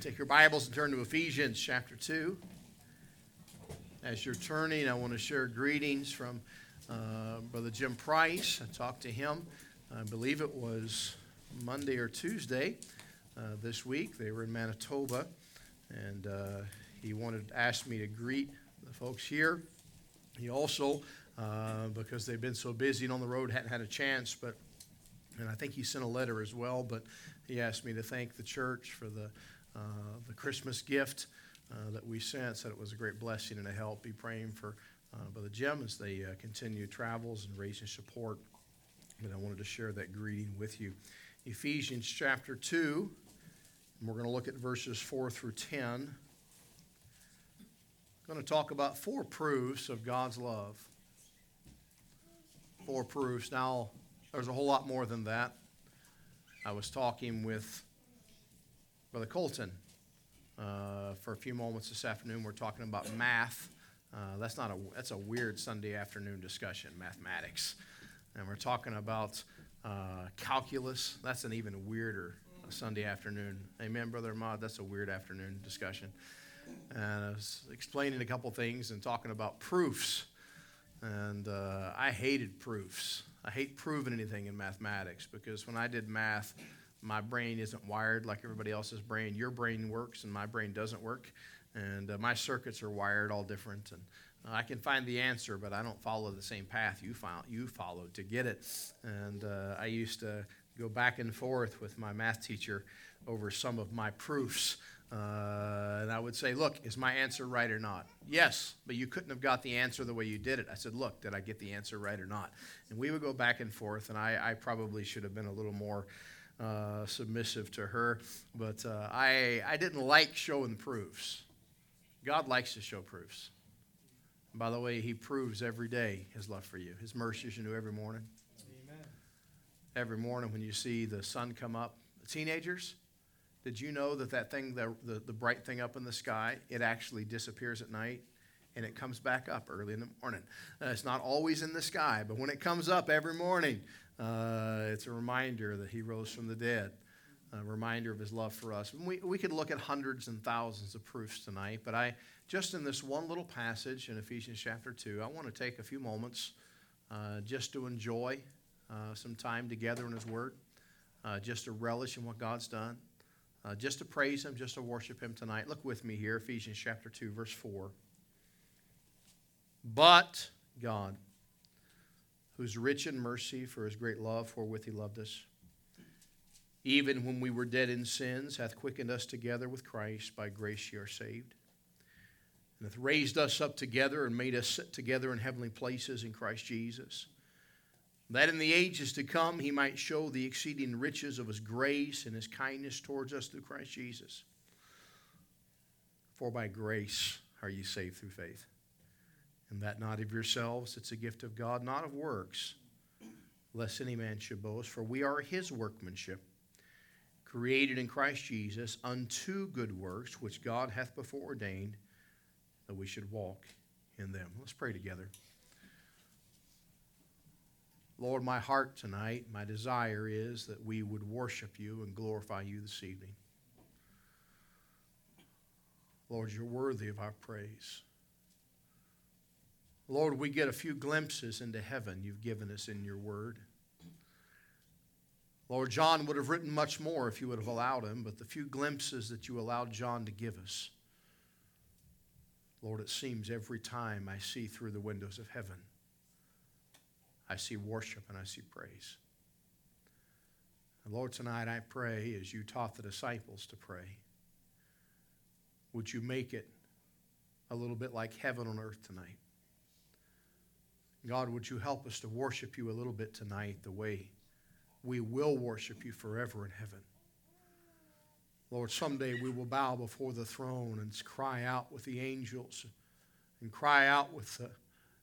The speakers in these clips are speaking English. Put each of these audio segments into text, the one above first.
Take your Bibles and turn to Ephesians chapter 2. As you're turning, I want to share greetings from uh, Brother Jim Price. I talked to him, I believe it was Monday or Tuesday uh, this week. They were in Manitoba, and uh, he wanted asked me to greet the folks here. He also, uh, because they've been so busy and on the road, hadn't had a chance, but and I think he sent a letter as well, but he asked me to thank the church for the, uh, the Christmas gift uh, that we sent. Said it was a great blessing and a help. Be praying for uh, Brother Jim as they uh, continue travels and raising support. But I wanted to share that greeting with you. Ephesians chapter 2, and we're going to look at verses 4 through 10. I'm going to talk about four proofs of God's love. Four proofs. Now, there's a whole lot more than that. I was talking with Brother Colton uh, for a few moments this afternoon. We're talking about math. Uh, that's not a that's a weird Sunday afternoon discussion, mathematics, and we're talking about uh, calculus. That's an even weirder Sunday afternoon. Amen, Brother Ahmad. That's a weird afternoon discussion. And I was explaining a couple things and talking about proofs. And uh, I hated proofs. I hate proving anything in mathematics because when I did math, my brain isn't wired like everybody else's brain. Your brain works and my brain doesn't work. And uh, my circuits are wired all different. And uh, I can find the answer, but I don't follow the same path you, you followed to get it. And uh, I used to go back and forth with my math teacher over some of my proofs. Uh, and I would say, Look, is my answer right or not? Yes, but you couldn't have got the answer the way you did it. I said, Look, did I get the answer right or not? And we would go back and forth, and I, I probably should have been a little more uh, submissive to her, but uh, I, I didn't like showing proofs. God likes to show proofs. And by the way, He proves every day His love for you. His mercies you new every morning. Amen. Every morning when you see the sun come up, teenagers, did you know that that thing, the, the, the, bright thing up in the sky, it actually disappears at night and it comes back up early in the morning? Uh, it's not always in the sky, but when it comes up every morning, uh, it's a reminder that he rose from the dead, a reminder of his love for us. We, we could look at hundreds and thousands of proofs tonight, but I, just in this one little passage in Ephesians chapter 2, I want to take a few moments uh, just to enjoy uh, some time together in his word, uh, just to relish in what God's done. Uh, just to praise Him, just to worship Him tonight. Look with me here, Ephesians chapter 2, verse 4. But God, who's rich in mercy for His great love, wherewith He loved us, even when we were dead in sins, hath quickened us together with Christ. By grace ye are saved. And hath raised us up together and made us sit together in heavenly places in Christ Jesus that in the ages to come he might show the exceeding riches of his grace and his kindness towards us through Christ Jesus. For by grace are ye saved through faith. And that not of yourselves, it's a gift of God, not of works, lest any man should boast. For we are his workmanship, created in Christ Jesus unto good works, which God hath before ordained that we should walk in them. Let's pray together. Lord, my heart tonight, my desire is that we would worship you and glorify you this evening. Lord, you're worthy of our praise. Lord, we get a few glimpses into heaven you've given us in your word. Lord, John would have written much more if you would have allowed him, but the few glimpses that you allowed John to give us, Lord, it seems every time I see through the windows of heaven I see worship and I see praise. And Lord, tonight I pray as you taught the disciples to pray, would you make it a little bit like heaven on earth tonight? God, would you help us to worship you a little bit tonight the way we will worship you forever in heaven? Lord, someday we will bow before the throne and cry out with the angels and cry out with the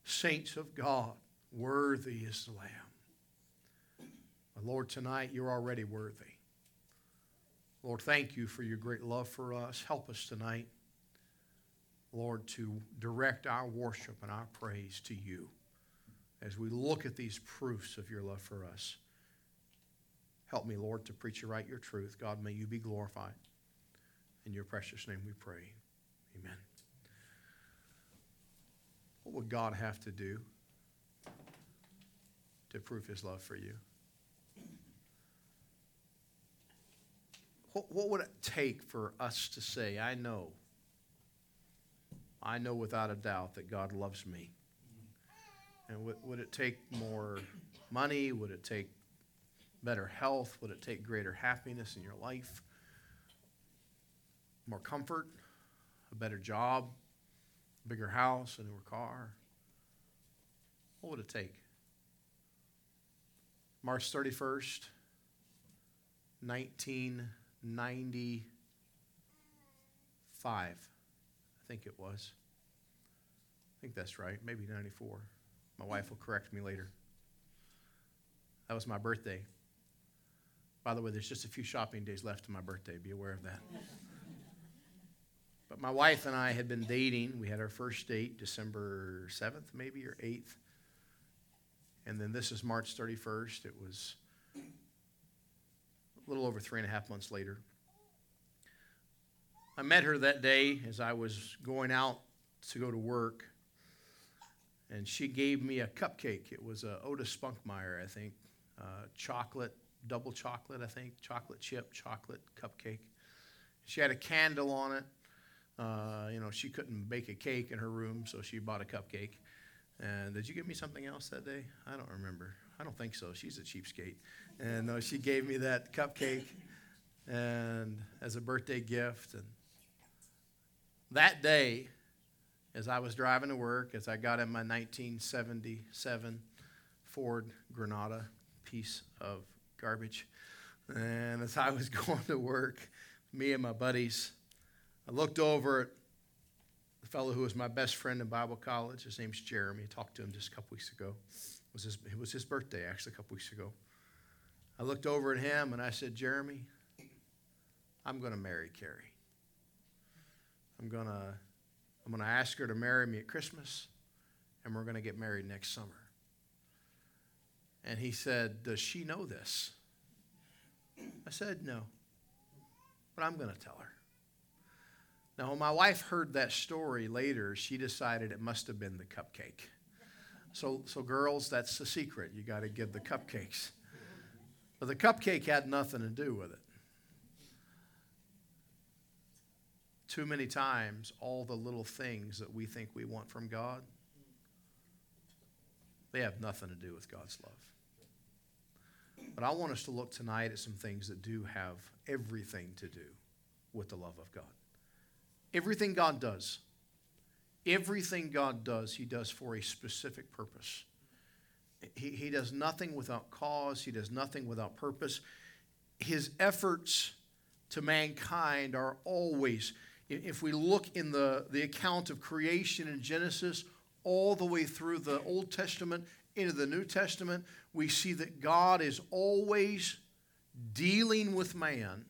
saints of God Worthy is the Lamb. But Lord, tonight you're already worthy. Lord, thank you for your great love for us. Help us tonight, Lord, to direct our worship and our praise to you as we look at these proofs of your love for us. Help me, Lord, to preach you right your truth. God, may you be glorified. In your precious name we pray. Amen. What would God have to do to prove his love for you? What, what would it take for us to say, I know, I know without a doubt that God loves me? And would, would it take more money? Would it take better health? Would it take greater happiness in your life? More comfort? A better job? A bigger house? A newer car? What would it take? March 31st, 1995, I think it was. I think that's right, maybe 94. My wife will correct me later. That was my birthday. By the way, there's just a few shopping days left to my birthday. Be aware of that. but my wife and I had been dating. We had our first date December 7th, maybe, or 8th. And then this is March 31st. It was a little over three and a half months later. I met her that day as I was going out to go to work and she gave me a cupcake. It was a Otis Spunkmeyer, I think, uh, chocolate, double chocolate, I think, chocolate chip, chocolate cupcake. She had a candle on it. Uh, you know, she couldn't bake a cake in her room, so she bought a cupcake. And did you give me something else that day? I don't remember. I don't think so. She's a cheapskate. And uh, she gave me that cupcake and as a birthday gift. And that day, as I was driving to work, as I got in my 1977 Ford Granada piece of garbage, and as I was going to work, me and my buddies, I looked over at the fellow who was my best friend in Bible college. His name's Jeremy. I talked to him just a couple weeks ago. It was his, it was his birthday, actually, a couple weeks ago. I looked over at him and I said, Jeremy, I'm going to marry Carrie. I'm going to I'm going to ask her to marry me at Christmas, and we're going to get married next summer. And he said, Does she know this? I said, No. But I'm going to tell her. Now, when my wife heard that story later, she decided it must have been the cupcake. So, so girls, that's the secret. You got to give the cupcakes. But the cupcake had nothing to do with it. Too many times all the little things that we think we want from God, they have nothing to do with God's love. But I want us to look tonight at some things that do have everything to do with the love of God. Everything God does, everything God does, He does for a specific purpose. He, he does nothing without cause, He does nothing without purpose. His efforts to mankind are always if we look in the, the account of creation in Genesis, all the way through the Old Testament into the New Testament, we see that God is always dealing with man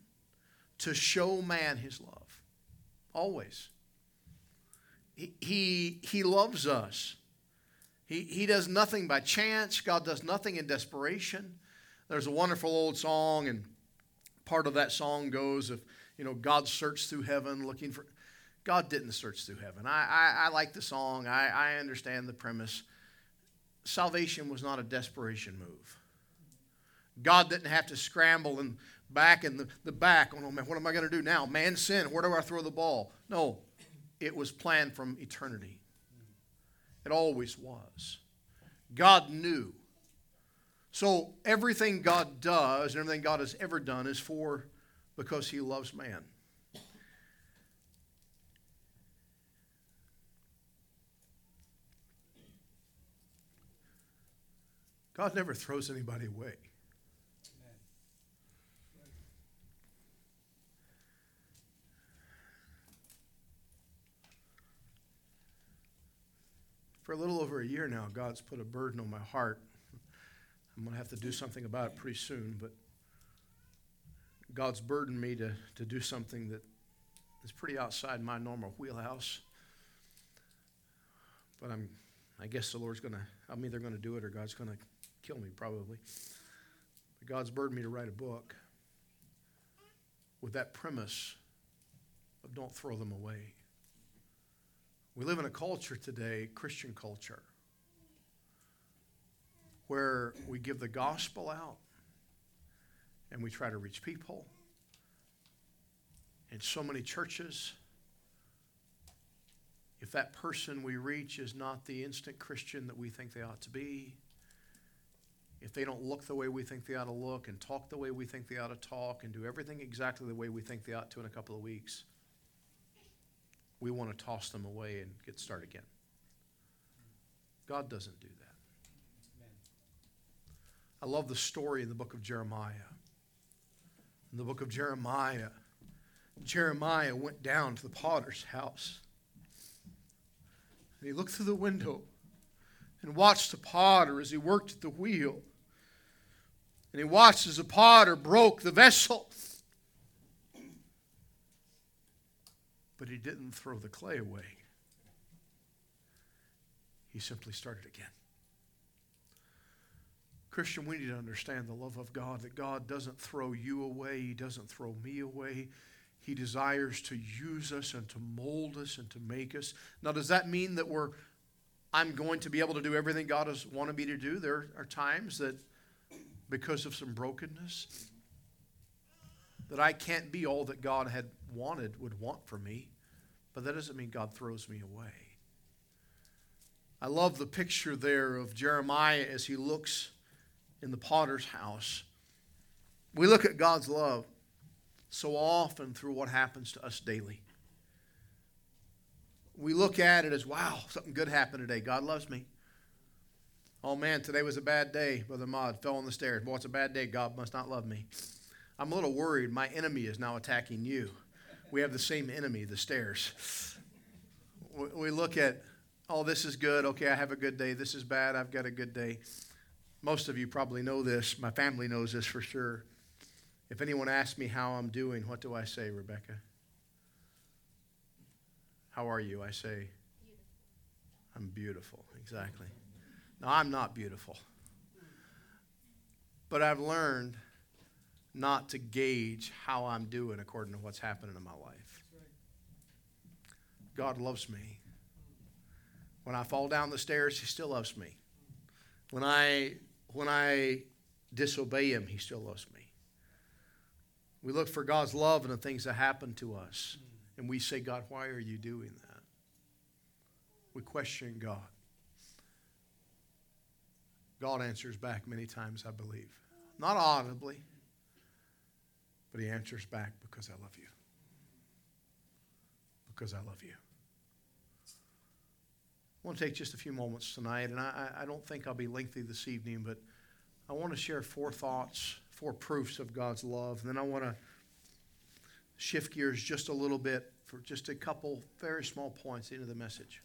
to show man his love. Always. He, he, loves us. He, he does nothing by chance. God does nothing in desperation. There's a wonderful old song, and part of that song goes, if you know, God searched through heaven looking for. God didn't search through heaven. I, I, I like the song, I, I understand the premise. Salvation was not a desperation move. God didn't have to scramble and back in the, the back. Oh, man, what am I going to do now? Man sin. Where do I throw the ball? No, it was planned from eternity. It always was. God knew. So everything God does and everything God has ever done is for because he loves man. God never throws anybody away. For a little over a year now, God's put a burden on my heart. I'm going to have to do something about it pretty soon, but God's burdened me to, to do something that is pretty outside my normal wheelhouse. But I'm, I guess the Lord's going to, I'm either going to do it or God's going to kill me, probably. But God's burdened me to write a book with that premise of don't throw them away. We live in a culture today, Christian culture, where we give the gospel out and we try to reach people. In so many churches, if that person we reach is not the instant Christian that we think they ought to be, if they don't look the way we think they ought to look and talk the way we think they ought to talk and do everything exactly the way we think they ought to in a couple of weeks, we want to toss them away and get started again. God doesn't do that. I love the story in the book of Jeremiah. In the book of Jeremiah, Jeremiah went down to the potter's house. And he looked through the window and watched the potter as he worked at the wheel. And he watched as the potter broke the vessel. But he didn't throw the clay away. He simply started again. Christian, we need to understand the love of God, that God doesn't throw you away, He doesn't throw me away. He desires to use us and to mold us and to make us. Now, does that mean that we're I'm going to be able to do everything God has wanted me to do? There are times that because of some brokenness that I can't be all that God had wanted would want for me, but that doesn't mean God throws me away. I love the picture there of Jeremiah as he looks in the potter's house. We look at God's love so often through what happens to us daily. We look at it as, wow, something good happened today. God loves me. Oh man, today was a bad day. Brother Maud fell on the stairs. Boy, it's a bad day. God must not love me. I'm a little worried. My enemy is now attacking you. We have the same enemy, the stairs. We look at, oh, this is good. Okay, I have a good day. This is bad. I've got a good day. Most of you probably know this. My family knows this for sure. If anyone asks me how I'm doing, what do I say, Rebecca? How are you? I say, I'm beautiful. Exactly. Now, I'm not beautiful. But I've learned not to gauge how I'm doing according to what's happening in my life. God loves me. When I fall down the stairs, He still loves me. When I when I disobey Him, He still loves me. We look for God's love in the things that happen to us, and we say, God, why are you doing that? We question God. God answers back many times, I believe. Not audibly, but He answers back because I love you. Because I love you. I want to take just a few moments tonight, and I, I don't think I'll be lengthy this evening, but I want to share four thoughts, four proofs of God's love. And then I want to shift gears just a little bit for just a couple very small points into the message.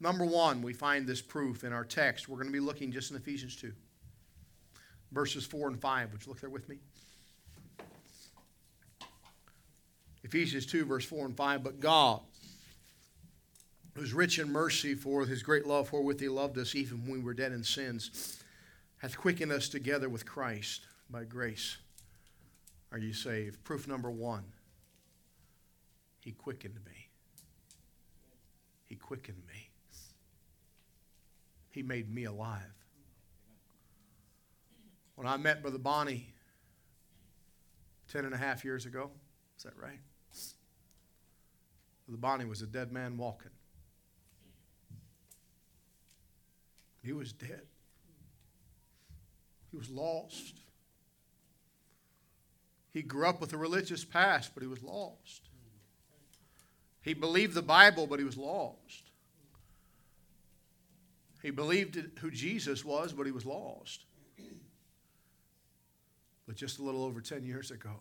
Number one, we find this proof in our text. We're going to be looking just in Ephesians 2, verses 4 and 5. Would you look there with me? Ephesians 2, verse 4 and 5. But God, who's rich in mercy for his great love wherewith he loved us even when we were dead in sins, hath quickened us together with Christ by grace. Are you saved? Proof number one He quickened me. He quickened me. He made me alive. When I met Brother Bonnie ten and a half years ago, is that right? Brother Bonnie was a dead man walking. He was dead. He was lost. He grew up with a religious past, but he was lost. He believed the Bible, but he was lost. He believed who Jesus was, but he was lost. But just a little over 10 years ago,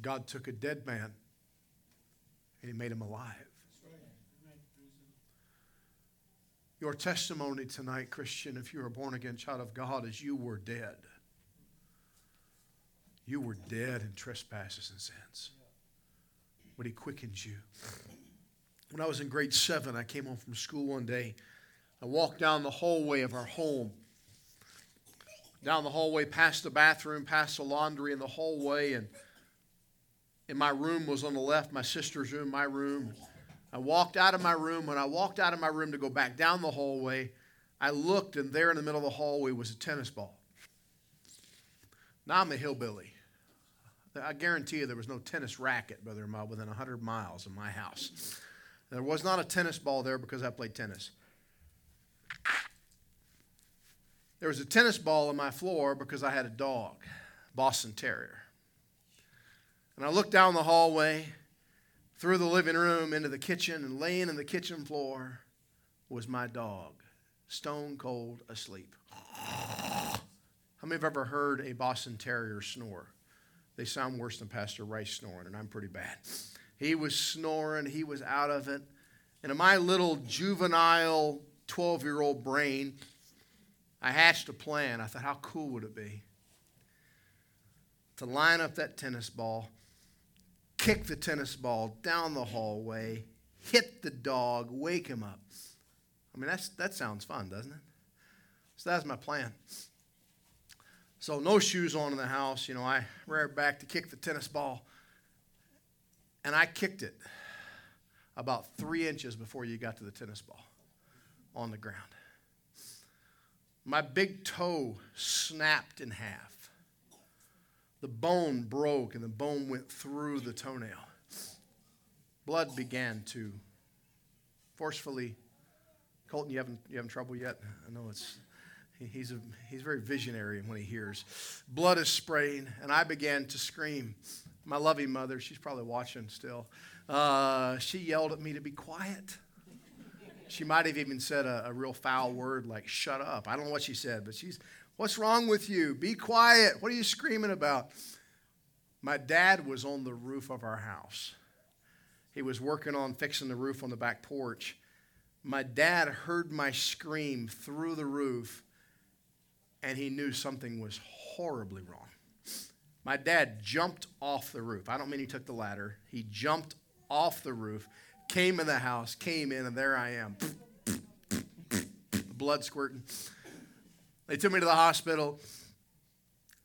God took a dead man and he made him alive. Your testimony tonight, Christian, if you're a born again child of God, is you were dead. You were dead in trespasses and sins. But He quickens you. When I was in grade seven, I came home from school one day. I walked down the hallway of our home. Down the hallway, past the bathroom, past the laundry in the hallway, and and my room was on the left, my sister's room, my room. I walked out of my room. When I walked out of my room to go back down the hallway, I looked, and there in the middle of the hallway was a tennis ball. Now I'm a hillbilly. I guarantee you there was no tennis racket, Brother Ahmad, within 100 miles of my house. There was not a tennis ball there because I played tennis. There was a tennis ball on my floor because I had a dog, Boston Terrier. And I looked down the hallway, through the living room, into the kitchen, and laying in the kitchen floor was my dog, stone cold asleep. How many have ever heard a Boston Terrier snore? They sound worse than Pastor Rice snoring, and I'm pretty bad. He was snoring, he was out of it. And in my little juvenile 12 year old brain, I hatched a plan. I thought, how cool would it be to line up that tennis ball, kick the tennis ball down the hallway, hit the dog, wake him up? I mean, that's, that sounds fun, doesn't it? So that's my plan. So no shoes on in the house. You know, I ran back to kick the tennis ball, and I kicked it about three inches before you got to the tennis ball on the ground. My big toe snapped in half. The bone broke, and the bone went through the toenail. Blood began to forcefully. Colton, you having you having trouble yet? I know it's He's, a, he's very visionary when he hears. Blood is spraying, and I began to scream. My loving mother, she's probably watching still, uh, she yelled at me to be quiet. She might have even said a, a, real foul word like, shut up. I don't know what she said, but she's, what's wrong with you? Be quiet. What are you screaming about? My dad was on the roof of our house. He was working on fixing the roof on the back porch. My dad heard my scream through the roof and he knew something was horribly wrong. My dad jumped off the roof. I don't mean he took the ladder. He jumped off the roof, came in the house, came in, and there I am. Blood squirting. They took me to the hospital.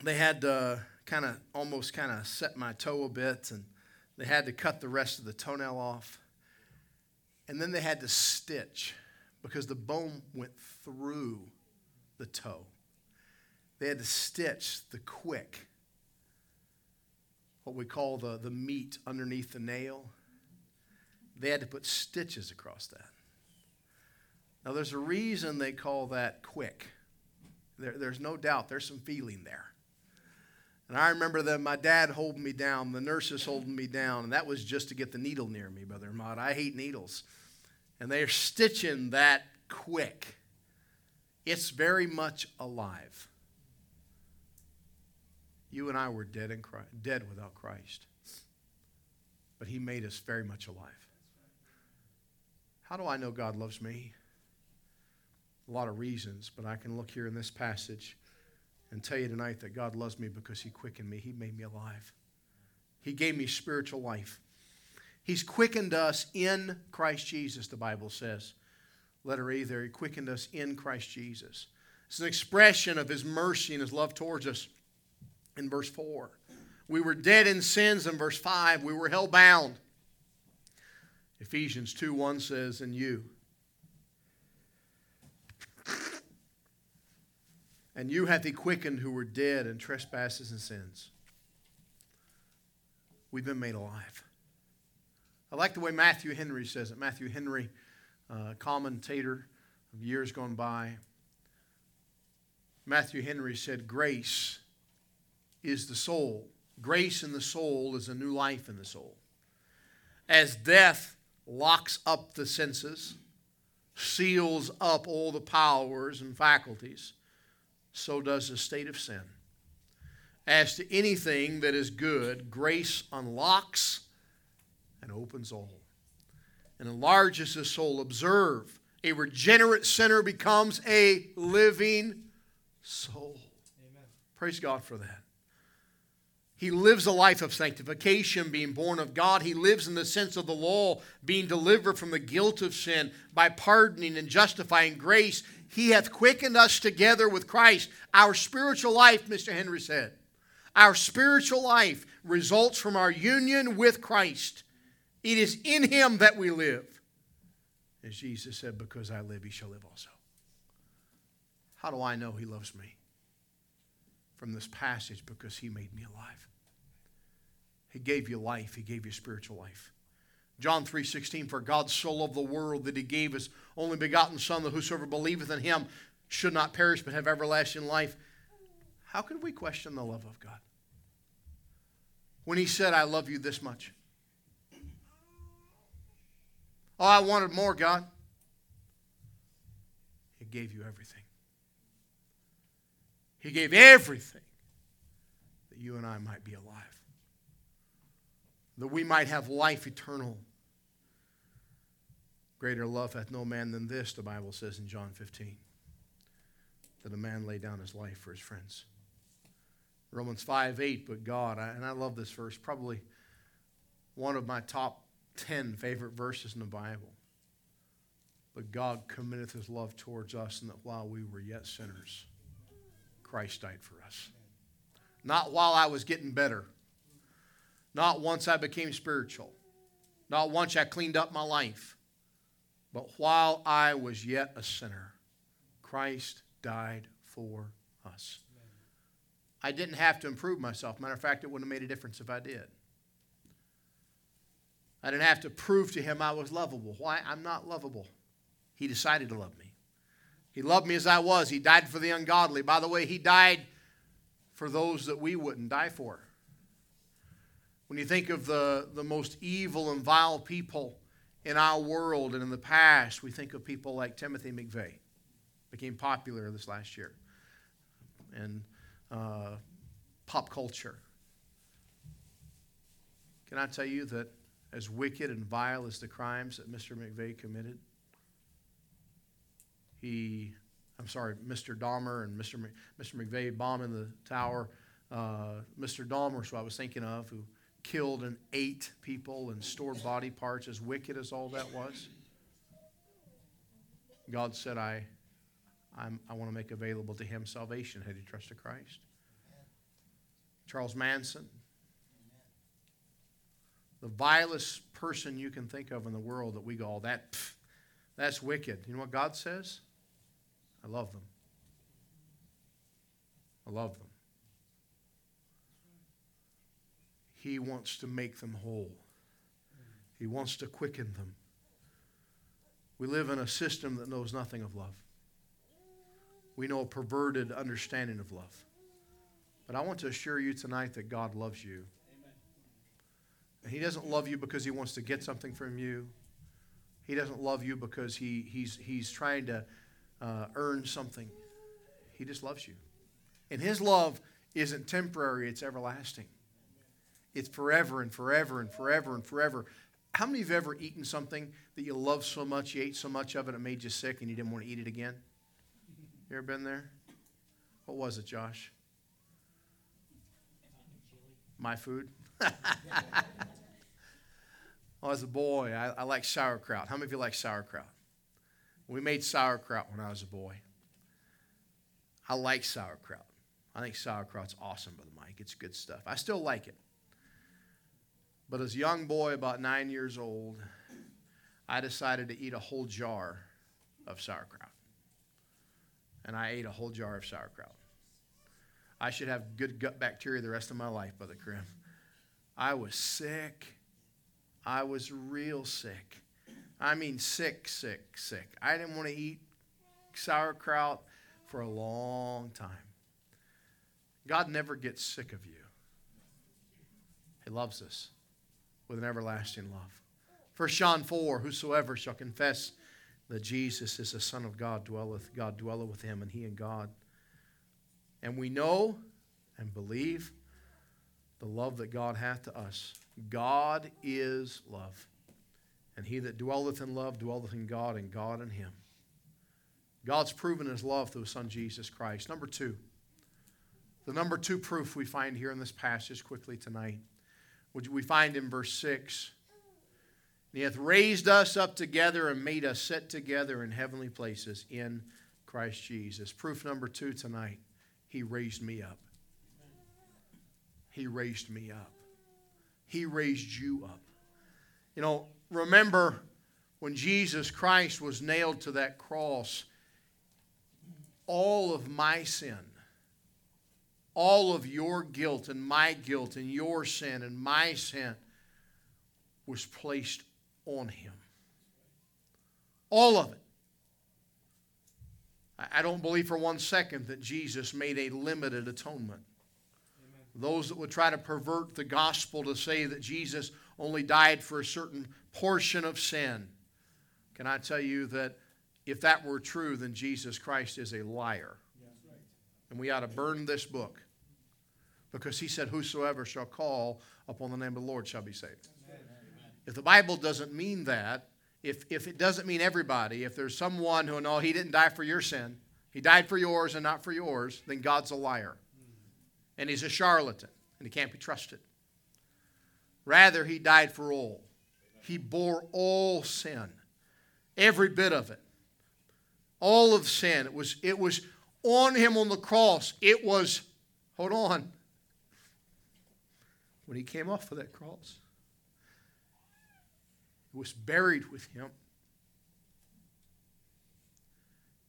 They had to kind of almost kind of set my toe a bit, and they had to cut the rest of the toenail off. And then they had to stitch because the bone went through the toe. They had to stitch the quick, what we call the, the meat underneath the nail. They had to put stitches across that. Now, there's a reason they call that quick. There, there's no doubt, there's some feeling there. And I remember that my dad holding me down, the nurses holding me down, and that was just to get the needle near me, Brother Ahmad. I hate needles. And they're stitching that quick. It's very much alive. You and I were dead, in Christ, dead without Christ. But He made us very much alive. How do I know God loves me? A lot of reasons, but I can look here in this passage and tell you tonight that God loves me because He quickened me. He made me alive. He gave me spiritual life. He's quickened us in Christ Jesus, the Bible says. Letter A there, He quickened us in Christ Jesus. It's an expression of His mercy and His love towards us in verse 4. We were dead in sins in verse 5. We were hell bound. Ephesians 2 1 says, And you. And you hath he quickened who were dead in trespasses and sins. We've been made alive. I like the way Matthew Henry says it. Matthew Henry, uh, commentator of years gone by. Matthew Henry said, Grace is the soul. Grace in the soul is a new life in the soul. As death locks up the senses, seals up all the powers and faculties, so does the state of sin. As to anything that is good, grace unlocks and opens all and enlarges the soul. Observe, a regenerate sinner becomes a living soul. Amen. Praise God for that. He lives a life of sanctification, being born of God. He lives in the sense of the law, being delivered from the guilt of sin by pardoning and justifying grace. He hath quickened us together with Christ. Our spiritual life, Mr. Henry said, Our spiritual life results from our union with Christ. It is in Him that we live. As Jesus said, Because I live, He shall live also. How do I know He loves me? From this passage, because He made me alive. He gave you life, He gave you spiritual life. John 3:16 for God so loved the world that he gave his only begotten son that whosoever believeth in him should not perish but have everlasting life. How can we question the love of God? When he said I love you this much. Oh, I wanted more, God. He gave you everything. He gave everything that you and I might be alive. That we might have life eternal. Greater love hath no man than this, the Bible says in John 15. That a man lay down his life for his friends. Romans 5 8, but God, and I love this verse, probably one of my top 10 favorite verses in the Bible. But God committeth his love towards us, and that while we were yet sinners, Christ died for us. Not while I was getting better, not once I became spiritual, not once I cleaned up my life, but while I was yet a sinner, Christ died for us. I didn't have to improve myself. Matter of fact, it wouldn't have made a difference if I did. I didn't have to prove to him I was lovable. Why? I'm not lovable. He decided to love me. He loved me as I was. He died for the ungodly. By the way, He died for those that we wouldn't die for. When you think of the, the most evil and vile people in our world and in the past, we think of people like Timothy McVeigh, became popular this last year, and uh, pop culture. Can I tell you that as wicked and vile as the crimes that Mr. McVeigh committed, he, I'm sorry, Mr. Dahmer and Mr. Mr. McVeigh bombing the tower. Uh, Mr. Dahmer is who I was thinking of, who killed and ate people and stored body parts, as wicked as all that was. God said, I, I'm, i want to make available to him salvation had he trusted Christ. Charles Manson, the vilest person you can think of in the world that we go, oh, that, pff, that's wicked. You know what God says? I love them. I love them. He wants to make them whole. He wants to quicken them. We live in a system that knows nothing of love. We know a perverted understanding of love. But I want to assure you tonight that God loves you. And He doesn't love you because He wants to get something from you. He doesn't love you because he, he's, he's trying to uh, earn something. He just loves you. And His love isn't temporary, it's everlasting. It's forever and forever and forever and forever. How many of you have ever eaten something that you love so much, you ate so much of it, it made you sick and you didn't want to eat it again? You ever been there? What was it, Josh? My food? oh, as a boy, I, I like sauerkraut. How many of you like sauerkraut? We made sauerkraut when I was a boy. I like sauerkraut. I think sauerkraut's awesome, Brother Mike. It's good stuff. I still like it. But as a young boy, about nine years old, I decided to eat a whole jar of sauerkraut. And I ate a whole jar of sauerkraut. I should have good gut bacteria the rest of my life, Brother Krim. I was sick. I was real sick. I mean, sick, sick, sick. I didn't want to eat sauerkraut for a long time. God never gets sick of you, He loves us with an everlasting love. 1 John 4 Whosoever shall confess that Jesus is the Son of God, dwelleth, God dwelleth with him, and he and God. And we know and believe the love that God hath to us. God is love. And he that dwelleth in love dwelleth in God, and God in him. God's proven his love through his son Jesus Christ. Number two, the number two proof we find here in this passage quickly tonight, which we find in verse 6. He hath raised us up together and made us sit together in heavenly places in Christ Jesus. Proof number two tonight, he raised me up. He raised me up. He raised you up. You know, remember when Jesus Christ was nailed to that cross, all of my sin, all of your guilt and my guilt and your sin and my sin was placed on him. All of it. I don't believe for one second that Jesus made a limited atonement. Amen. Those that would try to pervert the gospel to say that Jesus only died for a certain portion of sin, can I tell you that if that were true, then Jesus Christ is a liar. right. And we ought to burn this book because he said, Whosoever shall call upon the name of the Lord shall be saved. Amen. If the Bible doesn't mean that, if, if it doesn't mean everybody, if there's someone who, no, he didn't die for your sin, he died for yours and not for yours, then God's a liar. And he's a charlatan, and he can't be trusted. Rather, he died for all. He bore all sin, every bit of it. All of sin. It was, it was on him on the cross. It was, hold on, when he came off of that cross was buried with him.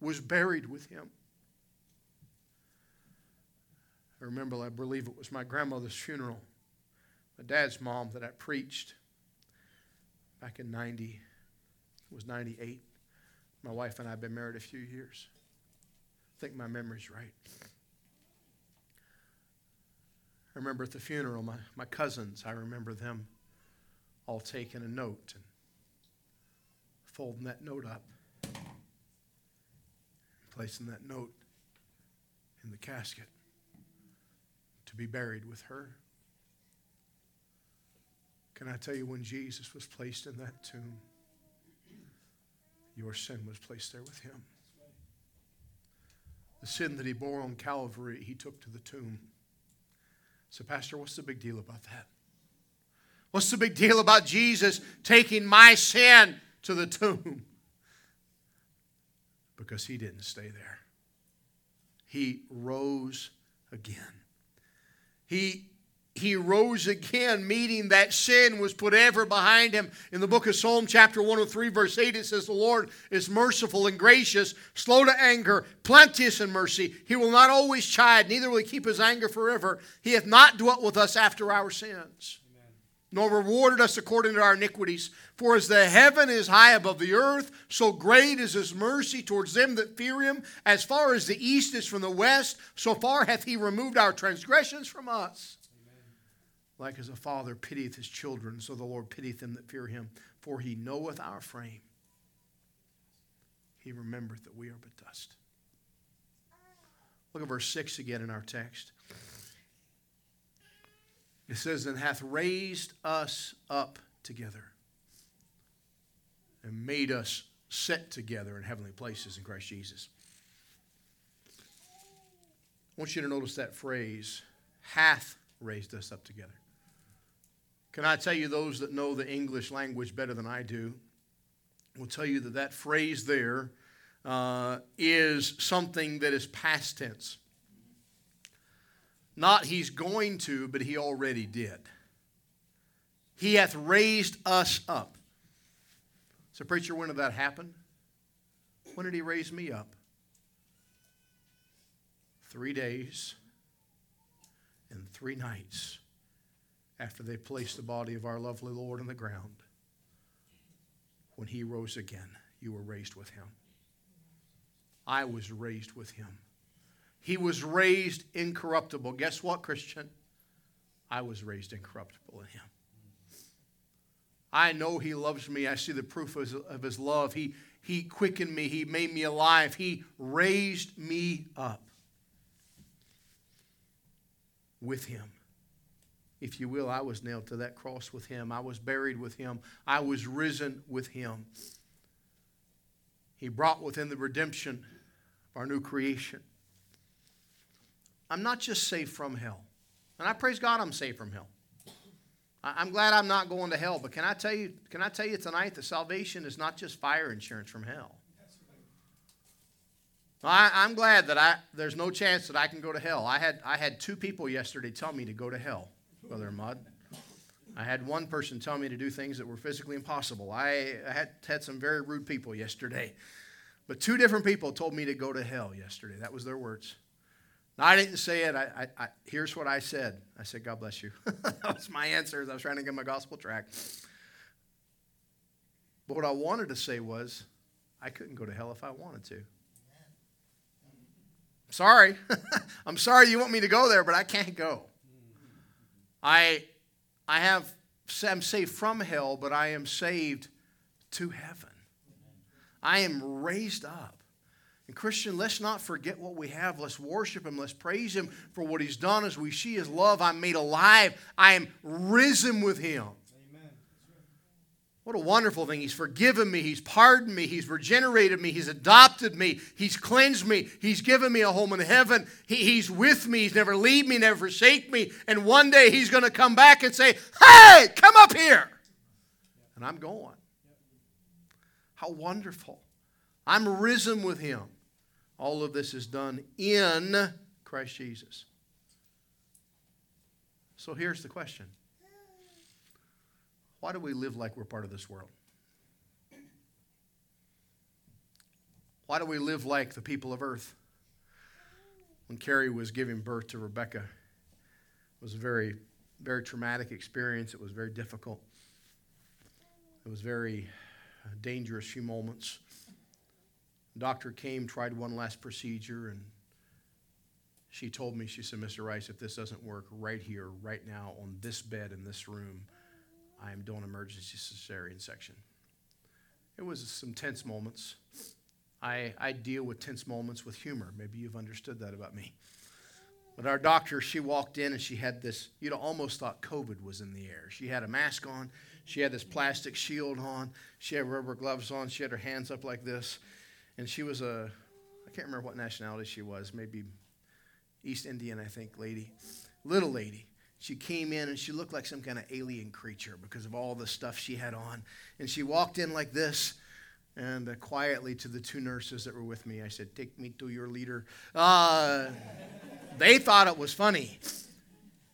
Was buried with him. I remember, I believe it was my grandmother's funeral, my dad's mom that I preached back in 90, it was 98. My wife and I have been married a few years. I think my memory's right. I remember at the funeral, my, my cousins, I remember them all taking a note and folding that note up, placing that note in the casket to be buried with her. Can I tell you when Jesus was placed in that tomb, your sin was placed there with him. The sin that he bore on Calvary, he took to the tomb. So, Pastor, what's the big deal about that? What's the big deal about Jesus taking my sin to the tomb because he didn't stay there. He rose again. He he rose again, meaning that sin was put ever behind him. In the book of Psalm, chapter 103, verse 8, it says, The Lord is merciful and gracious, slow to anger, plenteous in mercy. He will not always chide, neither will he keep his anger forever. He hath not dwelt with us after our sins nor rewarded us according to our iniquities. For as the heaven is high above the earth, so great is his mercy towards them that fear him. As far as the east is from the west, so far hath he removed our transgressions from us. Like as a father pitieth his children, so the Lord pitieth them that fear him. For he knoweth our frame. He remembereth that we are but dust. Look at verse 6 again in our text. It says, and hath raised us up together and made us sit together in heavenly places in Christ Jesus. I want you to notice that phrase, hath raised us up together. Can I tell you, those that know the English language better than I do, will tell you that that phrase there uh, is something that is past tense. Not he's going to, but he already did. He hath raised us up. So, preacher, when did that happen? When did he raise me up? Three days and three nights after they placed the body of our lovely Lord on the ground. When he rose again, you were raised with him. I was raised with him. He was raised incorruptible. Guess what, Christian? I was raised incorruptible in him. I know he loves me. I see the proof of his, of his, love. He, he quickened me. He made me alive. He raised me up with him. If you will, I was nailed to that cross with him. I was buried with him. I was risen with him. He brought within the redemption of our new creation. I'm not just saved from hell. And I praise God I'm saved from hell. I'm glad I'm not going to hell, but can I tell you, can I tell you tonight that salvation is not just fire insurance from hell. I, am glad that I, there's no chance that I can go to hell. I had, I had two people yesterday tell me to go to hell. Brother Mud. I had one person tell me to do things that were physically impossible. I had, had some very rude people yesterday. But two different people told me to go to hell yesterday. That was their words. Now, I didn't say it. I, I, I, here's what I said I said, God bless you. that was my answer as I was trying to get my gospel track. But what I wanted to say was, I couldn't go to hell if I wanted to. Sorry. I'm sorry you want me to go there, but I can't go. I, I have, I'm saved from hell, but I am saved to heaven. I am raised up. And Christian, let's not forget what we have. Let's worship Him. Let's praise Him for what He's done as we see His love. I'm made alive. I am risen with Him. What a wonderful thing. He's forgiven me. He's pardoned me. He's regenerated me. He's adopted me. He's cleansed me. He's given me a home in heaven. He, he's with me. He's never leave me, never forsake me. And one day He's going to come back and say, Hey, come up here. And I'm going. How wonderful. I'm risen with Him. All of this is done in Christ Jesus. So here's the question Why do we live like we're part of this world? Why do we live like the people of earth? When Carrie was giving birth to Rebecca, it was a very, very traumatic experience. It was very difficult. It was very uh, dangerous few moments. The doctor came, tried one last procedure, and she told me, she said, Mr. Rice, if this doesn't work right here, right now, on this bed in this room, I am doing emergency cesarean section. It was some tense moments. I, I deal with tense moments with humor. Maybe you've understood that about me. But our doctor, she walked in and she had this, you'd almost thought COVID was in the air. She had a mask on, she had this plastic shield on, she had rubber gloves on, she had her hands up like this. And she was a, I can't remember what nationality she was, maybe East Indian, I think, lady, little lady. She came in and she looked like some kind of alien creature because of all the stuff she had on. And she walked in like this. And uh, quietly to the two nurses that were with me, I said, Take me to your leader. Uh, they thought it was funny.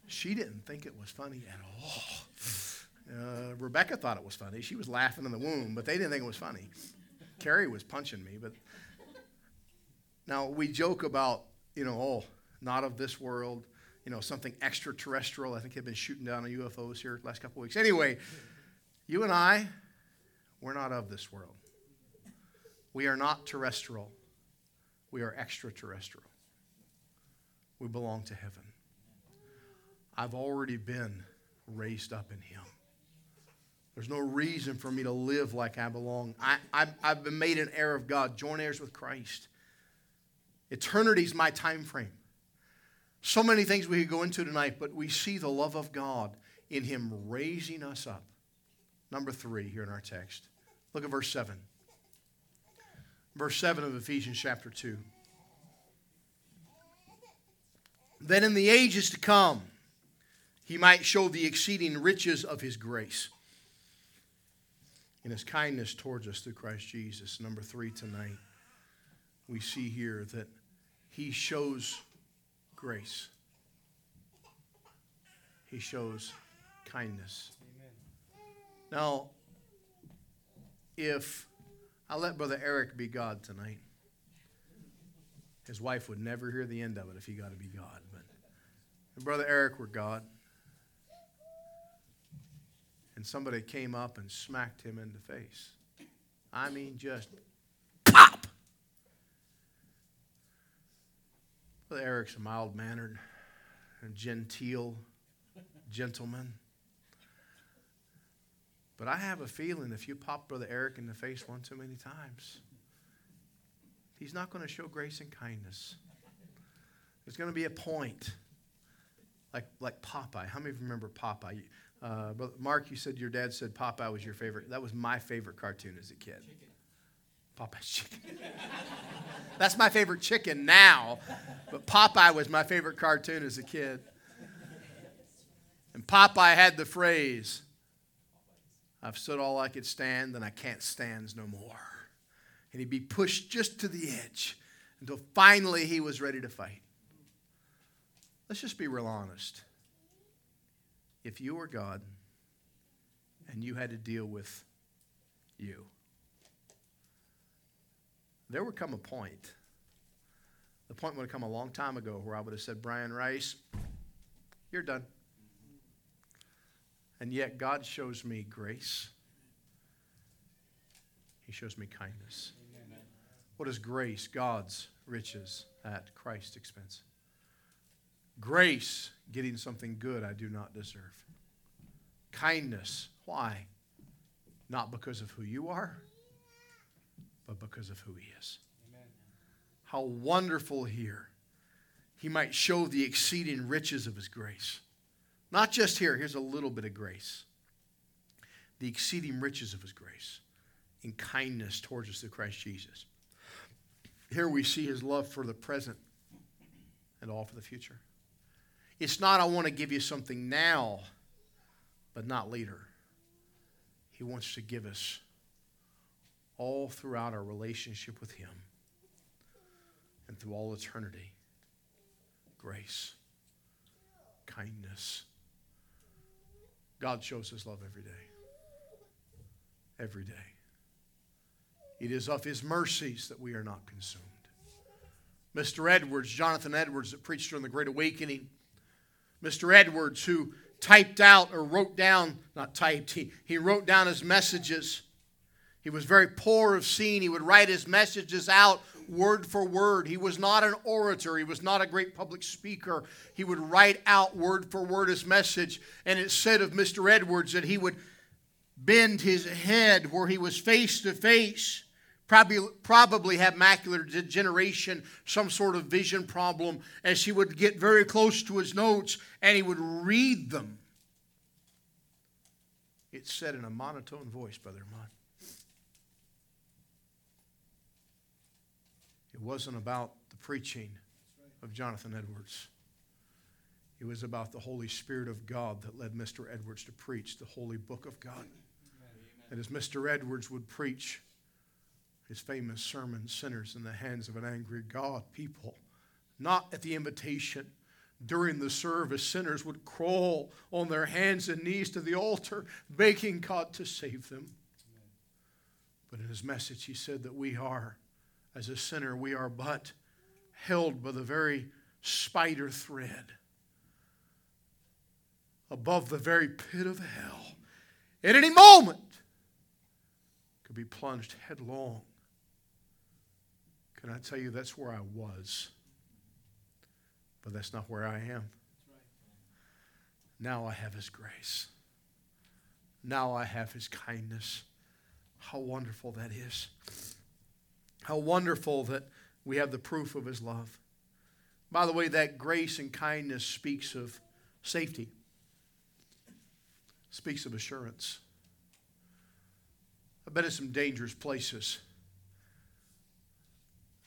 She didn't think it was funny at all. Uh, Rebecca thought it was funny. She was laughing in the womb, but they didn't think it was funny. Carrie was punching me, but now we joke about, you know, oh, not of this world, you know, something extraterrestrial. I think they've been shooting down on UFOs here last couple weeks. Anyway, you and I, we're not of this world. We are not terrestrial. We are extraterrestrial. We belong to heaven. I've already been raised up in Him. There's no reason for me to live like I belong. I, I, I've been made an heir of God, joint heirs with Christ. Eternity's my time frame. So many things we could go into tonight, but we see the love of God in Him raising us up. Number three here in our text. Look at verse 7 verse 7 of Ephesians chapter 2. That in the ages to come, he might show the exceeding riches of his grace and his kindness towards us through Christ Jesus. Number three tonight, we see here that he shows grace, he shows kindness. Amen. Now, if I'll let Brother Eric be God tonight. His wife would never hear the end of it if he got to be God. But if Brother Eric were God, and somebody came up and smacked him in the face. I mean, just pop. Brother Eric's a mild mannered, genteel gentleman. But I have a feeling if you pop Brother Eric in the face one too many times, he's not going to show grace and kindness. There's going to be a point, like, like Popeye. How many of you remember Popeye? Uh, Mark, you said your dad said Popeye was your favorite. That was my favorite cartoon as a kid. Chicken. Popeye's chicken. That's my favorite chicken now, but Popeye was my favorite cartoon as a kid. And Popeye had the phrase, I've stood all I could stand, and I can't stand no more. And he'd be pushed just to the edge until finally he was ready to fight. Let's just be real honest. if you were God and you had to deal with you, there would come a point, the point would have come a long time ago where I would have said, Brian Rice, you're done. And yet God shows me grace. He shows me kindness. Amen. What is grace? God's riches at Christ's expense. Grace, getting something good I do not deserve. Kindness, why? Not because of who you are, but because of who He is. Amen. How wonderful here. He might show the exceeding riches of His grace. Not just here, here's a little bit of grace. The exceeding riches of His grace in kindness towards us through Christ Jesus. Here we see His love for the present and all for the future. It's not, I want to give you something now, but not later. He wants to give us all throughout our relationship with Him and through all eternity grace, kindness. God shows His love every day. Every day. It is of His mercies that we are not consumed. Mr. Edwards, Jonathan Edwards, that preached during the Great Awakening, Mr. Edwards, who typed out or wrote down, not typed, he, he wrote down his messages. He was very poor of seeing. He would write his messages out word for word. He was not an orator, he was not a great public speaker. He would write out word for word his message. And it said of Mr. Edwards that he would bend his head where he was face to face probably, probably have macular degeneration, some sort of vision problem, as he would get very close to his notes and he would read them. It said in a monotone voice, Brother Ahmad. It wasn't about the preaching of Jonathan Edwards. It was about the Holy Spirit of God that led Mr. Edwards to preach the holy book of God. And as Mr. Edwards would preach, his famous sermon, Sinners in the Hands of an Angry God, people, not at the invitation. During the service, sinners would crawl on their hands and knees to the altar, begging God to save them. But in his message, he said that we are, as a sinner, we are but held by the very spider thread above the very pit of hell. At any moment, could be plunged headlong can I tell you that's where I was? But that's not where I am. Now I have His grace. Now I have His kindness. How wonderful that is. How wonderful that we have the proof of His love. By the way, that grace and kindness speaks of safety, speaks of assurance. I've been in some dangerous places.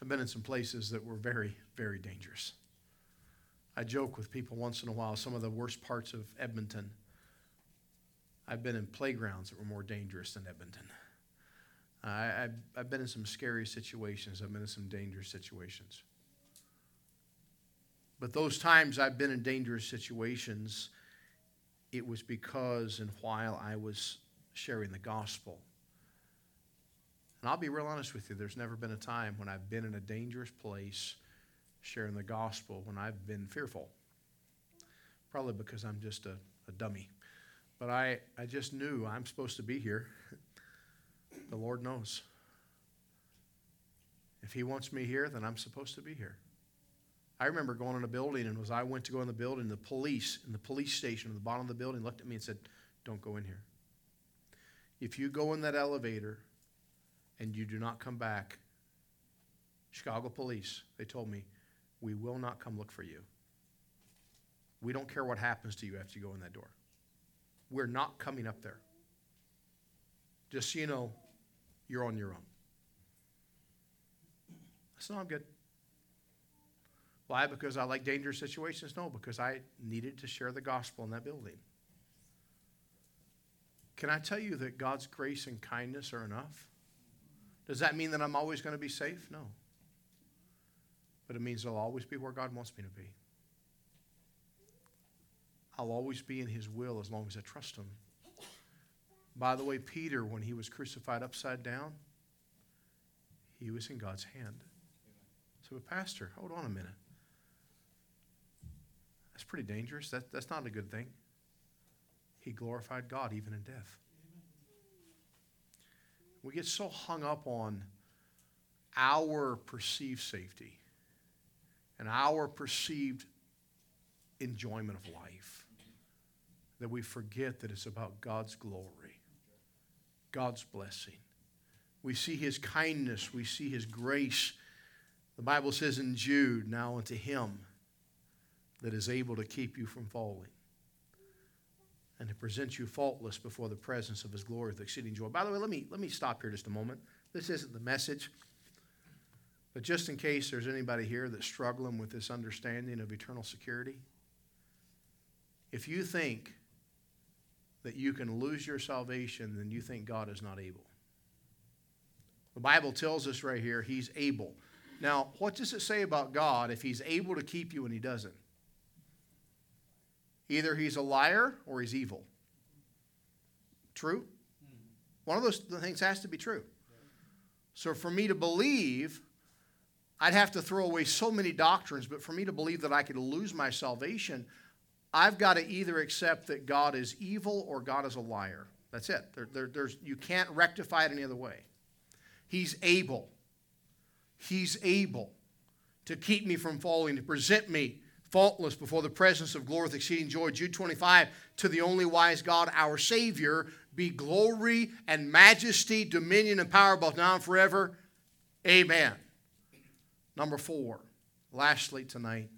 I've been in some places that were very, very dangerous. I joke with people once in a while, some of the worst parts of Edmonton. I've been in playgrounds that were more dangerous than Edmonton. I, have been in some scary situations, I've been in some dangerous situations. But those times I've been in dangerous situations, it was because and while I was sharing the gospel and I'll be real honest with you, there's never been a time when I've been in a dangerous place sharing the gospel when I've been fearful. Probably because I'm just a, a dummy. But I, I just knew I'm supposed to be here. the Lord knows. If He wants me here, then I'm supposed to be here. I remember going in a building, and as I went to go in the building, the police in the police station at the bottom of the building looked at me and said, Don't go in here. If you go in that elevator and you do not come back, Chicago police, they told me, we will not come look for you. We don't care what happens to you after you go in that door. We're not coming up there. Just so you know, you're on your own. I said, no, I'm good. Why? Because I like dangerous situations? No, because I needed to share the gospel in that building. Can I tell you that God's grace and kindness are enough? Does that mean that I'm always going to be safe? No. But it means I'll always be where God wants me to be. I'll always be in his will as long as I trust him. By the way, Peter, when he was crucified upside down, he was in God's hand. So, but Pastor, hold on a minute. That's pretty dangerous. That, that's not a good thing. He glorified God even in death. We get so hung up on our perceived safety and our perceived enjoyment of life that we forget that it's about God's glory, God's blessing. We see his kindness, we see his grace. The Bible says in Jude, now unto him that is able to keep you from falling and to present you faultless before the presence of his glory with exceeding joy. By the way, let me, let me stop here just a moment. This isn't the message, but just in case there's anybody here that's struggling with this understanding of eternal security, if you think that you can lose your salvation, then you think God is not able. The Bible tells us right here, He's able. Now, what does it say about God if He's able to keep you and He doesn't? Either He's a liar or He's evil. True? One of those things has to be true. So, for me to believe, I'd have to throw away so many doctrines, but for me to believe that I could lose my salvation, I've got to either accept that God is evil or God is a liar. That's it. There, there, there's, you can't rectify it any other way. He's able. He's able to keep me from falling, to present me faultless before the presence of glory with exceeding joy. Jude 25, to the only wise God, our Savior, be glory and majesty, dominion and power both now and forever. Amen. Number four, lastly tonight,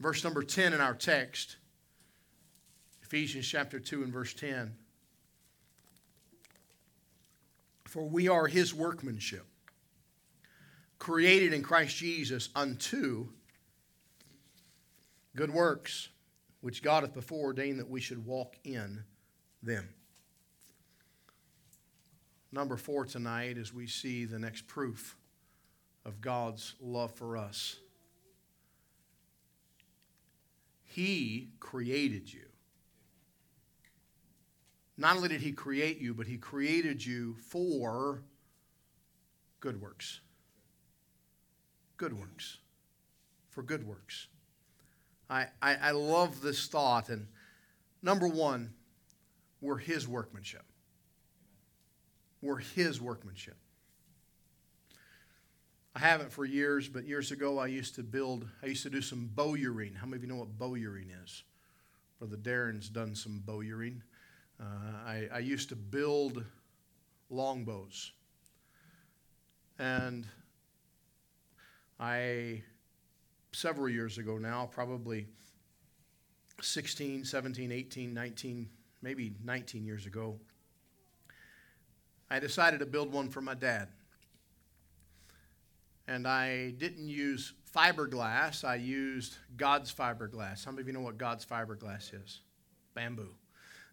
verse number 10 in our text, Ephesians chapter 2 and verse 10. For we are his workmanship, created in Christ Jesus unto good works, which God hath before ordained that we should walk in them. Number four tonight, as we see the next proof of God's love for us. He created you. Not only did He create you, but He created you for good works. Good works. For good works. I, I, I love this thought. And number one, we're His workmanship. We're His workmanship. I haven't for years, but years ago I used to build, I used to do some bowyering. How many of you know what bowyering is? Brother Darren's done some bowyering. Uh, I, I used to build longbows. And I, several years ago now, probably 16, 17, 18, 19, maybe 19 years ago, I decided to build one for my dad. And I didn't use fiberglass, I used God's fiberglass. Many of you know what God's fiberglass is? Bamboo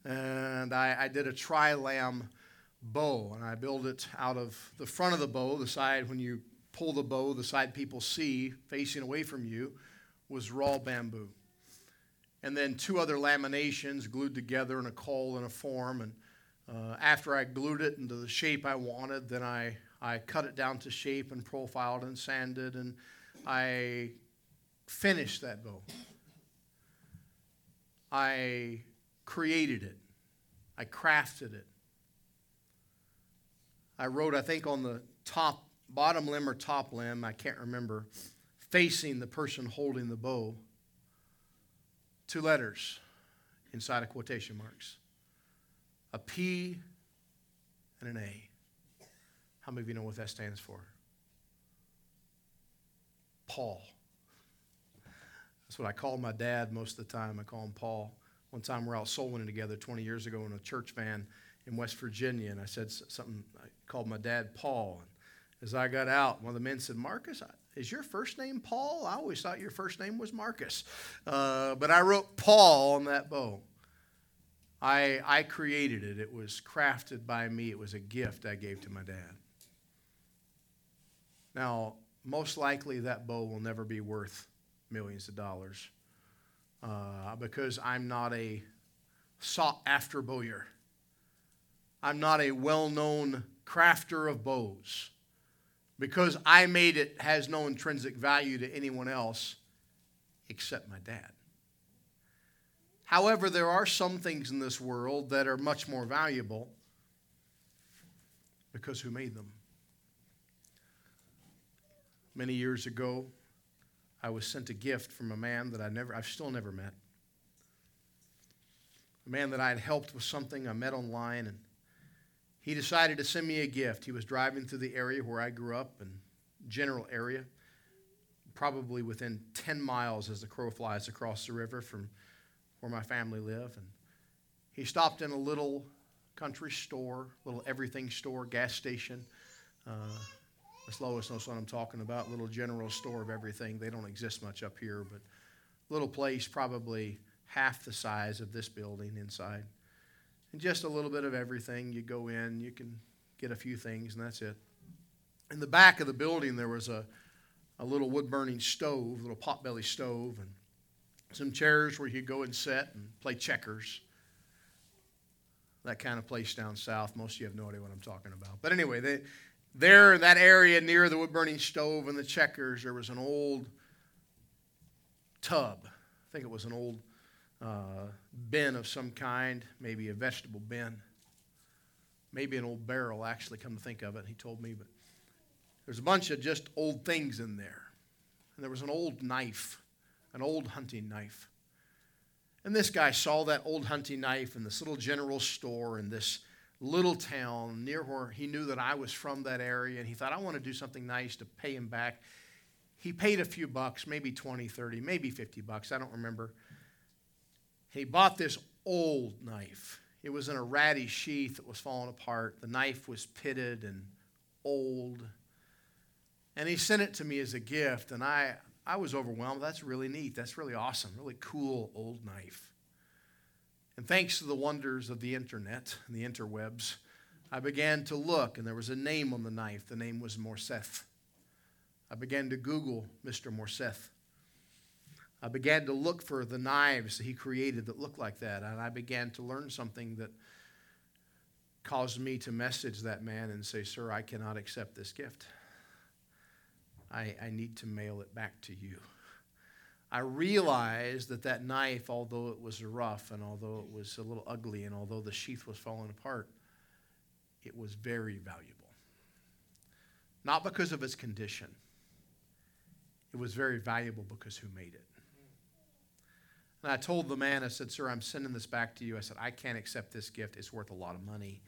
and I, I did a tri-lam bow, and I built it out of the front of the bow, the side when you pull the bow, the side people see facing away from you was raw bamboo. And then two other laminations glued together in a caul and a form. And uh, after I glued it into the shape I wanted, then I, I cut it down to shape and profiled and sanded, and I finished that bow. I created it, I crafted it. I wrote, I think, on the top, bottom limb or top limb, I can't remember, facing the person holding the bow, two letters inside of quotation marks a P and an A. How many of you know what that stands for? Paul. That's what I call my dad most of the time. I call him Paul. One time we're out soul winning together 20 years ago in a church van in West Virginia, and I said something, I called my dad Paul. And as I got out, one of the men said, Marcus, is your first name Paul? I always thought your first name was Marcus. Uh, but I wrote Paul on that bow. I, I created it. It was crafted by me. It was a gift I gave to my dad. Now, most likely that bow will never be worth millions of dollars. Uh, because I'm not a sought after bowyer. I'm not a well known crafter of bows. Because I made it has no intrinsic value to anyone else except my dad. However, there are some things in this world that are much more valuable because who made them? Many years ago, I was sent a gift from a man that I never, I've still never met. A man that I had helped with something I met online, and he decided to send me a gift. He was driving through the area where I grew up, and general area, probably within 10 miles as the crow flies across the river from where my family live. And he stopped in a little country store, little everything store, gas station. Uh, Lois knows what I'm talking about. Little general store of everything. They don't exist much up here, but little place, probably half the size of this building inside. And just a little bit of everything. You go in, you can get a few things, and that's it. In the back of the building, there was a, a little wood burning stove, a little potbelly stove, and some chairs where you go and sit and play checkers. That kind of place down south. Most of you have no idea what I'm talking about. But anyway, they, there in that area near the wood burning stove and the checkers, there was an old tub. I think it was an old uh, bin of some kind, maybe a vegetable bin, maybe an old barrel, actually, come to think of it. He told me, but there's a bunch of just old things in there. And there was an old knife, an old hunting knife. And this guy saw that old hunting knife in this little general store in this little town near where he knew that I was from that area. And he thought, I want to do something nice to pay him back. He paid a few bucks, maybe 20, 30, maybe 50 bucks. I don't remember. He bought this old knife. It was in a ratty sheath that was falling apart. The knife was pitted and old. And he sent it to me as a gift, and I, I was overwhelmed. That's really neat. That's really awesome. Really cool old knife. And thanks to the wonders of the internet and the interwebs, I began to look, and there was a name on the knife. The name was Morseth. I began to Google Mr. Morseth. I began to look for the knives that he created that looked like that, and I began to learn something that caused me to message that man and say, Sir, I cannot accept this gift. I, I need to mail it back to you. I realized that that knife, although it was rough and although it was a little ugly and although the sheath was falling apart, it was very valuable. Not because of its condition, it was very valuable because who made it. And I told the man, I said, Sir, I'm sending this back to you. I said, I can't accept this gift. It's worth a lot of money.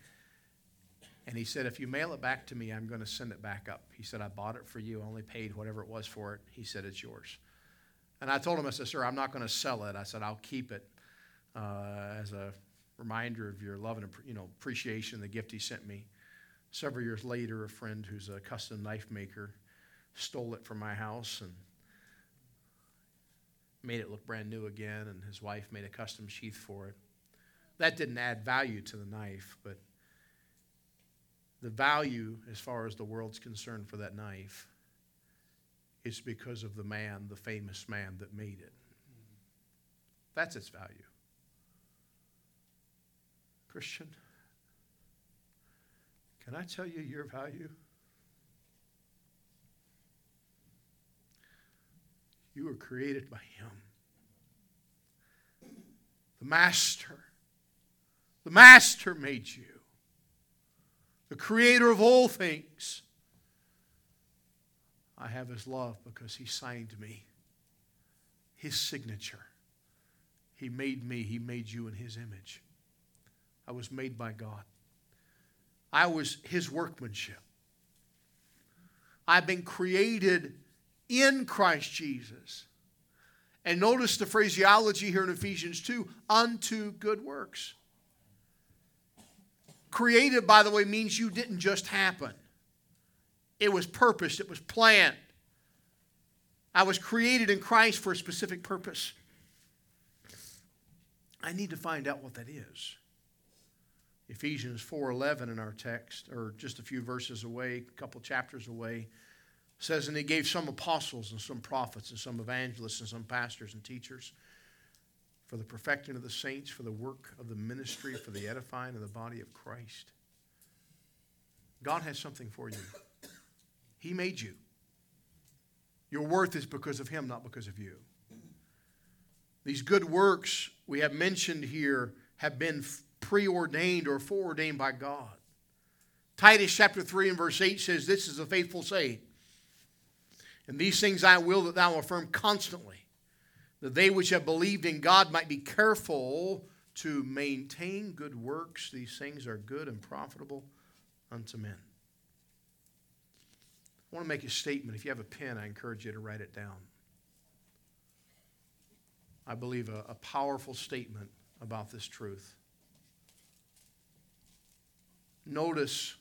And he said, If you mail it back to me, I'm going to send it back up. He said, I bought it for you, I only paid whatever it was for it. He said, It's yours. And I told him, I said, Sir, I'm not going to sell it. I said, I'll keep it uh, as a reminder of your love and you know, appreciation, the gift he sent me. Several years later, a friend who's a custom knife maker stole it from my house and made it look brand new again, and his wife made a custom sheath for it. That didn't add value to the knife, but the value, as far as the world's concerned, for that knife is because of the man, the famous man that made it. That's its value. Christian, can I tell you your value? You were created by Him. The Master. The Master made you the creator of all things. I have his love because he signed me, his signature. He made me, he made you in his image. I was made by God. I was his workmanship. I've been created in Christ Jesus. And notice the phraseology here in Ephesians 2 unto good works. Created, by the way, means you didn't just happen, it was purposed, it was planned. I was created in Christ for a specific purpose. I need to find out what that is. Ephesians 4:11 in our text or just a few verses away, a couple chapters away says and he gave some apostles and some prophets and some evangelists and some pastors and teachers for the perfecting of the saints, for the work of the ministry, for the edifying of the body of Christ. God has something for you. He made you. Your worth is because of Him, not because of you. These good works we have mentioned here have been preordained or foreordained by God. Titus chapter 3 and verse 8 says, This is a faithful saying. And these things I will that thou affirm constantly, that they which have believed in God might be careful to maintain good works. These things are good and profitable unto men. I want to make a statement. If you have a pen, I encourage you to write it down. I believe a, a powerful statement about this truth. Notice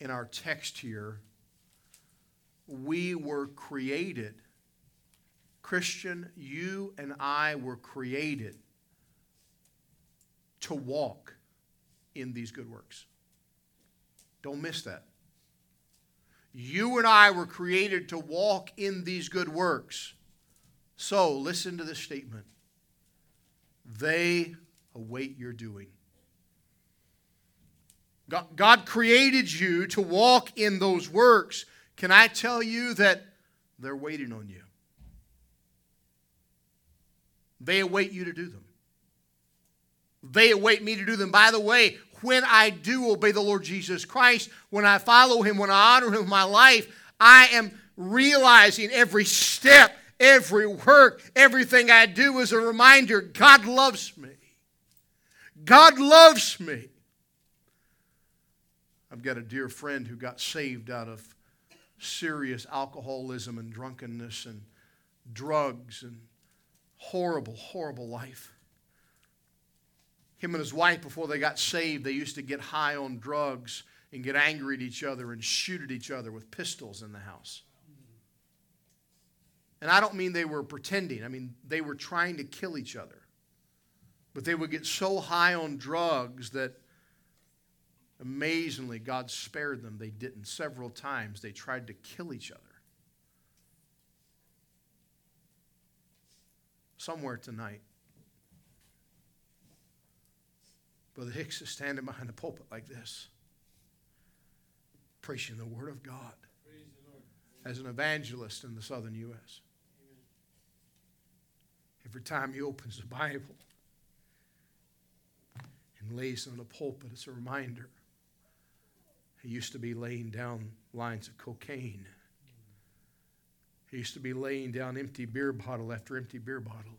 in our text here, we were created. Christian, you and I were created to walk in these good works. Don't miss that. You and I were created to walk in these good works. So, listen to this statement. They await your doing. God, created you to walk in those works. Can I tell you that they're waiting on you? They await you to do them. They await me to do them. By the way, when I do obey the Lord Jesus Christ, when I follow Him, when I honor Him with my life, I am realizing every step, every work, everything I do is a reminder God loves me. God loves me. I've got a dear friend who got saved out of serious alcoholism and drunkenness and drugs and horrible, horrible life. Him and his wife, before they got saved, they used to get high on drugs and get angry at each other and shoot at each other with pistols in the house. And I don't mean they were pretending, I mean they were trying to kill each other. But they would get so high on drugs that amazingly God spared them. They didn't. Several times they tried to kill each other. Somewhere tonight, Brother Hicks is standing behind the pulpit like this, preaching the Word of God as an evangelist in the southern U.S. Every time he opens the Bible and lays it on the pulpit, it's a reminder. He used to be laying down lines of cocaine. He used to be laying down empty beer bottle after empty beer bottle.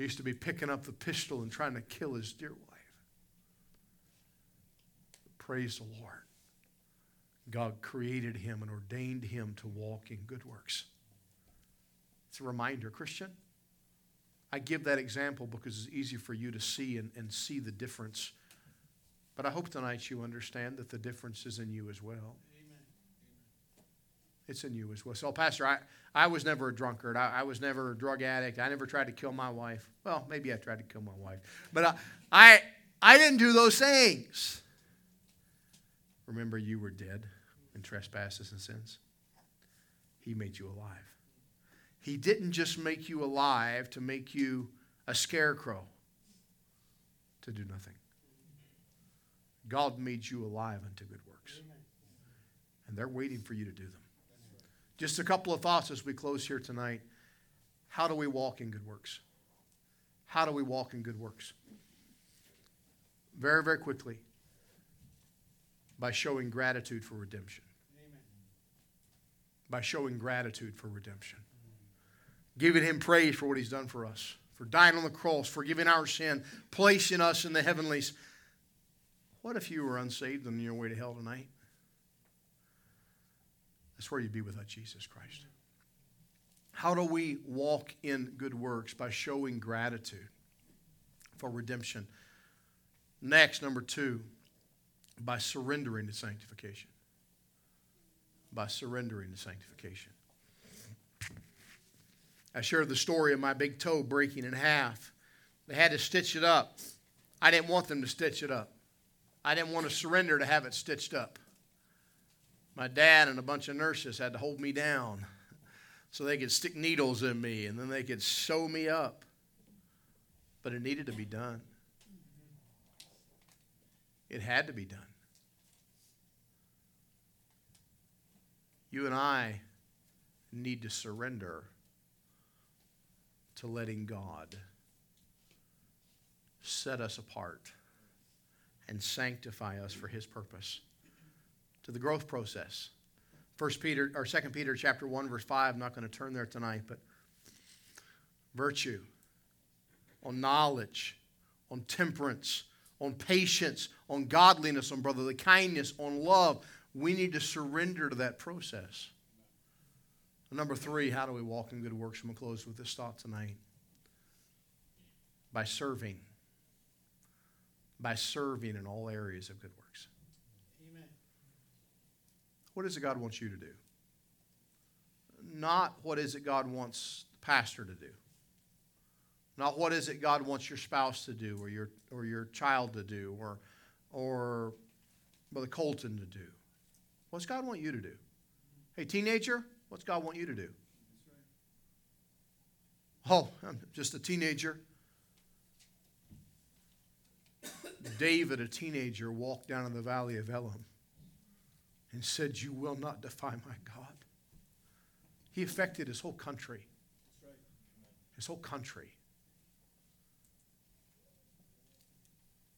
He used to be picking up the pistol and trying to kill his dear wife. Praise the Lord. God created him and ordained him to walk in good works. It's a reminder, Christian. I give that example because it's easy for you to see and, and see the difference. But I hope tonight you understand that the difference is in you as well. It's in you as well. So, Pastor, I, I was never a drunkard. I, I was never a drug addict. I never tried to kill my wife. Well, maybe I tried to kill my wife. But I, I, I didn't do those things. Remember, you were dead in trespasses and sins. He made you alive. He didn't just make you alive to make you a scarecrow to do nothing. God made you alive unto good works. And they're waiting for you to do them. Just a couple of thoughts as we close here tonight. How do we walk in good works? How do we walk in good works? Very, very quickly. By showing gratitude for redemption. Amen. By showing gratitude for redemption. Giving Him praise for what He's done for us, for dying on the cross, forgiving our sin, placing us in the heavenlies. What if you were unsaved on your way to hell tonight? That's where you'd be without Jesus Christ. How do we walk in good works? By showing gratitude for redemption. Next, number two, by surrendering to sanctification. By surrendering to sanctification. I shared the story of my big toe breaking in half. They had to stitch it up. I didn't want them to stitch it up. I didn't want to surrender to have it stitched up my dad and a bunch of nurses had to hold me down. so they could stick needles in me and then they could sew me up. But it needed to be done. It had to be done. You and I need to surrender to letting God set us apart and sanctify us for his purpose to the growth process. First peter or Second peter chapter 1 verse 5 i'm not going to turn there tonight but virtue on knowledge on temperance on patience on godliness on brotherly kindness on love. We need to surrender to that process. Number three how do we walk in good works? I'm going to close with this thought tonight. By serving. By serving in all areas of good works. What is it God wants you to do? Not what is it God wants the pastor to do. Not what is it God wants your spouse to do or your, or your child to do or, or Brother Colton to do. What's God want you to do? Hey, teenager, what's God want you to do? Oh, I'm just a teenager. David, a teenager, walked down in the valley of Elah and said, You will not defy my God. He affected his whole country. His whole country.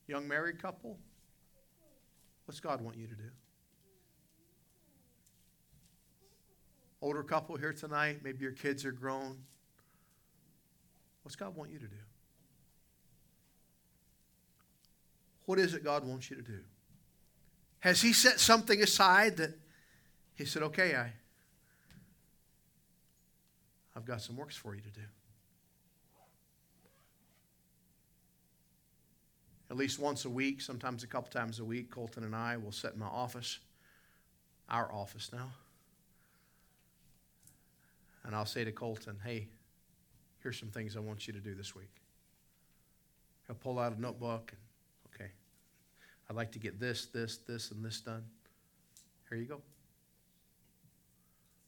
Young married couple, what's God want you to do? Older couple here tonight, maybe your kids are grown. What's God want you to do? What is it God wants you to do? Has He set something aside that He said, okay, I, I've got some works for you to do? At least once a week, sometimes a couple times a week, Colton and I will sit in my office, our office now. And I'll say to Colton, hey, here's some things I want you to do this week. He'll pull out a notebook and I'd like to get this, this, this, and this done. Here you go.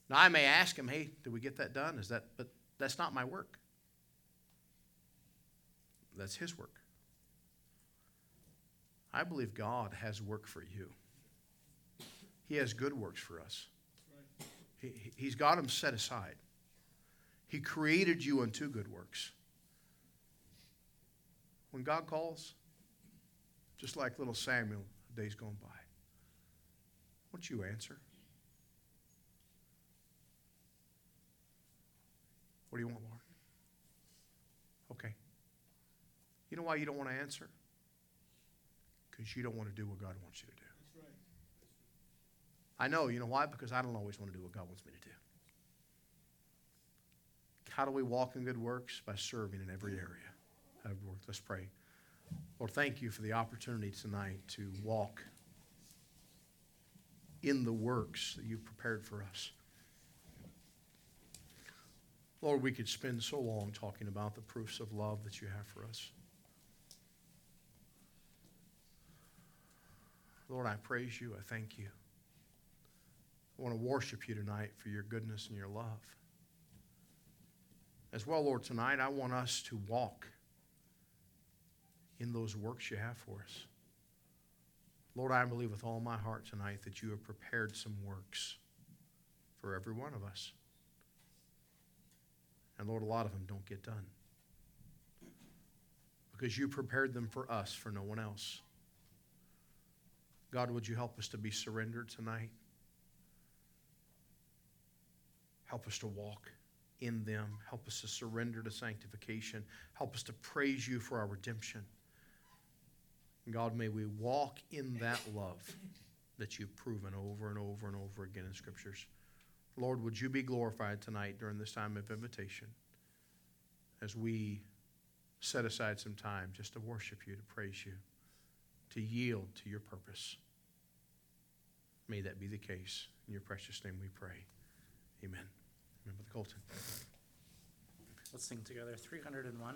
Now I may ask him, hey, did we get that done? Is that but that's not my work. That's his work. I believe God has work for you. He has good works for us. He, he's got them set aside. He created you unto good works. When God calls, just like little Samuel, days gone by. Won't you answer? What do you want, Lord? Okay. You know why you don't want to answer? Because you don't want to do what God wants you to do. I know. You know why? Because I don't always want to do what God wants me to do. How do we walk in good works? By serving in every area. Let's pray. Lord, thank you for the opportunity tonight to walk in the works that you've prepared for us. Lord, we could spend so long talking about the proofs of love that you have for us. Lord, I praise you. I thank you. I want to worship you tonight for your goodness and your love. As well, Lord, tonight I want us to walk in those works you have for us. Lord, I believe with all my heart tonight that you have prepared some works for every one of us. And Lord, a lot of them don't get done because you prepared them for us, for no one else. God, would you help us to be surrendered tonight? Help us to walk in them. Help us to surrender to sanctification. Help us to praise you for our redemption. God, may we walk in that love that you've proven over and over and over again in Scriptures. Lord, would you be glorified tonight during this time of invitation as we set aside some time just to worship you, to praise you, to yield to your purpose. May that be the case. In your precious name we pray. Amen. Remember the Colton. Let's sing together 301.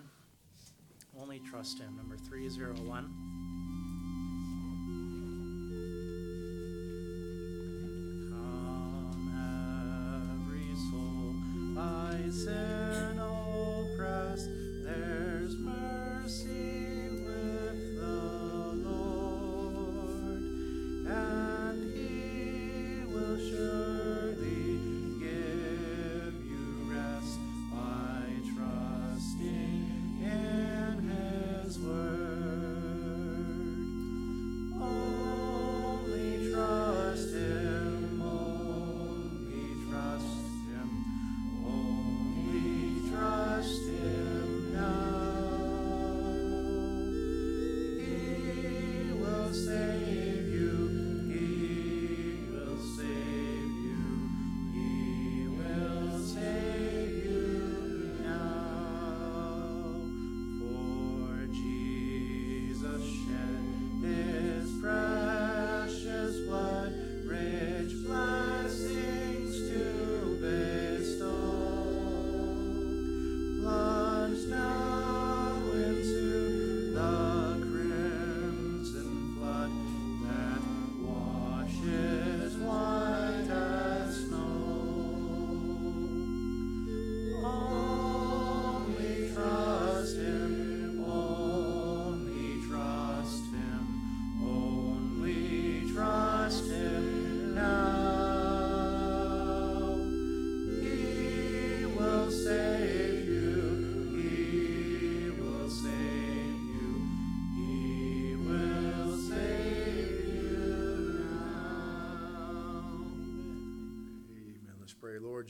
Only trust him. Number 301. Lord,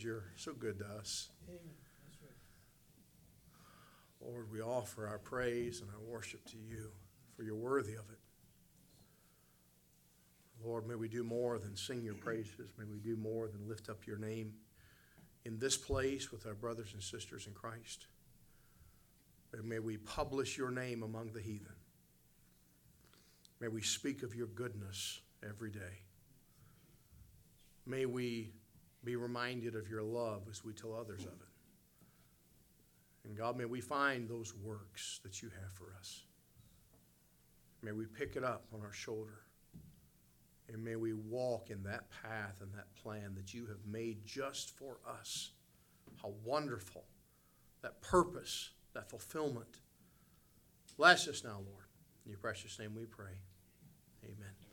you're so good to us. Lord, we offer our praise and our worship to you, for you're worthy of it. Lord, may we do more than sing your praises. May we do more than lift up your name in this place with our brothers and sisters in Christ. And may we publish your name among the heathen. May we speak of your goodness every day. May we be reminded of your love as we tell others of it. And God, may we find those works that you have for us. May we pick it up on our shoulder. And may we walk in that path and that plan that you have made just for us. How wonderful that purpose, that fulfillment. Bless us now, Lord. In your precious name we pray.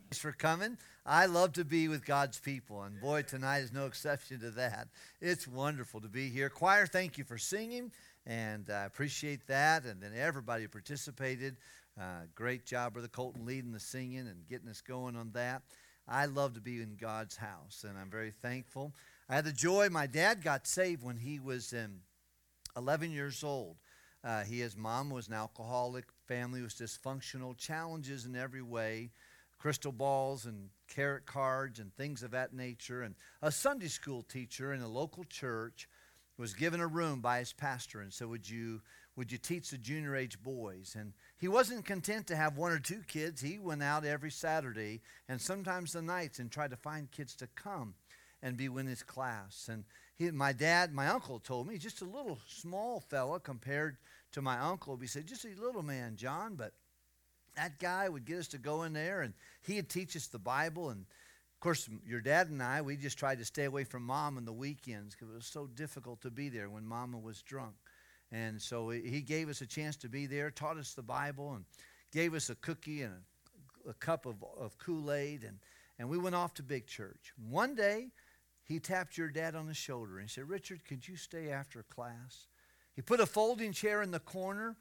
Thanks for coming. I love to be with God's people, and boy, tonight is no exception to that. It's wonderful to be here. Choir, thank you for singing, and I appreciate that. And then everybody who participated. Uh, great job, Brother Colton, leading the singing and getting us going on that. I love to be in God's house, and I'm very thankful. I had the joy, my dad got saved when he was um, 11 years old. Uh, he, his mom was an alcoholic, family was dysfunctional, challenges in every way crystal balls and tarot cards and things of that nature. And a Sunday school teacher in a local church was given a room by his pastor and said, Would you, would you teach the junior age boys? And he wasn't content to have one or two kids. He went out every Saturday and sometimes the nights and tried to find kids to come and be in his class. And he, my dad, my uncle told me, just a little small fella compared to my uncle. He said, Just a little man, John, but that guy would get us to go in there and he'd teach us the Bible. And of course, your dad and I, we just tried to stay away from mom on the weekends because it was so difficult to be there when mama was drunk. And so he gave us a chance to be there, taught us the Bible, and gave us a cookie and a, a cup of, of Kool Aid. And, and we went off to big church. One day, he tapped your dad on the shoulder and said, Richard, could you stay after class? He put a folding chair in the corner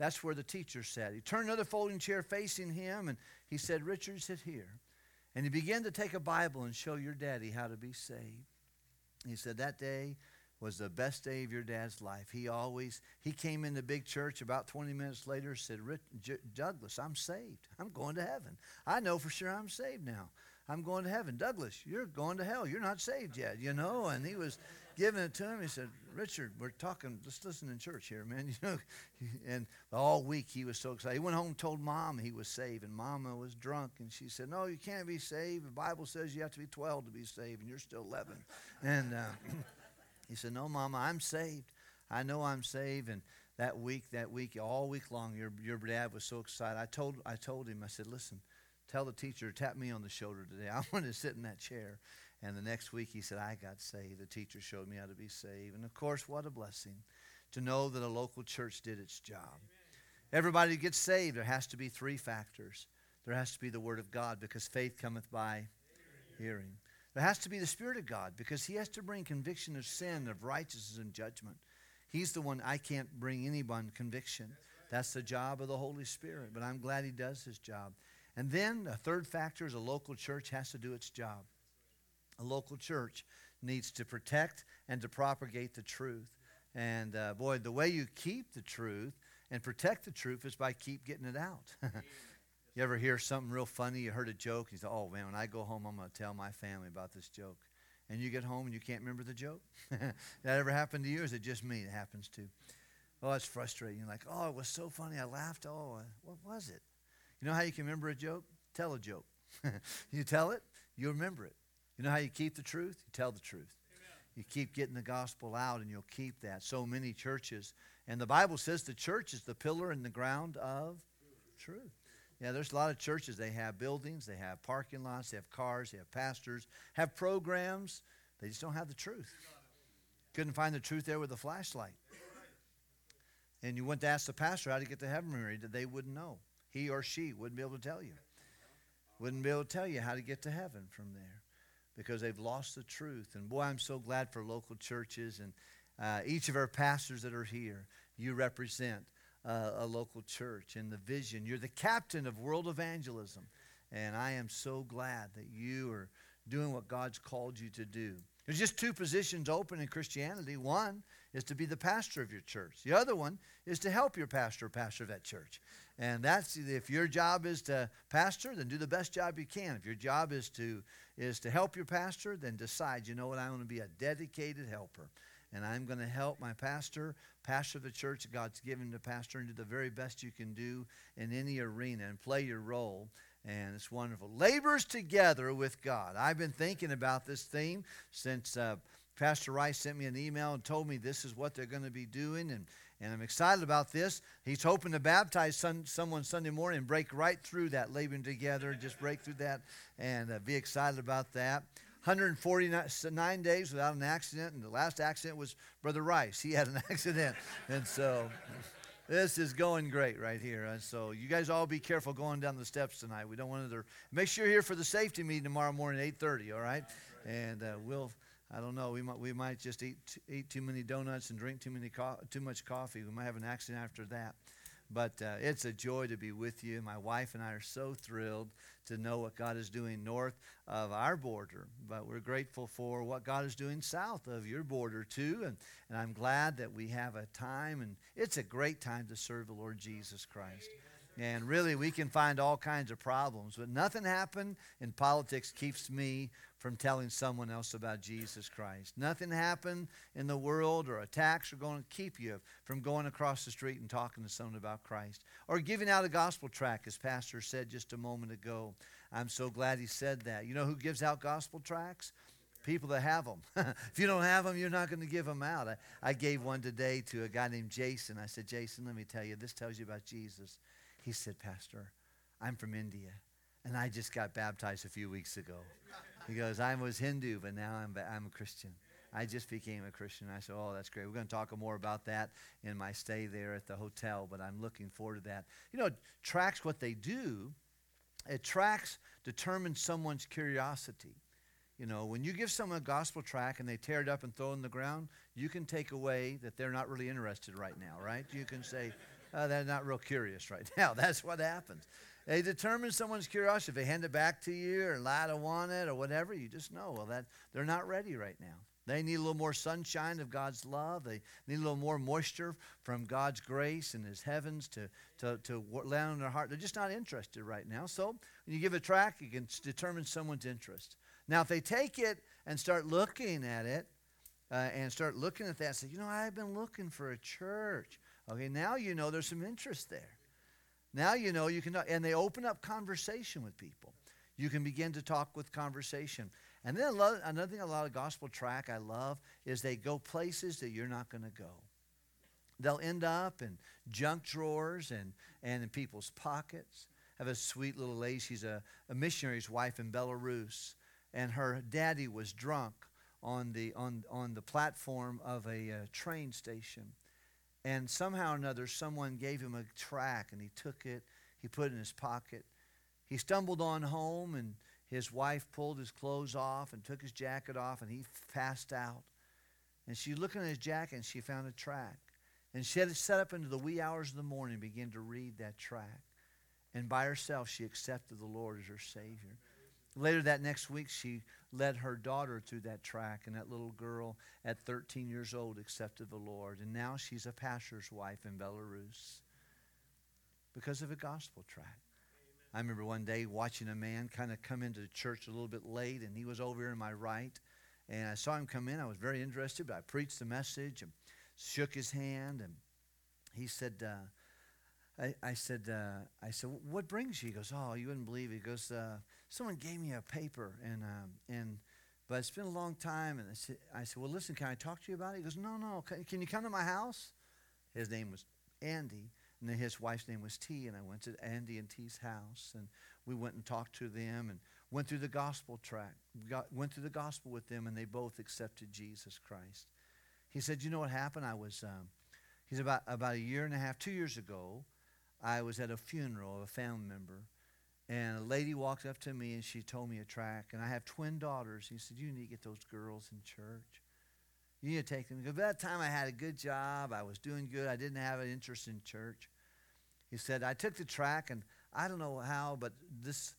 that's where the teacher sat. He turned another folding chair facing him and he said, Richard, sit here. And he began to take a Bible and show your daddy how to be saved. He said that day was the best day of your dad's life. He always, he came into big church about 20 minutes later, said, Douglas, I'm saved. I'm going to heaven. I know for sure I'm saved now. I'm going to heaven. Douglas, you're going to hell. You're not saved yet, you know? And he was giving it to him. He said, Richard, we're talking, let's listen in church here, man. You know, and all week he was so excited. He went home and told mom he was saved, and mama was drunk, and she said, No, you can't be saved. The Bible says you have to be 12 to be saved, and you're still 11. and uh, he said, No, mama, I'm saved. I know I'm saved. And that week, that week, all week long, your, your dad was so excited. I told, I told him, I said, Listen, tell the teacher, tap me on the shoulder today. I want to sit in that chair. And the next week he said, I got saved. The teacher showed me how to be saved. And of course, what a blessing to know that a local church did its job. Everybody gets saved. There has to be three factors. There has to be the Word of God because faith cometh by hearing. There has to be the Spirit of God because He has to bring conviction of sin, of righteousness, and judgment. He's the one I can't bring anyone conviction. That's the job of the Holy Spirit, but I'm glad He does His job. And then a third factor is a local church has to do its job. A local church needs to protect and to propagate the truth. And uh, boy, the way you keep the truth and protect the truth is by keep getting it out. you ever hear something real funny? You heard a joke. You say, "Oh man, when I go home, I'm going to tell my family about this joke." And you get home and you can't remember the joke. that ever happened to you? Or is it just me? It happens to. Oh, it's frustrating. You're like, "Oh, it was so funny. I laughed. Oh, uh, what was it?" You know how you can remember a joke? Tell a joke. you tell it, you remember it. You know how you keep the truth? You tell the truth. You keep getting the gospel out and you'll keep that. So many churches. And the Bible says the church is the pillar and the ground of truth. Yeah, there's a lot of churches. They have buildings, they have parking lots, they have cars, they have pastors, have programs. They just don't have the truth. Couldn't find the truth there with a flashlight. And you went to ask the pastor how to get to heaven married, they wouldn't know. He or she wouldn't be able to tell you. Wouldn't be able to tell you how to get to heaven from there because they've lost the truth. And boy, I'm so glad for local churches and uh, each of our pastors that are here. You represent uh, a local church and the vision. You're the captain of world evangelism. And I am so glad that you are doing what God's called you to do. There's just two positions open in Christianity. One is to be the pastor of your church. The other one is to help your pastor pastor that church. And that's if your job is to pastor, then do the best job you can. If your job is to is to help your pastor, then decide, you know what, I want to be a dedicated helper. And I'm going to help my pastor, pastor of the church God's given to pastor, and do the very best you can do in any arena and play your role. And it's wonderful. Labors together with God. I've been thinking about this theme since uh, Pastor Rice sent me an email and told me this is what they're going to be doing. And and I'm excited about this. He's hoping to baptize some, someone Sunday morning and break right through that, laboring together, just break through that and uh, be excited about that. 149 days without an accident, and the last accident was Brother Rice. He had an accident. And so this is going great right here. And so you guys all be careful going down the steps tonight. We don't want to. Make sure you're here for the safety meeting tomorrow morning, at 8:30. All right, and uh, we'll I don't know. We might we might just eat eat too many donuts and drink too many co- too much coffee. We might have an accident after that. But uh, it's a joy to be with you. My wife and I are so thrilled to know what God is doing north of our border. But we're grateful for what God is doing south of your border, too. And, and I'm glad that we have a time, and it's a great time to serve the Lord Jesus Christ. And really, we can find all kinds of problems, but nothing happened in politics keeps me from telling someone else about Jesus Christ. Nothing happened in the world or attacks are going to keep you from going across the street and talking to someone about Christ. Or giving out a gospel tract, as Pastor said just a moment ago. I'm so glad he said that. You know who gives out gospel tracts? People that have them. if you don't have them, you're not going to give them out. I, I gave one today to a guy named Jason. I said, Jason, let me tell you, this tells you about Jesus. He said, Pastor, I'm from India, and I just got baptized a few weeks ago. He goes, I was Hindu, but now I'm, I'm a Christian. I just became a Christian. I said, Oh, that's great. We're going to talk more about that in my stay there at the hotel, but I'm looking forward to that. You know, tracks what they do, it tracks determines someone's curiosity. You know, when you give someone a gospel track and they tear it up and throw it in the ground, you can take away that they're not really interested right now, right? You can say, oh, they're not real curious right now. That's what happens. They determine someone's curiosity. If they hand it back to you or lie to want it or whatever, you just know, well, that they're not ready right now. They need a little more sunshine of God's love. They need a little more moisture from God's grace and His heavens to, to, to land on their heart. They're just not interested right now. So when you give a track, you can determine someone's interest. Now, if they take it and start looking at it uh, and start looking at that and say, you know, I've been looking for a church. Okay, now you know there's some interest there. Now you know you can, and they open up conversation with people. You can begin to talk with conversation. And then another thing, a lot of gospel track I love is they go places that you're not going to go. They'll end up in junk drawers and, and in people's pockets. I have a sweet little lady. She's a, a missionary's wife in Belarus. and her daddy was drunk on the on on the platform of a uh, train station, and somehow or another someone gave him a track, and he took it, he put it in his pocket. He stumbled on home, and his wife pulled his clothes off and took his jacket off, and he passed out. And she looked in his jacket, and she found a track. And she had it set up into the wee hours of the morning, and began to read that track. And by herself, she accepted the Lord as her Savior. Later that next week, she led her daughter through that track, and that little girl at 13 years old accepted the Lord. And now she's a pastor's wife in Belarus because of a gospel track. I remember one day watching a man kind of come into the church a little bit late, and he was over here in my right. And I saw him come in. I was very interested, but I preached the message and shook his hand, and he said, uh, I, I, said, uh, I said, what brings you? He goes, oh, you wouldn't believe it. He goes, uh, someone gave me a paper, and um, and but it's been a long time. And I said, I said, well, listen, can I talk to you about it? He goes, no, no. Can, can you come to my house? His name was Andy, and then his wife's name was T. And I went to Andy and T's house, and we went and talked to them, and went through the gospel track. Got, went through the gospel with them, and they both accepted Jesus Christ. He said, you know what happened? I was. Um, he's about about a year and a half, two years ago. I was at a funeral of a family member, and a lady walked up to me and she told me a track. And I have twin daughters. He said, You need to get those girls in church. You need to take them. Because by that time I had a good job. I was doing good. I didn't have an interest in church. He said, I took the track, and I don't know how, but this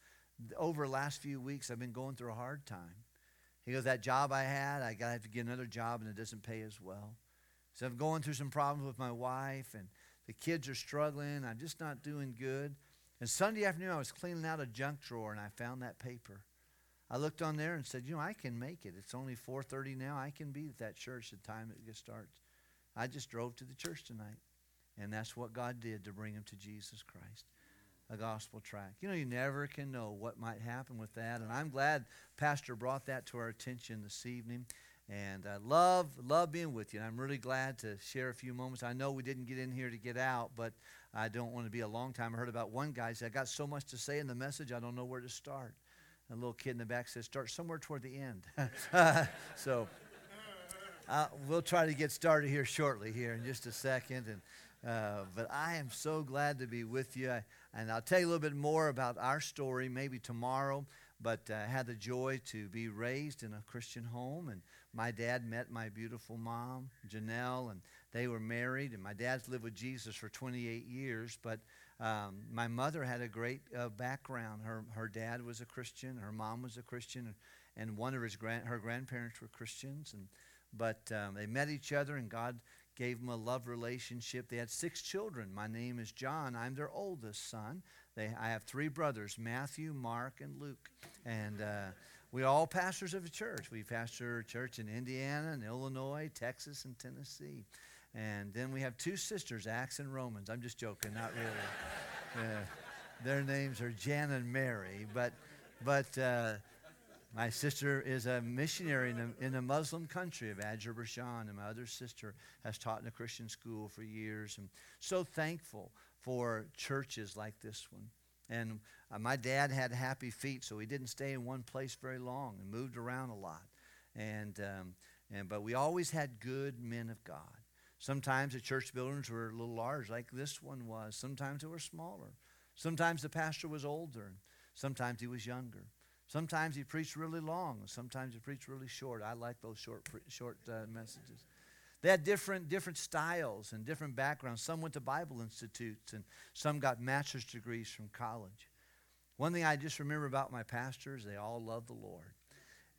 over the last few weeks, I've been going through a hard time. He goes, That job I had, I got to have to get another job, and it doesn't pay as well. So I'm going through some problems with my wife, and the kids are struggling. I'm just not doing good. And Sunday afternoon, I was cleaning out a junk drawer and I found that paper. I looked on there and said, you know, I can make it. It's only 4:30 now. I can be at that church at the time it starts. I just drove to the church tonight, and that's what God did to bring him to Jesus Christ. A gospel track. You know, you never can know what might happen with that, and I'm glad Pastor brought that to our attention this evening. And I love love being with you. And I'm really glad to share a few moments. I know we didn't get in here to get out, but I don't want to be a long time. I heard about one guy said, I got so much to say in the message, I don't know where to start. A little kid in the back says, Start somewhere toward the end. so uh, we'll try to get started here shortly, here in just a second. And uh, but I am so glad to be with you. And I'll tell you a little bit more about our story maybe tomorrow. But I uh, had the joy to be raised in a Christian home, and my dad met my beautiful mom, Janelle, and they were married, and my dad's lived with Jesus for 28 years. But um, my mother had a great uh, background. Her, her dad was a Christian, her mom was a Christian, and one of his grand, her grandparents were Christians. And, but um, they met each other, and God gave them a love relationship. They had six children. My name is John. I'm their oldest son. They, I have three brothers Matthew, Mark, and Luke. And uh, we're all pastors of a church. We pastor a church in Indiana and Illinois, Texas, and Tennessee. And then we have two sisters, Acts and Romans. I'm just joking, not really. Uh, their names are Jan and Mary. But, but uh, my sister is a missionary in a, in a Muslim country of Azerbaijan, and my other sister has taught in a Christian school for years. And so thankful for churches like this one. And uh, my dad had happy feet, so he didn't stay in one place very long and moved around a lot. And, um, and but we always had good men of God. Sometimes the church buildings were a little large, like this one was. Sometimes they were smaller. Sometimes the pastor was older. Sometimes he was younger. Sometimes he preached really long. Sometimes he preached really short. I like those short, short uh, messages. They had different, different styles and different backgrounds. Some went to Bible institutes, and some got master's degrees from college. One thing I just remember about my pastors, they all loved the Lord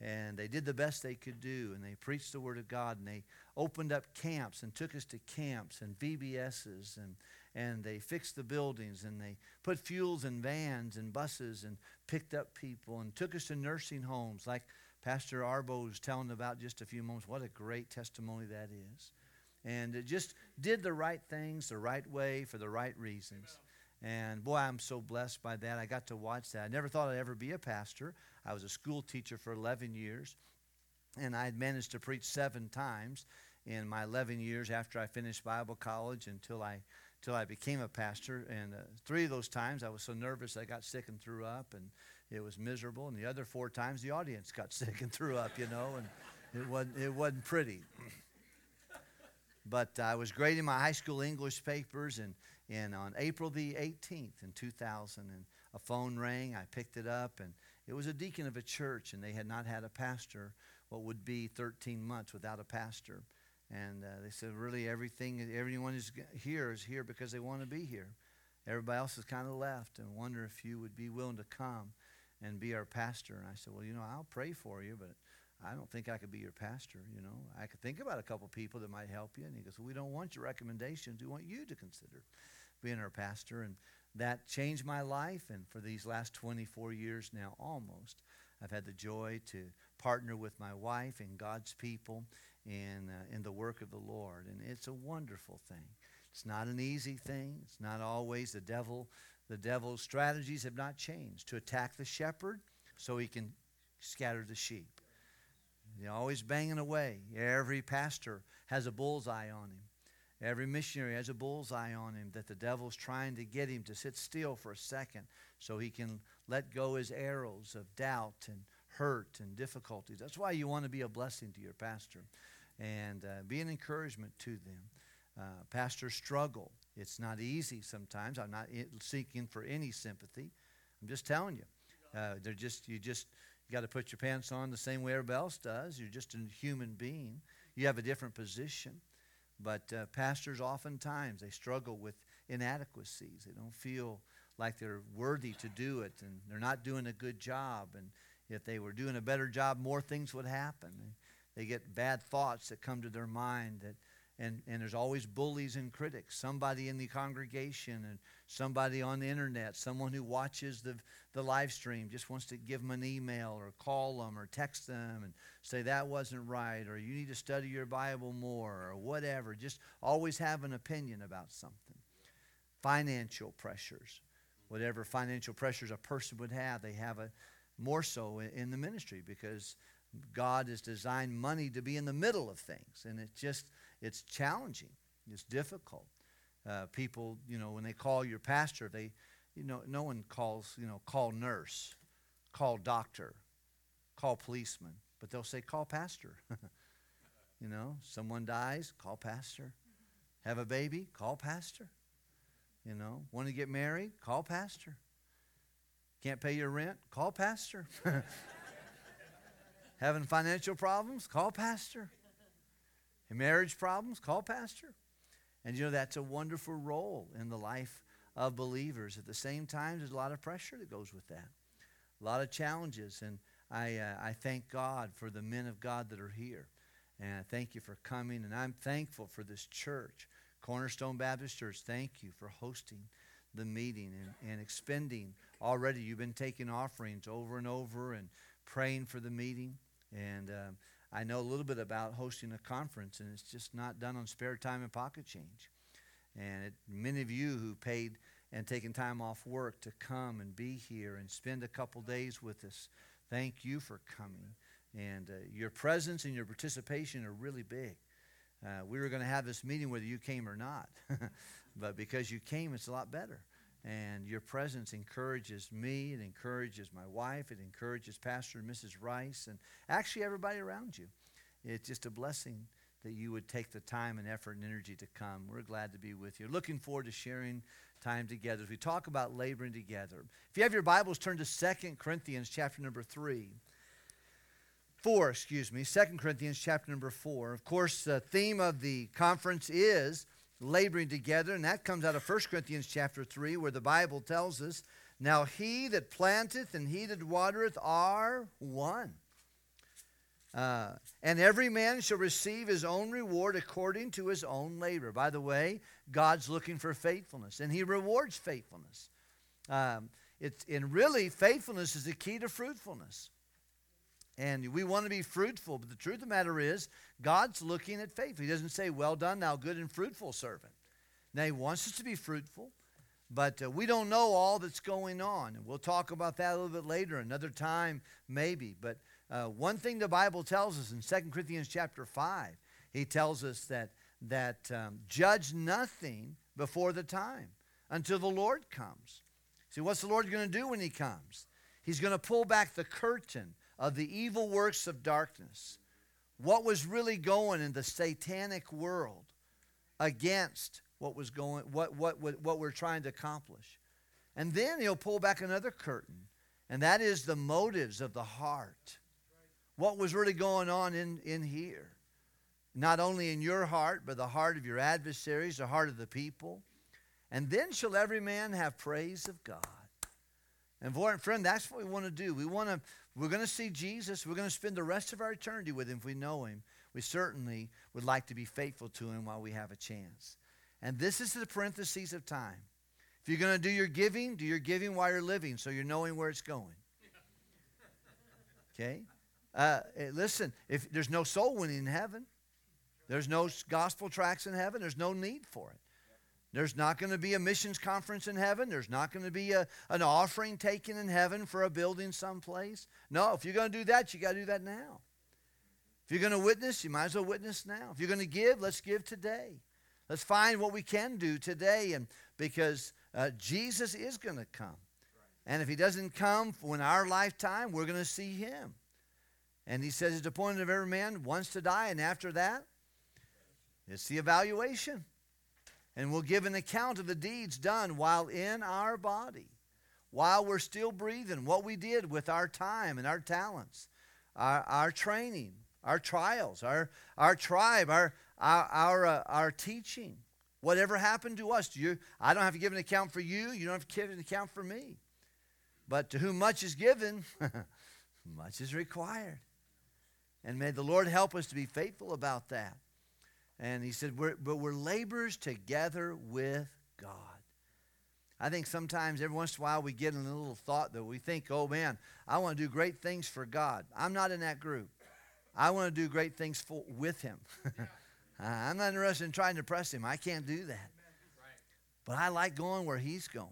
and they did the best they could do and they preached the word of god and they opened up camps and took us to camps and vbs's and, and they fixed the buildings and they put fuels in vans and buses and picked up people and took us to nursing homes like pastor arbo was telling about just a few moments. What a great testimony that is. And it just did the right things the right way for the right reasons and boy, I'm so blessed by that. I got to watch that. I never thought I'd ever be a pastor. I was a school teacher for 11 years, and I had managed to preach seven times in my 11 years after I finished Bible college until I until I became a pastor. And uh, three of those times I was so nervous I got sick and threw up. And it was miserable. And the other four times, the audience got sick and threw up, you know, and it wasn't, it wasn't pretty. But I was grading my high school English papers, and, and on April the 18th in 2000, and a phone rang. I picked it up, and it was a deacon of a church, and they had not had a pastor what would be 13 months without a pastor. And uh, they said, really, everything, everyone is here is here because they want to be here. Everybody else has kind of left, and wonder if you would be willing to come and be our pastor. And I said, well, you know, I'll pray for you, but I don't think I could be your pastor. You know, I could think about a couple people that might help you. And he goes, well, we don't want your recommendations. We want you to consider being our pastor. And that changed my life. And for these last 24 years now, almost, I've had the joy to partner with my wife and God's people in, uh, in the work of the Lord. And it's a wonderful thing. It's not an easy thing. It's not always the devil. The devil's strategies have not changed to attack the shepherd so he can scatter the sheep. He's always banging away. Every pastor has a bullseye on him. Every missionary has a bullseye on him that the devil's trying to get him to sit still for a second so he can let go his arrows of doubt and hurt and difficulties. That's why you want to be a blessing to your pastor and uh, be an encouragement to them. Uh, pastors struggle. It's not easy sometimes. I'm not seeking for any sympathy. I'm just telling you. Uh, they're just you just you got to put your pants on the same way everybody else does. You're just a human being. You have a different position. But uh, pastors oftentimes they struggle with inadequacies. They don't feel like they're worthy to do it, and they're not doing a good job. And if they were doing a better job, more things would happen. They get bad thoughts that come to their mind that and, and there's always bullies and critics somebody in the congregation and somebody on the internet someone who watches the, the live stream just wants to give them an email or call them or text them and say that wasn't right or you need to study your bible more or whatever. Just always have an opinion about something. Financial pressures. Whatever financial pressures a person would have they have a more so in the ministry because God has designed money to be in the middle of things, and it's just it's challenging. It's difficult. Uh, people, you know, when they call your pastor, they, you know, no one calls, you know, call nurse, call doctor, call policeman, but they'll say call pastor. you know, someone dies, call pastor. Have a baby, call pastor. You know, want to get married, call pastor. Can't pay your rent? Call pastor. Having financial problems? Call pastor. Marriage problems? Call pastor. And you know, that's a wonderful role in the life of believers. At the same time, there's a lot of pressure that goes with that, a lot of challenges. And I, uh, I thank God for the men of God that are here. And I thank you for coming. And I'm thankful for this church, Cornerstone Baptist Church. Thank you for hosting the meeting and, and expending already. You've been taking offerings over and over and praying for the meeting. And um, I know a little bit about hosting a conference, and it's just not done on spare time and pocket change. And it, many of you who paid and taken time off work to come and be here and spend a couple days with us, thank you for coming. And uh, your presence and your participation are really big. Uh, we were going to have this meeting whether you came or not, but because you came, it's a lot better. And your presence encourages me, it encourages my wife, it encourages Pastor and Mrs. Rice, and actually everybody around you. It's just a blessing that you would take the time and effort and energy to come. We're glad to be with you. Looking forward to sharing time together as we talk about laboring together. If you have your Bibles, turn to Second Corinthians chapter number 3. 4, excuse me, Second Corinthians chapter number 4. Of course, the theme of the conference is laboring together, and that comes out of 1 Corinthians chapter 3, where the Bible tells us, Now he that planteth and he that watereth are one. Uh, and every man shall receive his own reward according to his own labor. By the way, God's looking for faithfulness, and he rewards faithfulness. Um, it's, and really, faithfulness is the key to fruitfulness. And we want to be fruitful, but the truth of the matter is, God's looking at faith. He doesn't say, Well done, thou good and fruitful servant. Now, He wants us to be fruitful, but uh, we don't know all that's going on. And we'll talk about that a little bit later, another time, maybe. But uh, one thing the Bible tells us in 2 Corinthians chapter 5, He tells us that, that um, judge nothing before the time until the Lord comes. See, what's the Lord going to do when He comes? He's going to pull back the curtain of the evil works of darkness. What was really going in the satanic world against what was going what what what, what we're trying to accomplish. And then he'll pull back another curtain, and that is the motives of the heart. What was really going on in, in here? Not only in your heart, but the heart of your adversaries, the heart of the people. And then shall every man have praise of God. And friend, that's what we want to do. We want to, we're going to see Jesus. We're going to spend the rest of our eternity with him if we know him. We certainly would like to be faithful to him while we have a chance. And this is the parentheses of time. If you're going to do your giving, do your giving while you're living so you're knowing where it's going. Okay? Uh, eh, listen, if there's no soul winning in heaven, there's no gospel tracks in heaven, there's no need for it. There's not going to be a missions conference in heaven. There's not going to be a, an offering taken in heaven for a building someplace. No, if you're going to do that, you got to do that now. If you're going to witness, you might as well witness now. If you're going to give, let's give today. Let's find what we can do today, and because uh, Jesus is going to come, and if He doesn't come in our lifetime, we're going to see Him. And He says it's appointed of every man once to die, and after that, it's the evaluation and we'll give an account of the deeds done while in our body, while we're still breathing, what we did with our time and our talents, our, our training, our trials, our, our tribe, our, our, our, uh, our teaching. Whatever happened to us, you, I don't have to give an account for you, you don't have to give an account for me. But to whom much is given, much is required. And may the Lord help us to be faithful about that. And he said, we're, but we're laborers together with God. I think sometimes every once in a while we get in a little thought that we think, oh man, I want to do great things for God. I'm not in that group. I want to do great things for, with Him. I'm not interested in trying to impress Him. I can't do that. But I like going where He's going.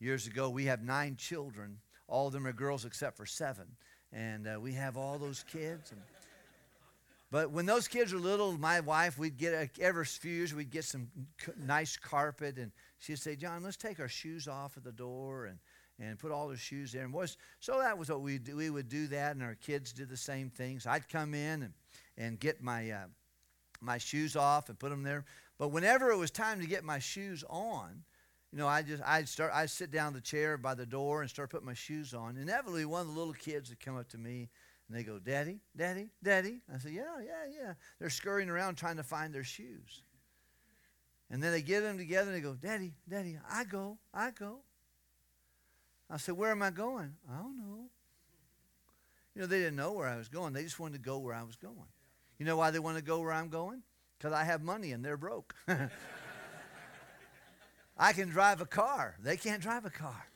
Years ago, we have nine children. All of them are girls except for seven. And uh, we have all those kids. And but when those kids were little, my wife, we'd get a, every few years, we'd get some nice carpet, and she'd say, "John, let's take our shoes off at the door and and put all the shoes there." And so that was what we. We would do that, and our kids did the same things. I'd come in and and get my uh, my shoes off and put them there. But whenever it was time to get my shoes on, you know, I just I'd start I'd sit down the chair by the door and start putting my shoes on. Inevitably, one of the little kids would come up to me and they go, Daddy, Daddy, Daddy. I say, Yeah, yeah, yeah. They're scurrying around trying to find their shoes. And then they get them together and they go, Daddy, Daddy, I go, I go. I said, Where am I going? I don't know. You know, they didn't know where I was going. They just wanted to go where I was going. You know why they want to go where I'm going? Because I have money and they're broke. I can drive a car. They can't drive a car.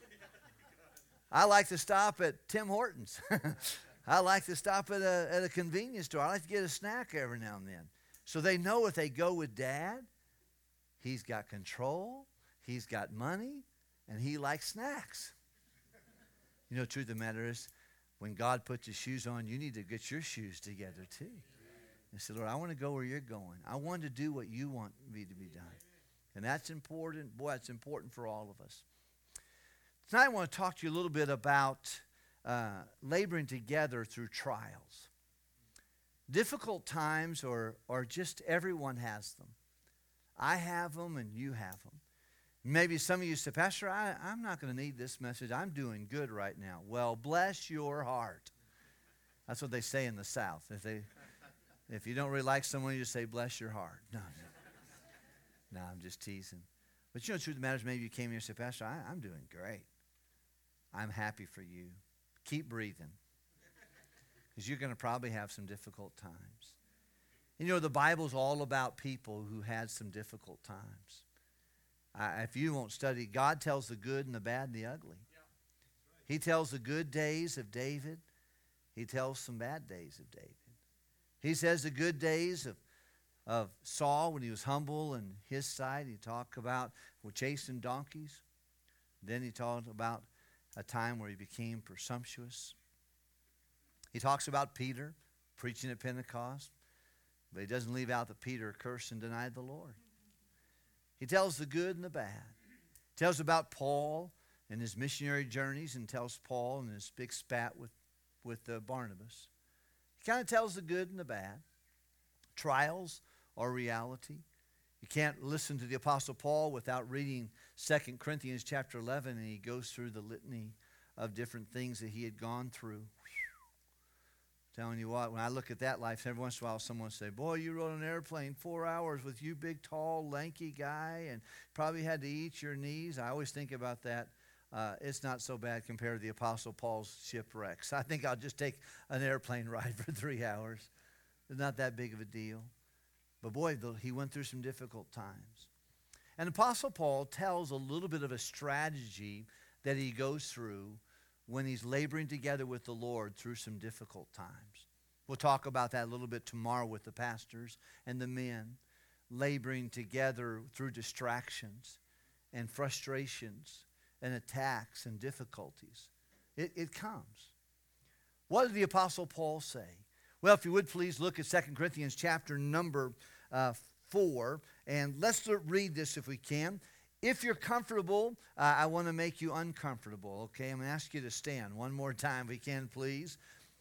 I like to stop at Tim Hortons. I like to stop at a, at a convenience store. I like to get a snack every now and then. So they know if they go with dad, he's got control, he's got money, and he likes snacks. You know, truth of the matter is, when God puts his shoes on, you need to get your shoes together too. And say, Lord, I want to go where you're going. I want to do what you want me to be done. And that's important. Boy, that's important for all of us. Tonight, I want to talk to you a little bit about uh, laboring together through trials. Difficult times, or, or just everyone has them. I have them, and you have them. Maybe some of you say, Pastor, I, I'm not going to need this message. I'm doing good right now. Well, bless your heart. That's what they say in the South. If, they, if you don't really like someone, you just say, bless your heart. No, no. no I'm just teasing. But you know, the truth of the matter is, maybe you came here and said, Pastor, I, I'm doing great. I'm happy for you. Keep breathing. Because you're going to probably have some difficult times. You know, the Bible's all about people who had some difficult times. Uh, if you won't study, God tells the good and the bad and the ugly. He tells the good days of David. He tells some bad days of David. He says the good days of, of Saul when he was humble and his side. He talked about well, chasing donkeys. Then he talked about a time where he became presumptuous. He talks about Peter preaching at Pentecost, but he doesn't leave out that Peter cursed and denied the Lord. He tells the good and the bad. He tells about Paul and his missionary journeys and tells Paul and his big spat with, with uh, Barnabas. He kind of tells the good and the bad. Trials are reality. You can't listen to the Apostle Paul without reading 2 Corinthians chapter 11, and he goes through the litany of different things that he had gone through. Telling you what, when I look at that life, every once in a while someone will say, Boy, you rode an airplane four hours with you big, tall, lanky guy, and probably had to eat your knees. I always think about that. Uh, it's not so bad compared to the Apostle Paul's shipwrecks. I think I'll just take an airplane ride for three hours. It's not that big of a deal. But boy, he went through some difficult times. And Apostle Paul tells a little bit of a strategy that he goes through when he's laboring together with the Lord through some difficult times. We'll talk about that a little bit tomorrow with the pastors and the men laboring together through distractions and frustrations and attacks and difficulties. It, it comes. What did the Apostle Paul say? Well, if you would please look at 2 Corinthians chapter number uh, 4, and let's read this if we can. If you're comfortable, uh, I want to make you uncomfortable, okay? I'm going to ask you to stand one more time, if we can, please.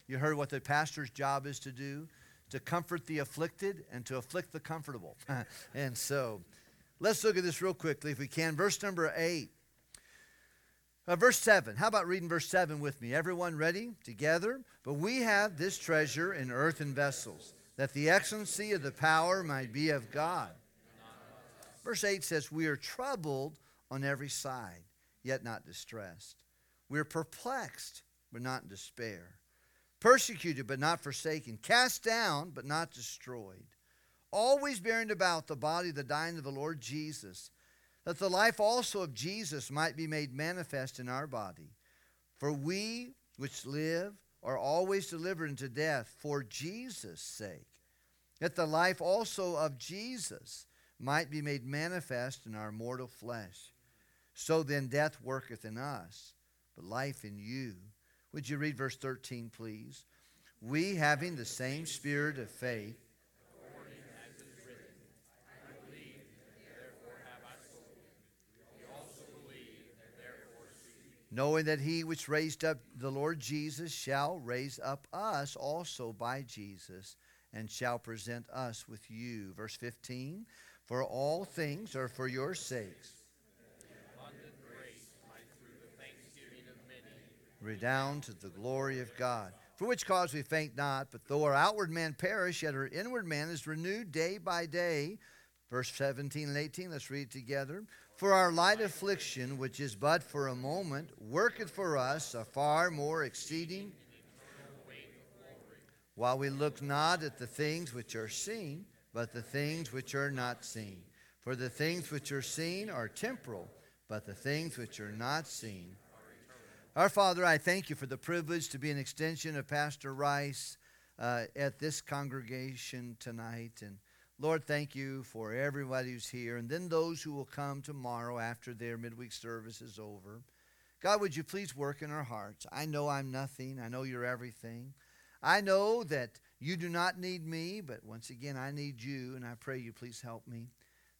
You heard what the pastor's job is to do to comfort the afflicted and to afflict the comfortable. and so let's look at this real quickly, if we can. Verse number 8. Uh, verse 7. How about reading verse 7 with me? Everyone ready? Together? But we have this treasure in earthen vessels, that the excellency of the power might be of God Verse 8 says, We are troubled on every side, yet not distressed. We are perplexed, but not in despair. Persecuted, but not forsaken. Cast down, but not destroyed. Always bearing about the body of the dying of the Lord Jesus, that the life also of Jesus might be made manifest in our body. For we which live are always delivered into death for Jesus' sake, that the life also of Jesus might be made manifest in our mortal flesh. So then death worketh in us, but life in you. Would you read verse 13, please? We, having the same spirit of faith, knowing that he which raised up the Lord Jesus shall raise up us also by Jesus, and shall present us with you. Verse 15 for all things are for your sakes. Redound to the glory of God. For which cause we faint not, but though our outward man perish, yet our inward man is renewed day by day. Verse 17 and 18, let's read together. For our light affliction, which is but for a moment, worketh for us a far more exceeding, while we look not at the things which are seen but the things which are not seen. For the things which are seen are temporal, but the things which are not seen. Our Father, I thank you for the privilege to be an extension of Pastor Rice uh, at this congregation tonight. And Lord, thank you for everybody who's here, and then those who will come tomorrow after their midweek service is over. God, would you please work in our hearts? I know I'm nothing. I know you're everything. I know that you do not need me, but once again, I need you, and I pray you please help me.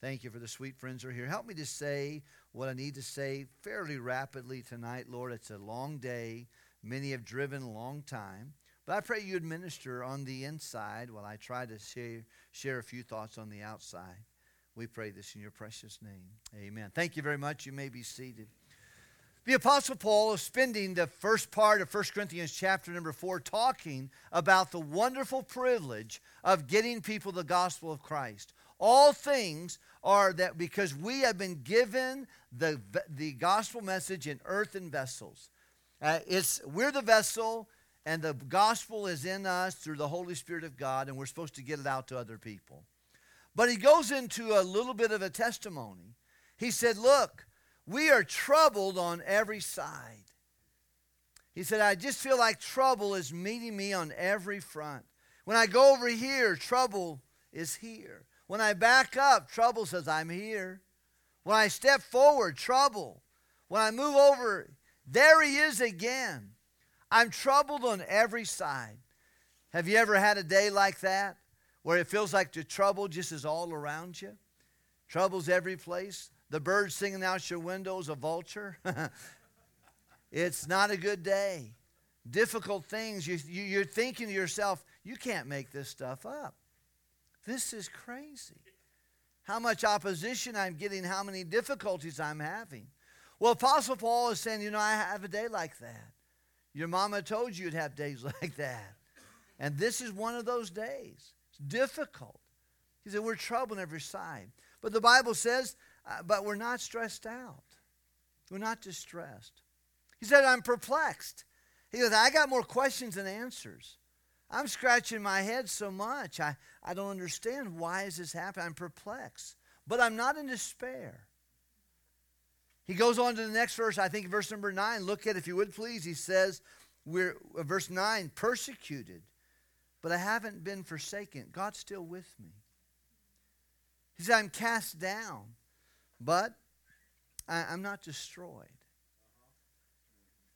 Thank you for the sweet friends who are here. Help me to say what I need to say fairly rapidly tonight, Lord. It's a long day. Many have driven a long time. But I pray you administer on the inside while I try to share, share a few thoughts on the outside. We pray this in your precious name. Amen. Thank you very much. You may be seated. The Apostle Paul is spending the first part of 1 Corinthians chapter number 4 talking about the wonderful privilege of getting people the gospel of Christ. All things are that because we have been given the, the gospel message in earthen vessels. Uh, it's, we're the vessel, and the gospel is in us through the Holy Spirit of God, and we're supposed to get it out to other people. But he goes into a little bit of a testimony. He said, Look, we are troubled on every side. He said, I just feel like trouble is meeting me on every front. When I go over here, trouble is here. When I back up, trouble says, I'm here. When I step forward, trouble. When I move over, there he is again. I'm troubled on every side. Have you ever had a day like that where it feels like the trouble just is all around you? Trouble's every place the bird singing out your window is a vulture. It's not a good day. Difficult things. You, you, you're thinking to yourself, you can't make this stuff up. This is crazy. How much opposition I'm getting, how many difficulties I'm having. Well, Apostle Paul is saying, you know, I have a day like that. Your mama told you you'd have days like that. And this is one of those days. It's difficult. He said, We're troubled on every side. But the Bible says, uh, but we're not stressed out. We're not distressed. He said, I'm perplexed. He goes, I got more questions than answers. I'm scratching my head so much. I, I don't understand why is this happening. I'm perplexed. But I'm not in despair. He goes on to the next verse, I think verse number 9. Look at if you would please. He says, we're uh, verse 9, persecuted, but I haven't been forsaken. God's still with me. He said, I'm cast down, but I, I'm not destroyed.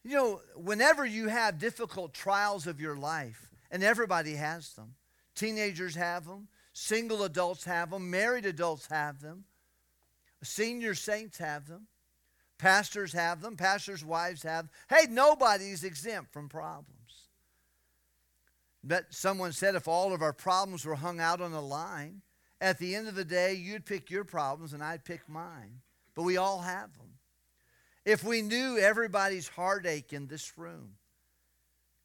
You know, whenever you have difficult trials of your life, and everybody has them, teenagers have them, single adults have them, married adults have them, senior saints have them, pastors have them, pastors' wives have. Hey, nobody's exempt from problems. But someone said if all of our problems were hung out on a line, at the end of the day, you'd pick your problems and I'd pick mine. But we all have them. If we knew everybody's heartache in this room,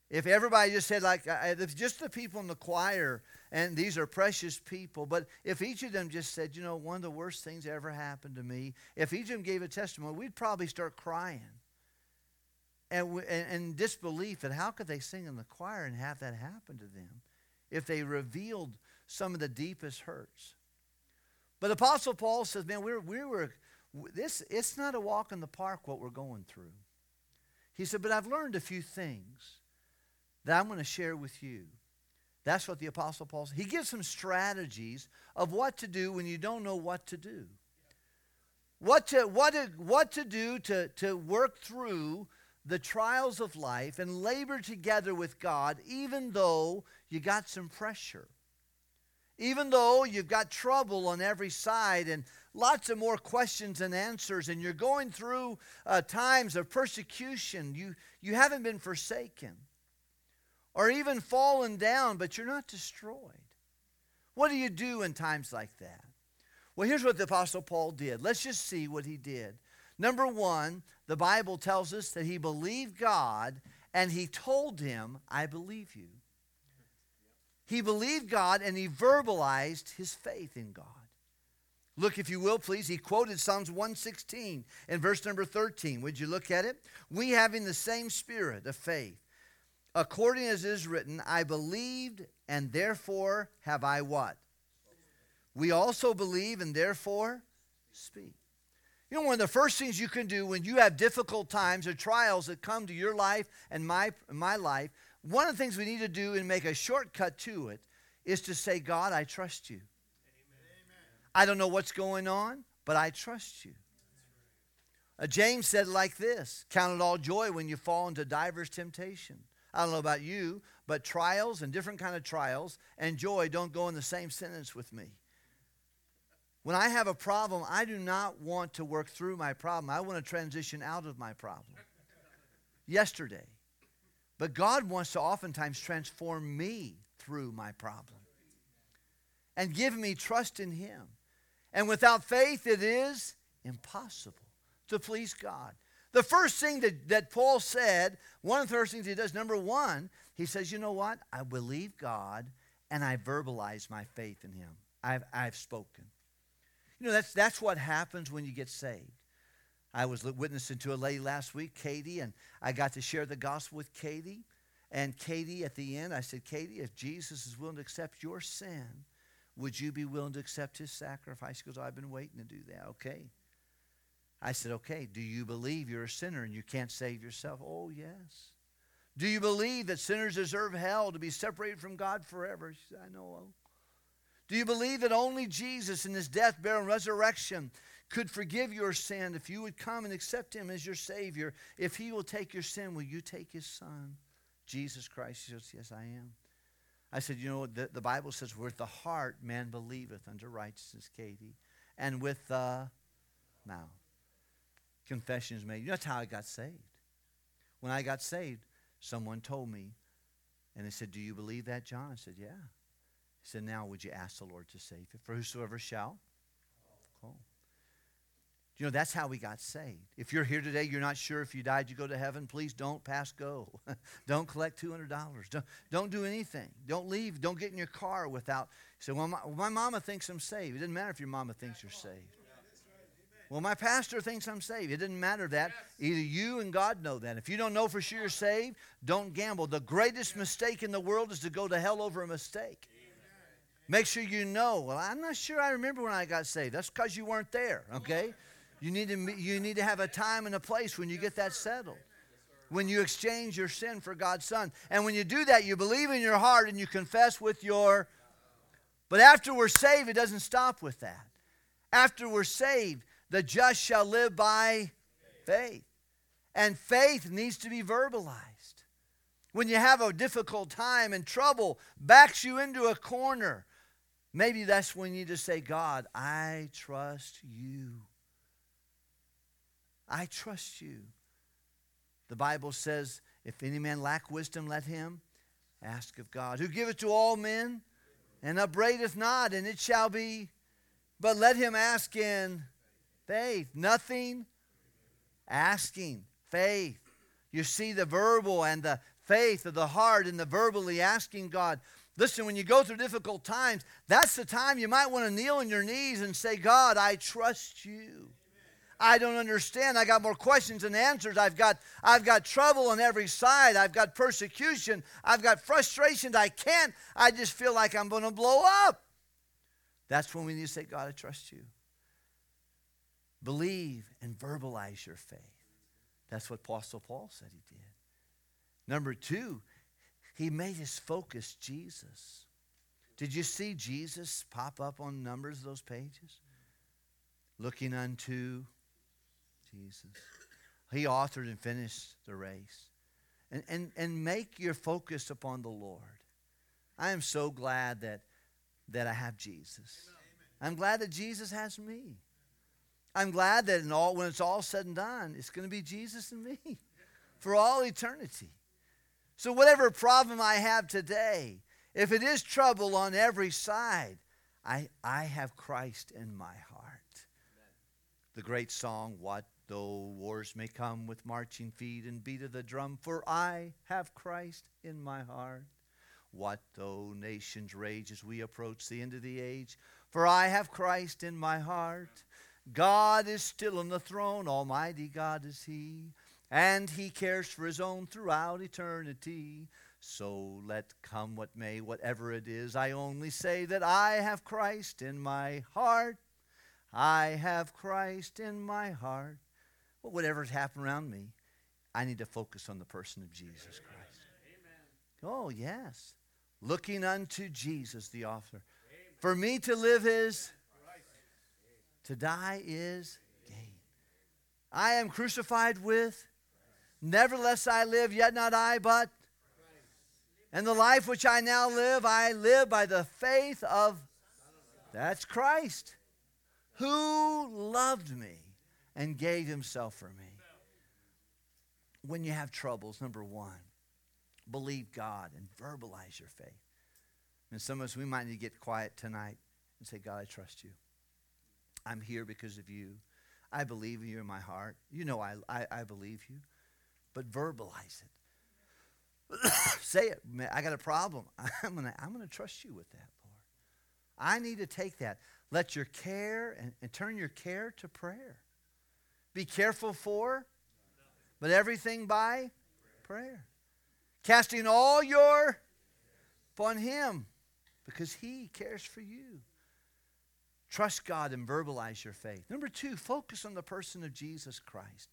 if everybody just said, like, if just the people in the choir, and these are precious people, but if each of them just said, you know, one of the worst things that ever happened to me, if each of them gave a testimony, we'd probably start crying. And, and, and disbelief that how could they sing in the choir and have that happen to them if they revealed some of the deepest hurts. But Apostle Paul says, man, we're, we were, this, it's not a walk in the park what we're going through. He said, but I've learned a few things that I'm going to share with you. That's what the Apostle Paul says. He gives some strategies of what to do when you don't know what to do. What to, what to, what to do to, to work through the trials of life and labor together with God, even though you got some pressure. Even though you've got trouble on every side and lots of more questions and answers, and you're going through uh, times of persecution, you, you haven't been forsaken or even fallen down, but you're not destroyed. What do you do in times like that? Well, here's what the Apostle Paul did. Let's just see what he did. Number one, the Bible tells us that he believed God and he told him, I believe you. He believed God and he verbalized his faith in God. Look, if you will, please. He quoted Psalms 116 and verse number 13. Would you look at it? We having the same spirit of faith, according as is written, I believed and therefore have I what? We also believe and therefore speak. You know, one of the first things you can do when you have difficult times or trials that come to your life and my, my life, one of the things we need to do and make a shortcut to it is to say, God, I trust you. Amen. I don't know what's going on, but I trust you. Uh, James said like this Count it all joy when you fall into diverse temptation. I don't know about you, but trials and different kind of trials and joy don't go in the same sentence with me. When I have a problem, I do not want to work through my problem. I want to transition out of my problem. Yesterday, but God wants to oftentimes transform me through my problem and give me trust in Him. And without faith, it is impossible to please God. The first thing that, that Paul said, one of the first things he does, number one, he says, You know what? I believe God and I verbalize my faith in Him. I've, I've spoken. You know, that's, that's what happens when you get saved. I was witnessing to a lady last week, Katie, and I got to share the gospel with Katie. And Katie, at the end, I said, Katie, if Jesus is willing to accept your sin, would you be willing to accept his sacrifice? She goes, I've been waiting to do that. Okay. I said, okay, do you believe you're a sinner and you can't save yourself? Oh, yes. Do you believe that sinners deserve hell to be separated from God forever? She said, I know. Do you believe that only Jesus in his death, burial, and resurrection could forgive your sin if you would come and accept him as your Savior. If he will take your sin, will you take his Son, Jesus Christ? He says, Yes, I am. I said, You know, the, the Bible says, With the heart man believeth unto righteousness, Katie, and with the mouth. Confession is made. That's how I got saved. when I got saved, someone told me, and they said, Do you believe that, John? I said, Yeah. He said, Now would you ask the Lord to save you? For whosoever shall. You know, that's how we got saved. If you're here today, you're not sure if you died, you go to heaven, please don't pass go. don't collect $200. Don't, don't do anything. Don't leave. Don't get in your car without. Say, well, my, my mama thinks I'm saved. It doesn't matter if your mama thinks you're saved. Well, my pastor thinks I'm saved. It doesn't matter that. Either you and God know that. If you don't know for sure you're saved, don't gamble. The greatest mistake in the world is to go to hell over a mistake. Make sure you know. Well, I'm not sure I remember when I got saved. That's because you weren't there, okay? You need, to, you need to have a time and a place when you get that settled. When you exchange your sin for God's Son. And when you do that, you believe in your heart and you confess with your. But after we're saved, it doesn't stop with that. After we're saved, the just shall live by faith. And faith needs to be verbalized. When you have a difficult time and trouble backs you into a corner, maybe that's when you just say, God, I trust you. I trust you. The Bible says, if any man lack wisdom, let him ask of God, who giveth to all men and upbraideth not, and it shall be. But let him ask in faith. Nothing asking. Faith. You see the verbal and the faith of the heart and the verbally asking God. Listen, when you go through difficult times, that's the time you might want to kneel on your knees and say, God, I trust you. I don't understand. I got more questions than answers. I've got, I've got trouble on every side. I've got persecution. I've got frustrations. I can't. I just feel like I'm going to blow up. That's when we need to say, God, I trust you. Believe and verbalize your faith. That's what Apostle Paul said he did. Number two, he made his focus Jesus. Did you see Jesus pop up on numbers of those pages? Looking unto Jesus. He authored and finished the race. And, and, and make your focus upon the Lord. I am so glad that, that I have Jesus. I'm glad that Jesus has me. I'm glad that in all, when it's all said and done, it's going to be Jesus and me for all eternity. So, whatever problem I have today, if it is trouble on every side, I, I have Christ in my heart. The great song, What Though wars may come with marching feet and beat of the drum, for I have Christ in my heart. What though nations rage as we approach the end of the age, for I have Christ in my heart. God is still on the throne, Almighty God is He, and He cares for His own throughout eternity. So let come what may, whatever it is, I only say that I have Christ in my heart. I have Christ in my heart. Well, whatever's happened around me, I need to focus on the person of Jesus Christ. Amen. Oh, yes. Looking unto Jesus, the author. Amen. For me to live is, to die is gain. I am crucified with, nevertheless I live, yet not I, but. And the life which I now live, I live by the faith of, that's Christ, who loved me and gave himself for me. When you have troubles, number one, believe God and verbalize your faith. And some of us, we might need to get quiet tonight and say, God, I trust you. I'm here because of you. I believe you in my heart. You know I, I, I believe you. But verbalize it. say it. I got a problem. I'm going to I'm to trust you with that, Lord. I need to take that. Let your care and, and turn your care to prayer be careful for, but everything by prayer. Casting all your upon Him because He cares for you. Trust God and verbalize your faith. Number two, focus on the person of Jesus Christ.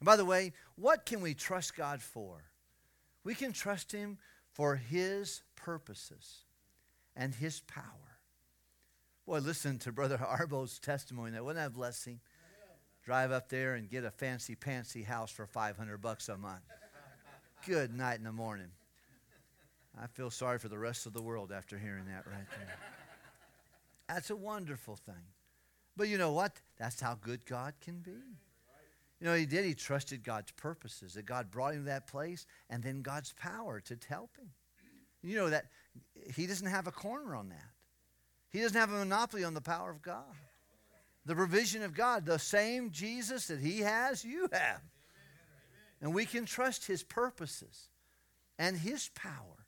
And by the way, what can we trust God for? We can trust Him for His purposes and His power. Boy, listen to Brother Arbo's testimony. That wasn't that a blessing? Drive up there and get a fancy pantsy house for 500 bucks a month. Good night in the morning. I feel sorry for the rest of the world after hearing that right there. That's a wonderful thing. But you know what? That's how good God can be. You know, he did. He trusted God's purposes, that God brought him to that place, and then God's power to help him. You know that he doesn't have a corner on that. He doesn't have a monopoly on the power of God. The provision of God, the same Jesus that he has, you have. And we can trust his purposes and his power.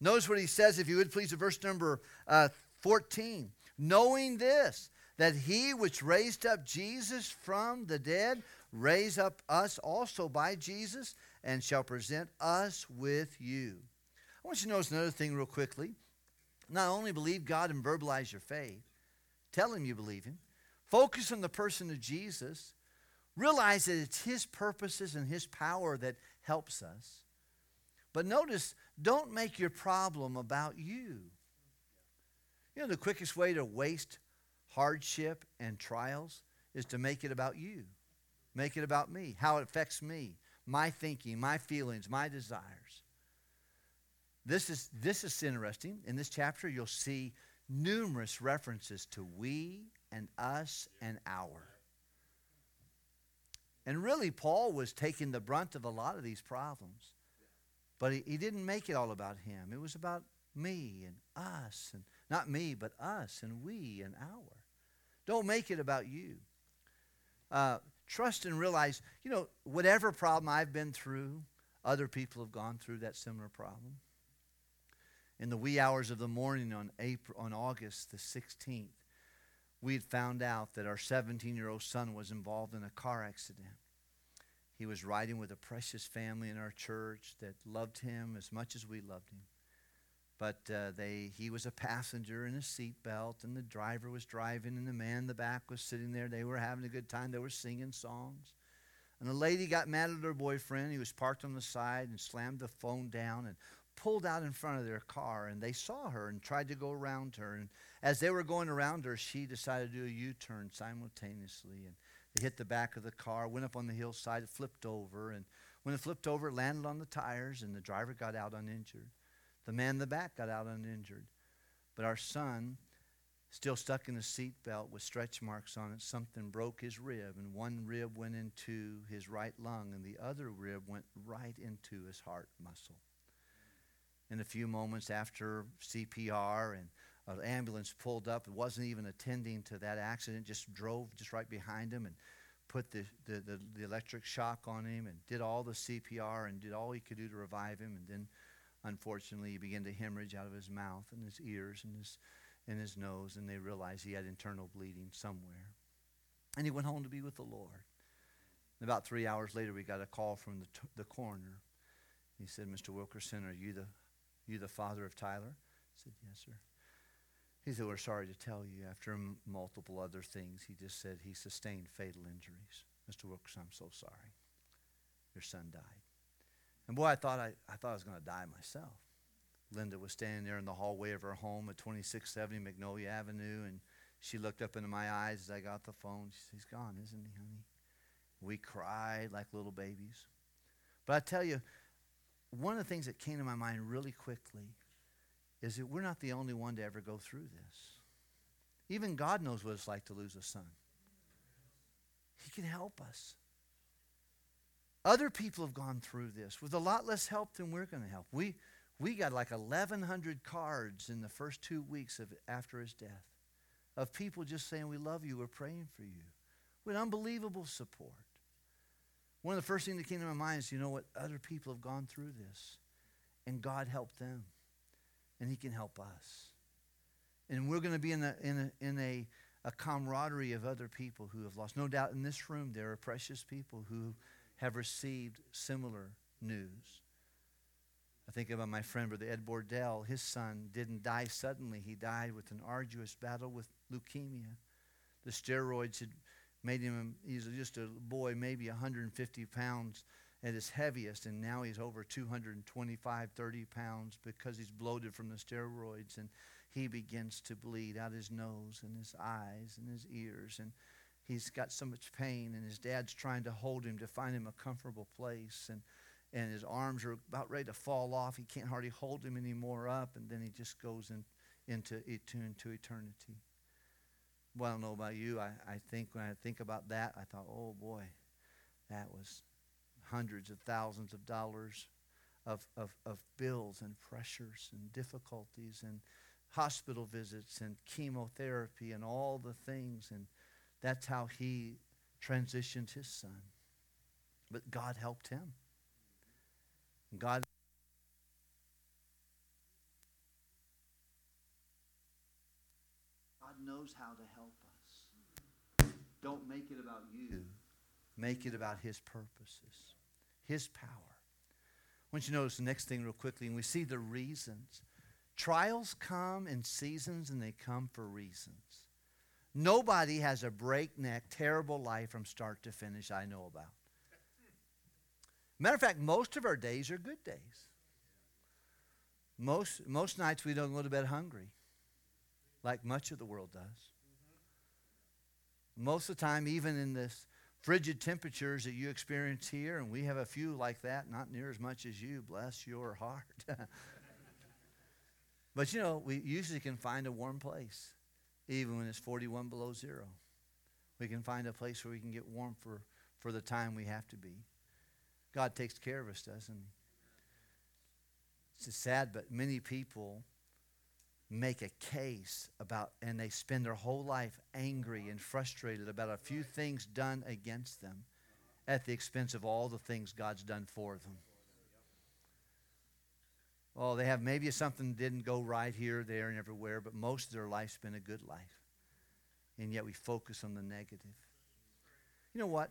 Notice what he says, if you would please, in verse number uh, 14. Knowing this, that he which raised up Jesus from the dead raise up us also by Jesus and shall present us with you. I want you to notice another thing real quickly. Not only believe God and verbalize your faith, tell him you believe him. Focus on the person of Jesus. Realize that it's his purposes and his power that helps us. But notice, don't make your problem about you. You know, the quickest way to waste hardship and trials is to make it about you. Make it about me, how it affects me, my thinking, my feelings, my desires. This is, this is interesting. In this chapter, you'll see numerous references to we and us and our. And really, Paul was taking the brunt of a lot of these problems. But he, he didn't make it all about him. It was about me and us. And not me, but us and we and our. Don't make it about you. Uh, trust and realize, you know, whatever problem I've been through, other people have gone through that similar problem. In the wee hours of the morning on April, on August the 16th, we had found out that our 17-year-old son was involved in a car accident. He was riding with a precious family in our church that loved him as much as we loved him. But uh, they, he was a passenger in a seatbelt, and the driver was driving, and the man in the back was sitting there. They were having a good time. They were singing songs. And the lady got mad at her boyfriend. He was parked on the side and slammed the phone down and pulled out in front of their car. And they saw her and tried to go around her. And as they were going around her, she decided to do a U turn simultaneously. And they hit the back of the car, went up on the hillside, flipped over. And when it flipped over, it landed on the tires, and the driver got out uninjured. The man in the back got out uninjured. But our son, still stuck in the seat belt with stretch marks on it, something broke his rib, and one rib went into his right lung, and the other rib went right into his heart muscle. In a few moments after CPR and an ambulance pulled up, it wasn't even attending to that accident, just drove just right behind him and put the, the, the, the electric shock on him and did all the CPR and did all he could do to revive him. And then unfortunately, he began to hemorrhage out of his mouth and his ears and his, and his nose, and they realized he had internal bleeding somewhere. And he went home to be with the Lord. And about three hours later, we got a call from the, t- the coroner. He said, Mr. Wilkerson, are you the, you the father of Tyler? I said, Yes, sir. He said, We're sorry to tell you, after multiple other things, he just said he sustained fatal injuries. Mr. Wilkerson, I'm so sorry. Your son died. And boy, I thought I, I thought I was going to die myself. Linda was standing there in the hallway of her home at 2670 Magnolia Avenue, and she looked up into my eyes as I got the phone. She said, He's gone, isn't he, honey? We cried like little babies. But I tell you, one of the things that came to my mind really quickly is that we're not the only one to ever go through this. Even God knows what it's like to lose a son. He can help us. Other people have gone through this with a lot less help than we're going to help. We, we got like 1,100 cards in the first two weeks of after his death of people just saying, We love you, we're praying for you, with unbelievable support. One of the first things that came to my mind is, you know what? Other people have gone through this, and God helped them, and He can help us. And we're going to be in a, in a, in a, a camaraderie of other people who have lost. No doubt in this room there are precious people who have received similar news. I think about my friend, Brother Ed Bordell. His son didn't die suddenly, he died with an arduous battle with leukemia. The steroids had made him, he's just a boy, maybe 150 pounds at his heaviest, and now he's over 225, 30 pounds because he's bloated from the steroids. And he begins to bleed out his nose and his eyes and his ears. And he's got so much pain, and his dad's trying to hold him to find him a comfortable place. And, and his arms are about ready to fall off. He can't hardly hold him anymore up, and then he just goes in, into, into eternity. Well, I don't know about you. I, I think when I think about that, I thought, oh boy, that was hundreds of thousands of dollars of, of, of bills and pressures and difficulties and hospital visits and chemotherapy and all the things. And that's how he transitioned his son. But God helped him. God God knows how to help us. Don't make it about you. Make it about his purposes, his power. I want you to notice the next thing real quickly, and we see the reasons. Trials come in seasons and they come for reasons. Nobody has a breakneck, terrible life from start to finish I know about. Matter of fact, most of our days are good days. Most, most nights we don't go to bed hungry, like much of the world does. Most of the time, even in this frigid temperatures that you experience here, and we have a few like that, not near as much as you, bless your heart. but you know, we usually can find a warm place, even when it's 41 below zero. We can find a place where we can get warm for, for the time we have to be. God takes care of us, doesn't He? It's sad, but many people make a case about, and they spend their whole life angry and frustrated about a few things done against them at the expense of all the things God's done for them. Oh, they have maybe something didn't go right here, there, and everywhere, but most of their life's been a good life. And yet we focus on the negative. You know what?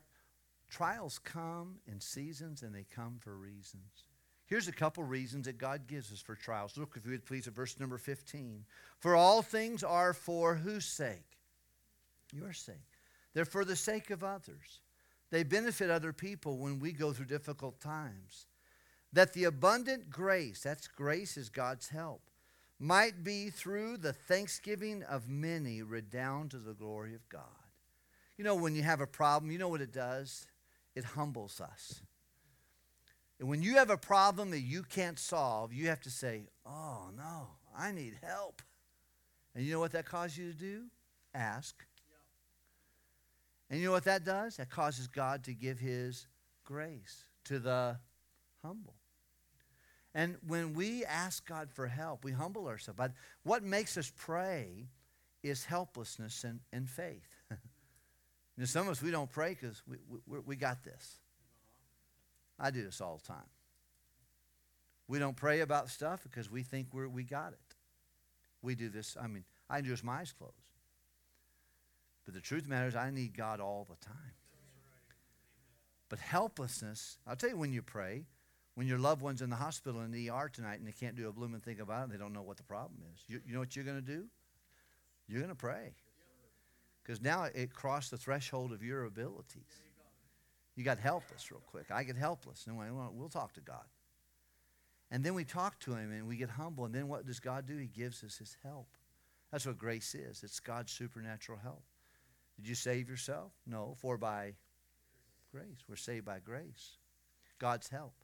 Trials come in seasons and they come for reasons. Here's a couple reasons that God gives us for trials. Look, if you would please, at verse number 15. For all things are for whose sake? Your sake. They're for the sake of others. They benefit other people when we go through difficult times. That the abundant grace, that's grace is God's help, might be through the thanksgiving of many redound to the glory of God. You know, when you have a problem, you know what it does? It humbles us. And when you have a problem that you can't solve, you have to say, Oh, no, I need help. And you know what that causes you to do? Ask. And you know what that does? That causes God to give His grace to the humble. And when we ask God for help, we humble ourselves. But what makes us pray is helplessness and, and faith. you know, some of us, we don't pray because we, we, we got this. I do this all the time. We don't pray about stuff because we think we're, we got it. We do this, I mean, I do this my eyes closed. But the truth matters, I need God all the time. But helplessness, I'll tell you when you pray, when your loved one's in the hospital in the ER tonight and they can't do a blooming thing about it, they don't know what the problem is. You, you know what you're going to do? You're going to pray. Because now it crossed the threshold of your abilities. You got helpless real quick. I get helpless. And we'll talk to God. And then we talk to Him and we get humble. And then what does God do? He gives us His help. That's what grace is it's God's supernatural help. Did you save yourself? No, for by grace. We're saved by grace. God's help.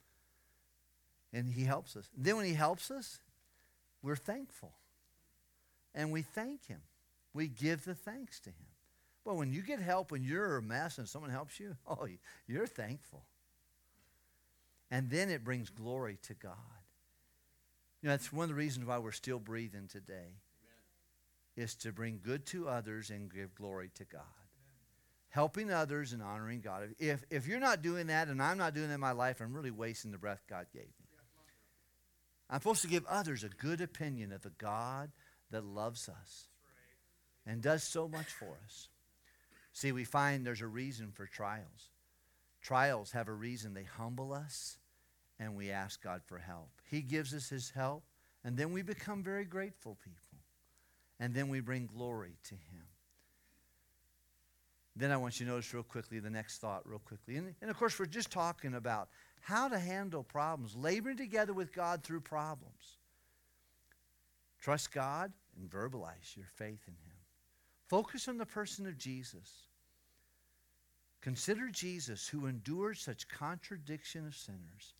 And He helps us. And then when He helps us, we're thankful. And we thank Him. We give the thanks to Him. Well, when you get help when you're a mess and someone helps you, oh, you're thankful. And then it brings glory to God. You know, that's one of the reasons why we're still breathing today. Amen. Is to bring good to others and give glory to God. Amen. Helping others and honoring God. If, if you're not doing that and I'm not doing that in my life, I'm really wasting the breath God gave me. I'm supposed to give others a good opinion of the God that loves us and does so much for us. See, we find there's a reason for trials. Trials have a reason. They humble us and we ask God for help. He gives us His help, and then we become very grateful people. And then we bring glory to Him. Then I want you to notice real quickly the next thought, real quickly. And, and of course, we're just talking about how to handle problems, laboring together with God through problems. Trust God and verbalize your faith in Him. Focus on the person of Jesus. Consider Jesus who endured such contradiction of sinners.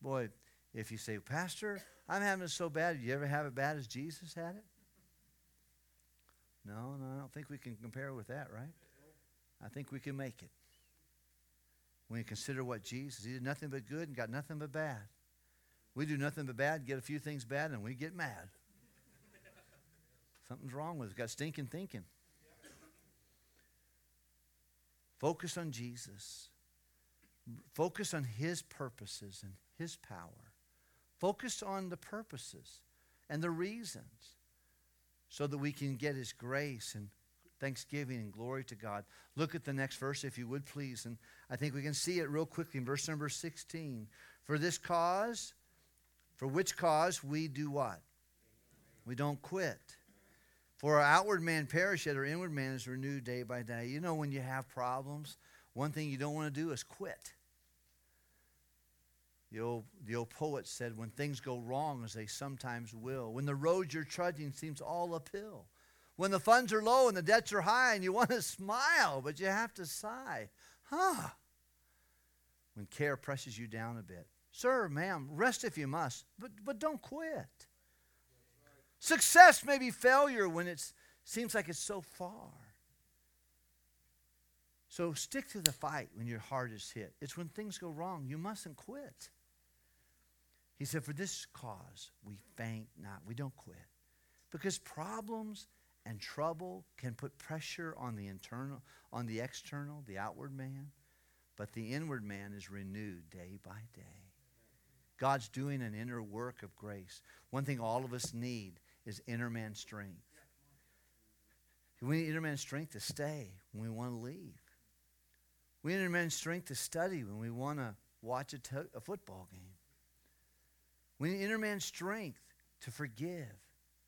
Boy, if you say, Pastor, I'm having it so bad, did you ever have it bad as Jesus had it? No, no, I don't think we can compare with that, right? I think we can make it. when you consider what Jesus, he did nothing but good and got nothing but bad. We do nothing but bad, get a few things bad, and we get mad. Something's wrong with us. Got stinking thinking. Focus on Jesus. Focus on his purposes and his power. Focus on the purposes and the reasons so that we can get his grace and thanksgiving and glory to God. Look at the next verse, if you would please. And I think we can see it real quickly in verse number 16. For this cause, for which cause we do what? We don't quit. For our outward man perish, yet our inward man is renewed day by day. You know, when you have problems, one thing you don't want to do is quit. The old, the old poet said, when things go wrong, as they sometimes will, when the road you're trudging seems all uphill, when the funds are low and the debts are high and you want to smile, but you have to sigh, huh? When care presses you down a bit. Sir, ma'am, rest if you must, but, but don't quit. Success may be failure when it seems like it's so far. So stick to the fight when your heart is hit. It's when things go wrong, you mustn't quit. He said, For this cause we faint not, we don't quit. Because problems and trouble can put pressure on the internal, on the external, the outward man, but the inward man is renewed day by day. God's doing an inner work of grace. One thing all of us need is inner man strength. We need inner man strength to stay when we want to leave. We need inner man strength to study when we want to watch a, to- a football game. We need inner man strength to forgive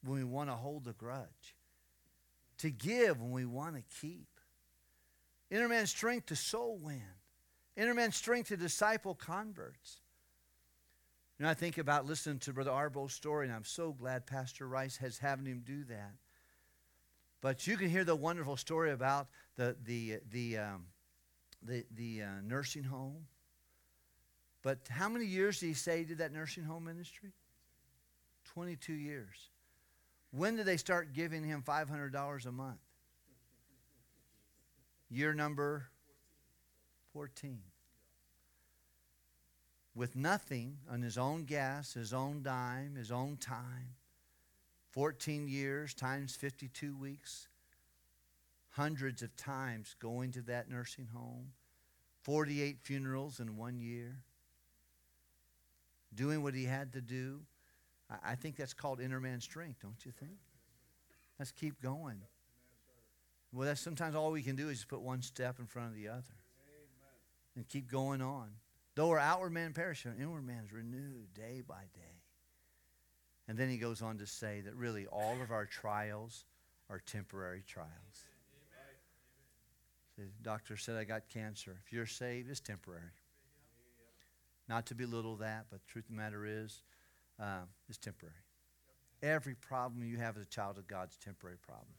when we want to hold a grudge, to give when we want to keep. Inner man strength to soul win, inner man strength to disciple converts. You know, I think about listening to Brother Arbo's story, and I'm so glad Pastor Rice has having him do that. But you can hear the wonderful story about the the the um, the, the uh, nursing home. But how many years did he say he did that nursing home ministry? 22 years. When did they start giving him $500 a month? Year number 14. With nothing on his own gas, his own dime, his own time. 14 years times 52 weeks. Hundreds of times going to that nursing home. 48 funerals in one year. Doing what he had to do. I, think that's called inner man strength, don't you think? Let's keep going. Well, that's sometimes all we can do is put one step in front of the other and keep going on. Though our outward man perish, our inward man is renewed day by day. And then he goes on to say that really all of our trials are temporary trials. The doctor said, I got cancer. If you're saved, it's temporary. Not to belittle that, but the truth of the matter is, uh, it's temporary. Every problem you have as a child of God is a temporary problem.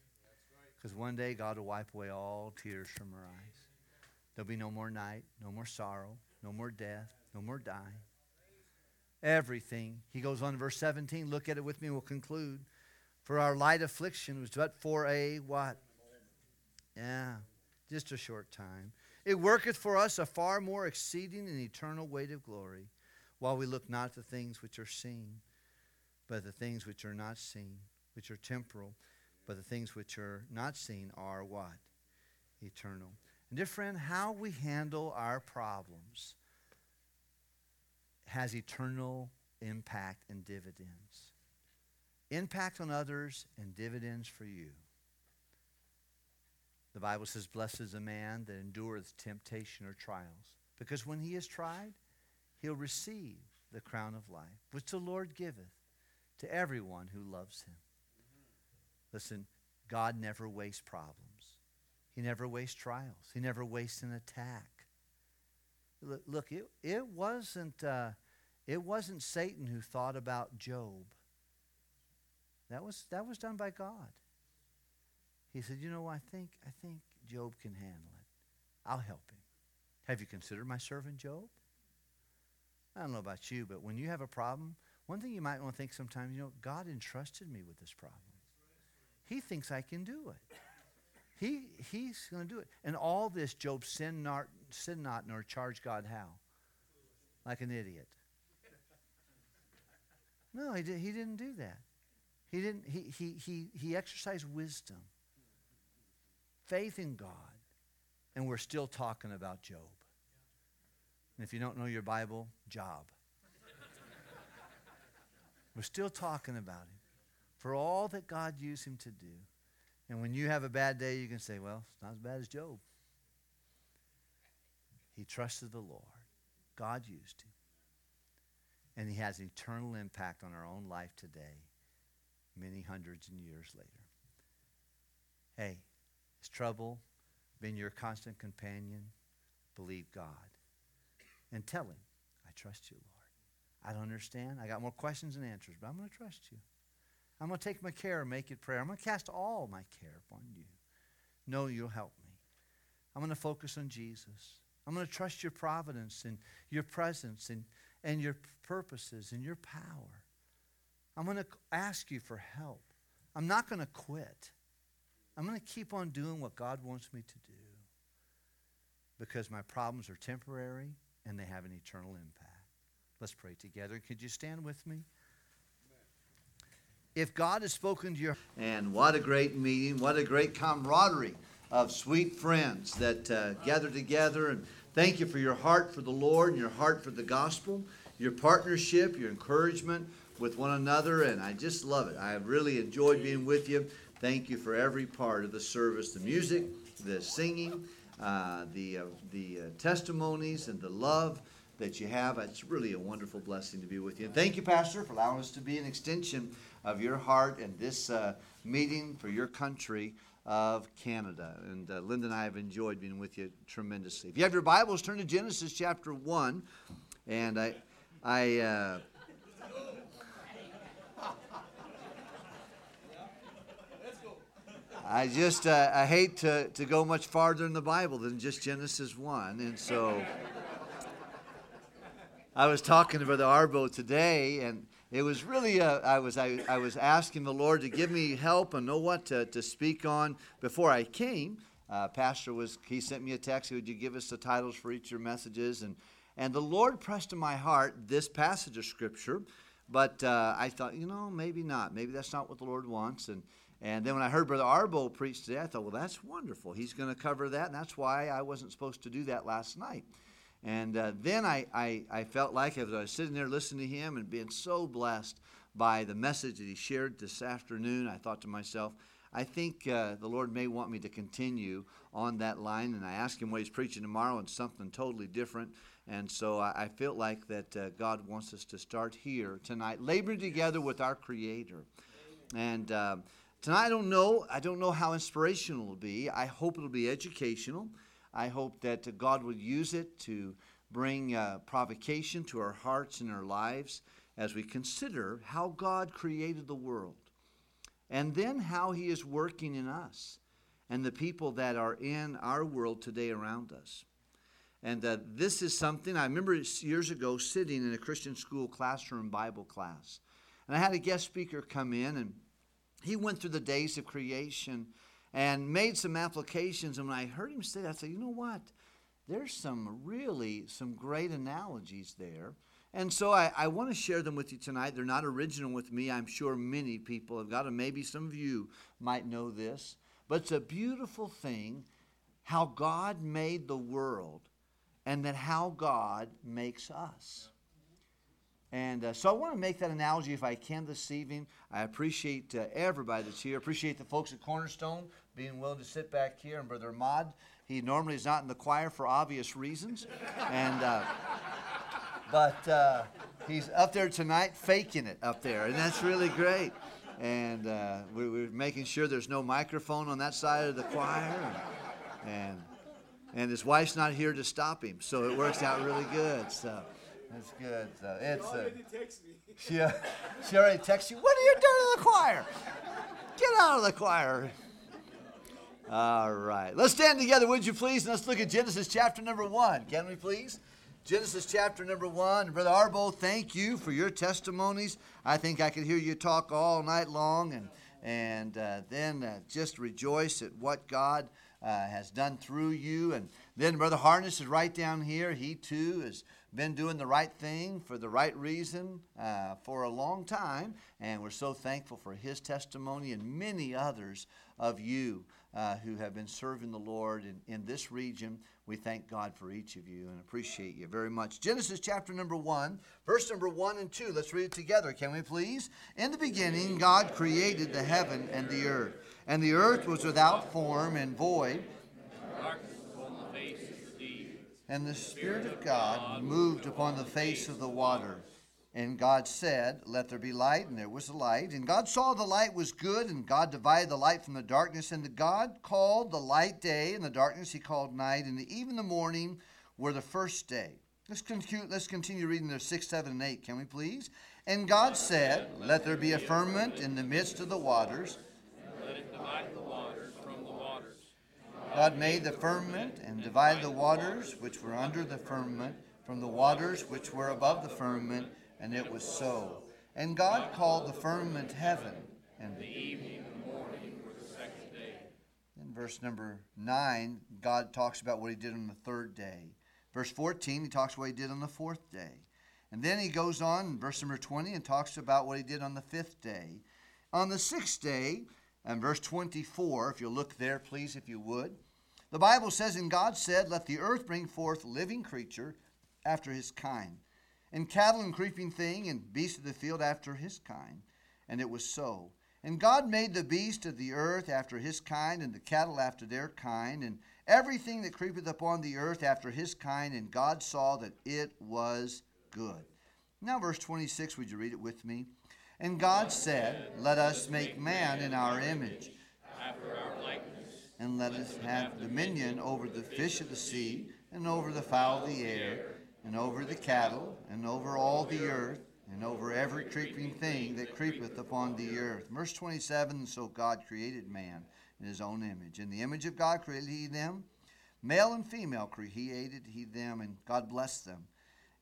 Because one day God will wipe away all tears from our eyes. There'll be no more night, no more sorrow, no more death, no more dying. Everything. He goes on verse 17. Look at it with me, we'll conclude. For our light affliction was but for a what? Yeah, just a short time. It worketh for us a far more exceeding and eternal weight of glory, while we look not the things which are seen, but the things which are not seen, which are temporal, but the things which are not seen are what? Eternal. And dear friend, how we handle our problems has eternal impact and dividends. Impact on others and dividends for you. The Bible says, Blessed is the man that endureth temptation or trials, because when he is tried, he'll receive the crown of life, which the Lord giveth to everyone who loves him. Listen, God never wastes problems. He never wastes trials. He never wastes an attack. Look, it, it wasn't uh, it wasn't Satan who thought about Job. That was that was done by God. He said, "You know, I think I think Job can handle it. I'll help him. Have you considered my servant Job? I don't know about you, but when you have a problem, one thing you might want to think sometimes, you know, God entrusted me with this problem. He thinks I can do it. He, he's going to do it. And all this, Job sinned not, sin not nor charge God how? Like an idiot. No, he, did, he didn't do that. He didn't he, he he he exercised wisdom, faith in God, and we're still talking about Job. And if you don't know your Bible, Job. we're still talking about him for all that God used him to do. And when you have a bad day, you can say, well, it's not as bad as Job. He trusted the Lord. God used him. And he has an eternal impact on our own life today, many hundreds and years later. Hey, has trouble been your constant companion? Believe God. And tell him, I trust you, Lord. I don't understand. I got more questions than answers, but I'm going to trust you. I'm going to take my care and make it prayer. I'm going to cast all my care upon you. Know you'll help me. I'm going to focus on Jesus. I'm going to trust your providence and your presence and, and your purposes and your power. I'm going to ask you for help. I'm not going to quit. I'm going to keep on doing what God wants me to do because my problems are temporary and they have an eternal impact. Let's pray together. Could you stand with me? If God has spoken to your and what a great meeting, what a great camaraderie of sweet friends that uh, gather together and thank you for your heart for the Lord and your heart for the gospel, your partnership, your encouragement with one another, and I just love it. I have really enjoyed being with you. Thank you for every part of the service, the music, the singing, uh, the uh, the uh, testimonies, and the love that you have. It's really a wonderful blessing to be with you. And thank you, Pastor, for allowing us to be an extension of your heart and this uh, meeting for your country of Canada. And uh, Linda and I have enjoyed being with you tremendously. If you have your Bibles, turn to Genesis chapter 1. And I, I, uh, I just uh, I hate to, to go much farther in the Bible than just Genesis 1. And so I was talking to Brother Arbo today, and it was really uh, I was I, I was asking the Lord to give me help and know what to, to speak on before I came. Uh, Pastor was he sent me a text. He would you give us the titles for each of your messages? And and the Lord pressed in my heart this passage of scripture, but uh, I thought you know maybe not. Maybe that's not what the Lord wants. And and then when I heard Brother Arbo preach today, I thought, well, that's wonderful. He's going to cover that, and that's why I wasn't supposed to do that last night. And uh, then I, I, I, felt like as I was sitting there listening to him and being so blessed by the message that he shared this afternoon, I thought to myself, I think uh, the Lord may want me to continue on that line. And I asked him what he's preaching tomorrow and something totally different. And so I, I felt like that uh, God wants us to start here tonight, laboring together with our Creator. And uh, tonight, I don't know. I don't know how inspirational it'll be. I hope it'll be educational. I hope that God will use it to bring uh, provocation to our hearts and our lives as we consider how God created the world and then how He is working in us and the people that are in our world today around us. And uh, this is something I remember years ago sitting in a Christian school classroom Bible class. And I had a guest speaker come in, and he went through the days of creation and made some applications. And when I heard him say that, I said, you know what? There's some really some great analogies there. And so I, I want to share them with you tonight. They're not original with me. I'm sure many people have got them. Maybe some of you might know this. But it's a beautiful thing how God made the world and then how God makes us. And uh, so I want to make that analogy if I can this evening. I appreciate uh, everybody that's here. Appreciate the folks at Cornerstone being willing to sit back here. And Brother Ahmad, he normally is not in the choir for obvious reasons. And, uh, but uh, he's up there tonight faking it up there. And that's really great. And uh, we, are making sure there's no microphone on that side of the choir. And, and, and his wife's not here to stop him. So it works out really good. So. That's good. So it's. She, uh, she already texts you. What are you doing to the choir? Get out of the choir. All right. Let's stand together, would you please? And let's look at Genesis chapter number one. Can we please? Genesis chapter number one. Brother Arbo, thank you for your testimonies. I think I could hear you talk all night long and and uh, then uh, just rejoice at what God uh, has done through you. And then Brother Harness is right down here. He too has been doing the right thing for the right reason uh, for a long time, and we're so thankful for his testimony and many others of you uh, who have been serving the Lord in, in this region. We thank God for each of you and appreciate you very much. Genesis chapter number one, verse number one and two. Let's read it together, can we please? In the beginning, God created the heaven and the earth, and the earth was without form and void. And the Spirit of God moved upon the face of the water. And God said, Let there be light, and there was light. And God saw the light was good, and God divided the light from the darkness. And God called the light day, and the darkness he called night. And the even the morning were the first day. Let's continue, let's continue reading there 6, 7, and 8, can we please? And God said, Let there be a firmament in the midst of the waters. Let it divide the the waters. God made the firmament and divided the waters which were under the firmament from the waters which were above the firmament and it was so. And God called the firmament heaven, and the evening and the morning were the second day. In verse number 9, God talks about what he did on the third day. Verse 14, he talks what he did on the fourth day. And then he goes on in verse number 20 and talks about what he did on the fifth day. On the sixth day, and verse 24, if you'll look there, please, if you would, the Bible says, And God said, Let the earth bring forth living creature after his kind and cattle and creeping thing, and beasts of the field after his kind. And it was so. And God made the beast of the earth after his kind, and the cattle after their kind, and everything that creepeth upon the earth after his kind. And God saw that it was good. Now, verse 26, would you read it with me? And God said, Let us make man in our image, after our likeness, and let us have dominion over the fish of the sea, and over the fowl of the air and over the cattle, and over all the earth, and over every creeping thing that creepeth upon the earth. Verse 27 So God created man in his own image. In the image of God created he them. Male and female created he them, and God blessed them.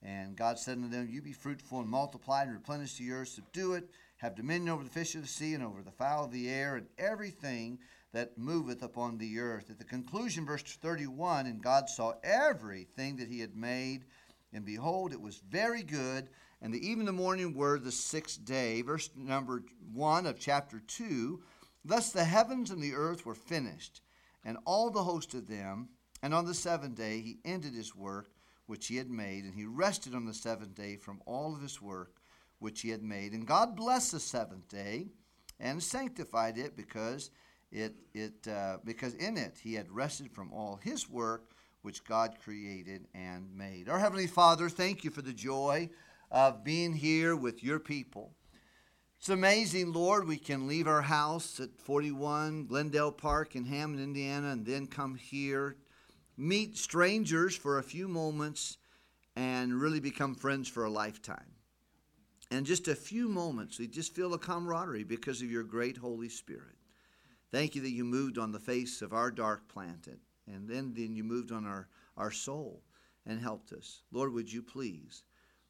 And God said unto them, You be fruitful and multiply and replenish the earth, subdue it, have dominion over the fish of the sea, and over the fowl of the air, and everything that moveth upon the earth. At the conclusion, verse 31, and God saw everything that he had made, and behold, it was very good. And the even and the morning were the sixth day. Verse number one of chapter two. Thus the heavens and the earth were finished, and all the host of them. And on the seventh day he ended his work which he had made, and he rested on the seventh day from all of his work which he had made. And God blessed the seventh day and sanctified it because it, it uh, because in it he had rested from all his work which God created and made. Our Heavenly Father, thank you for the joy of being here with your people. It's amazing, Lord, we can leave our house at 41 Glendale Park in Hammond, Indiana, and then come here, meet strangers for a few moments, and really become friends for a lifetime. And just a few moments, we just feel a camaraderie because of your great Holy Spirit. Thank you that you moved on the face of our dark planet and then, then you moved on our, our soul and helped us. Lord, would you please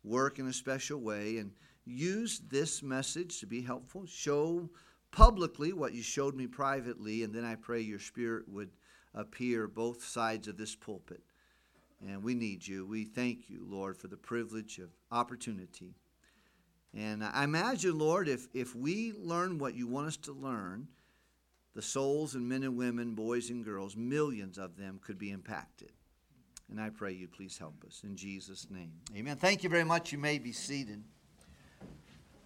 work in a special way and use this message to be helpful? Show publicly what you showed me privately, and then I pray your spirit would appear both sides of this pulpit. And we need you. We thank you, Lord, for the privilege of opportunity. And I imagine, Lord, if, if we learn what you want us to learn, the souls and men and women, boys and girls, millions of them could be impacted. And I pray you please help us in Jesus' name. Amen. Thank you very much. You may be seated.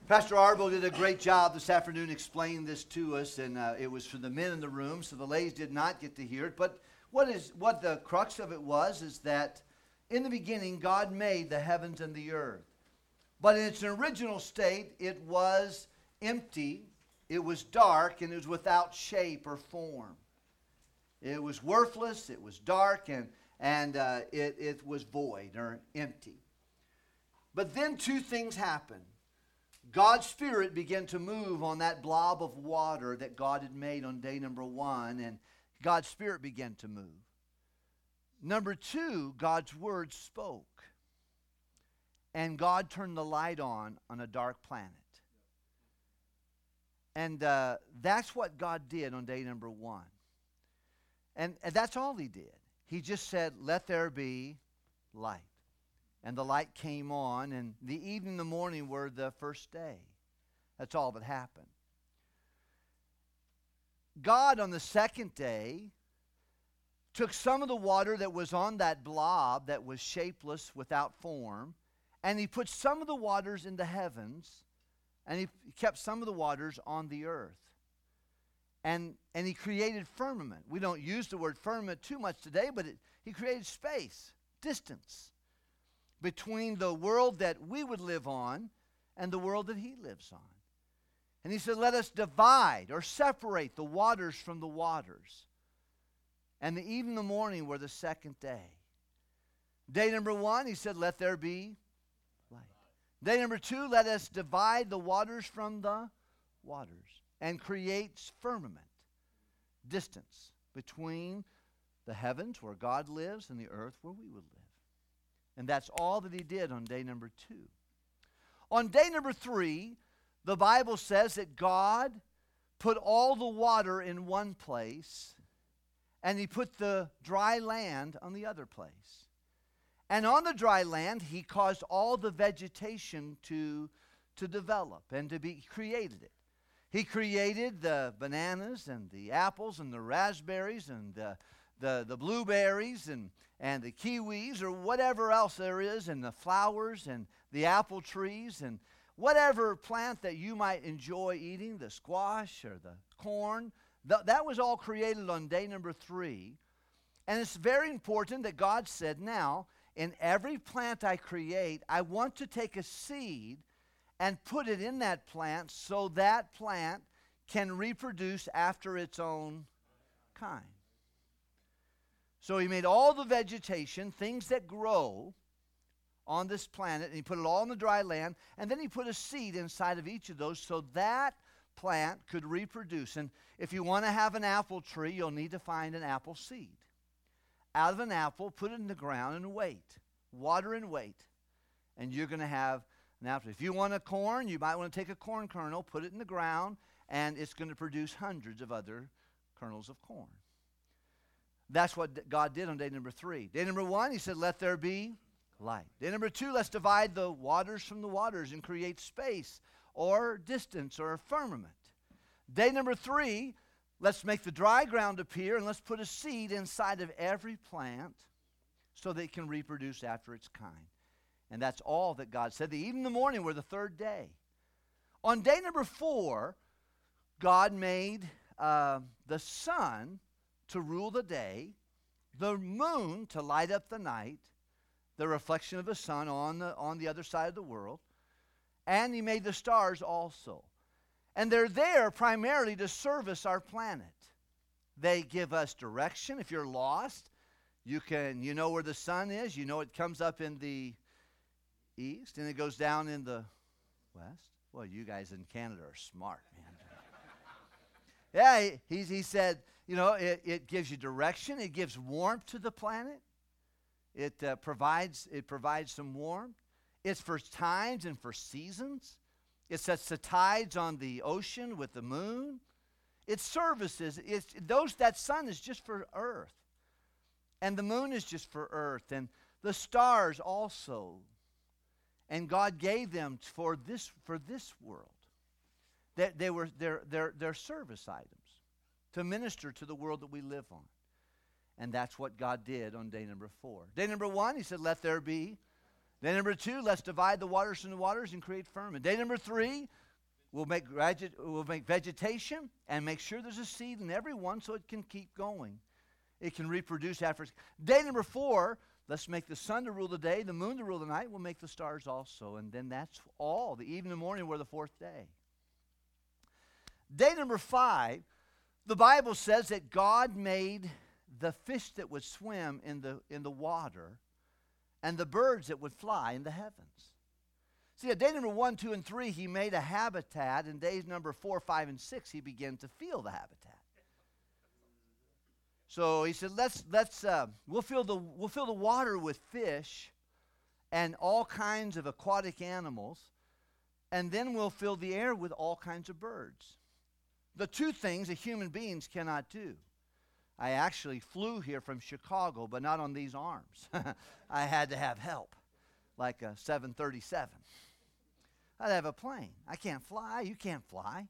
Pastor Arbo did a great job this afternoon explaining this to us, and uh, it was for the men in the room, so the ladies did not get to hear it. But what is what the crux of it was is that in the beginning God made the heavens and the earth, but in its original state it was empty it was dark and it was without shape or form. It was worthless, it was dark, and, and uh, it, it was void or empty. But then two things happened. God's Spirit began to move on that blob of water that God had made on day number one, and God's Spirit began to move. Number two, God's Word spoke, and God turned the light on on a dark planet. And uh, that's what God did on day number one. And, and that's all he did. He just said, Let there be light. And the light came on, and the evening and the morning were the first day. That's all that happened. God, on the second day, took some of the water that was on that blob that was shapeless without form, and he put some of the waters in the heavens, and he kept some of the waters on the earth. And, and he created firmament. We don't use the word firmament too much today, but it, he created space, distance between the world that we would live on and the world that he lives on. And he said, Let us divide or separate the waters from the waters. And the even the morning were the second day. Day number one, he said, Let there be light. Day number two, let us divide the waters from the waters and creates firmament, distance between the heavens where God lives and the earth where we would live. And that's all that he did on day number two. On day number three, the Bible says that God put all the water in one place and he put the dry land on the other place. And on the dry land, he caused all the vegetation to, to develop and to be created it. He created the bananas and the apples and the raspberries and the, the, the blueberries and, and the kiwis or whatever else there is, and the flowers and the apple trees and whatever plant that you might enjoy eating, the squash or the corn. Th- that was all created on day number three. And it's very important that God said, now, in every plant I create, I want to take a seed and put it in that plant so that plant can reproduce after its own kind. So he made all the vegetation, things that grow on this planet, and he put it all in the dry land, and then he put a seed inside of each of those so that plant could reproduce. And if you want to have an apple tree, you'll need to find an apple seed. Out of an apple, put it in the ground and wait. Water and wait. And you're going to have now, if you want a corn, you might want to take a corn kernel, put it in the ground, and it's going to produce hundreds of other kernels of corn. That's what God did on day number three. Day number one, He said, Let there be light. Day number two, let's divide the waters from the waters and create space or distance or firmament. Day number three, let's make the dry ground appear and let's put a seed inside of every plant so that it can reproduce after its kind. And that's all that God said. The even the morning were the third day. On day number four, God made uh, the sun to rule the day, the moon to light up the night, the reflection of the sun on the, on the other side of the world, and He made the stars also. And they're there primarily to service our planet. They give us direction. If you're lost, you can you know where the sun is. You know it comes up in the east and it goes down in the west. Well, you guys in Canada are smart, man. yeah, he, he said, you know, it, it gives you direction, it gives warmth to the planet, it uh, provides it provides some warmth. It's for times and for seasons. It sets the tides on the ocean with the moon. It services. It's those that sun is just for Earth, and the moon is just for Earth, and the stars also and God gave them for this, for this world. They, they were their, their, their service items to minister to the world that we live on. And that's what God did on day number four. Day number one, he said, Let there be. Day number two, let's divide the waters from the waters and create firmament. Day number three, we'll make, we'll make vegetation and make sure there's a seed in every one so it can keep going. It can reproduce after. Day number four, Let's make the sun to rule the day, the moon to rule the night. We'll make the stars also. And then that's all. The evening and morning were the fourth day. Day number five, the Bible says that God made the fish that would swim in the, in the water and the birds that would fly in the heavens. See, at day number one, two, and three, he made a habitat. In days number four, five, and six, he began to feel the habitat. So he said, let's, let's, uh, we'll, fill the, we'll fill the water with fish and all kinds of aquatic animals, and then we'll fill the air with all kinds of birds. The two things that human beings cannot do. I actually flew here from Chicago, but not on these arms. I had to have help, like a 737. I'd have a plane. I can't fly. You can't fly.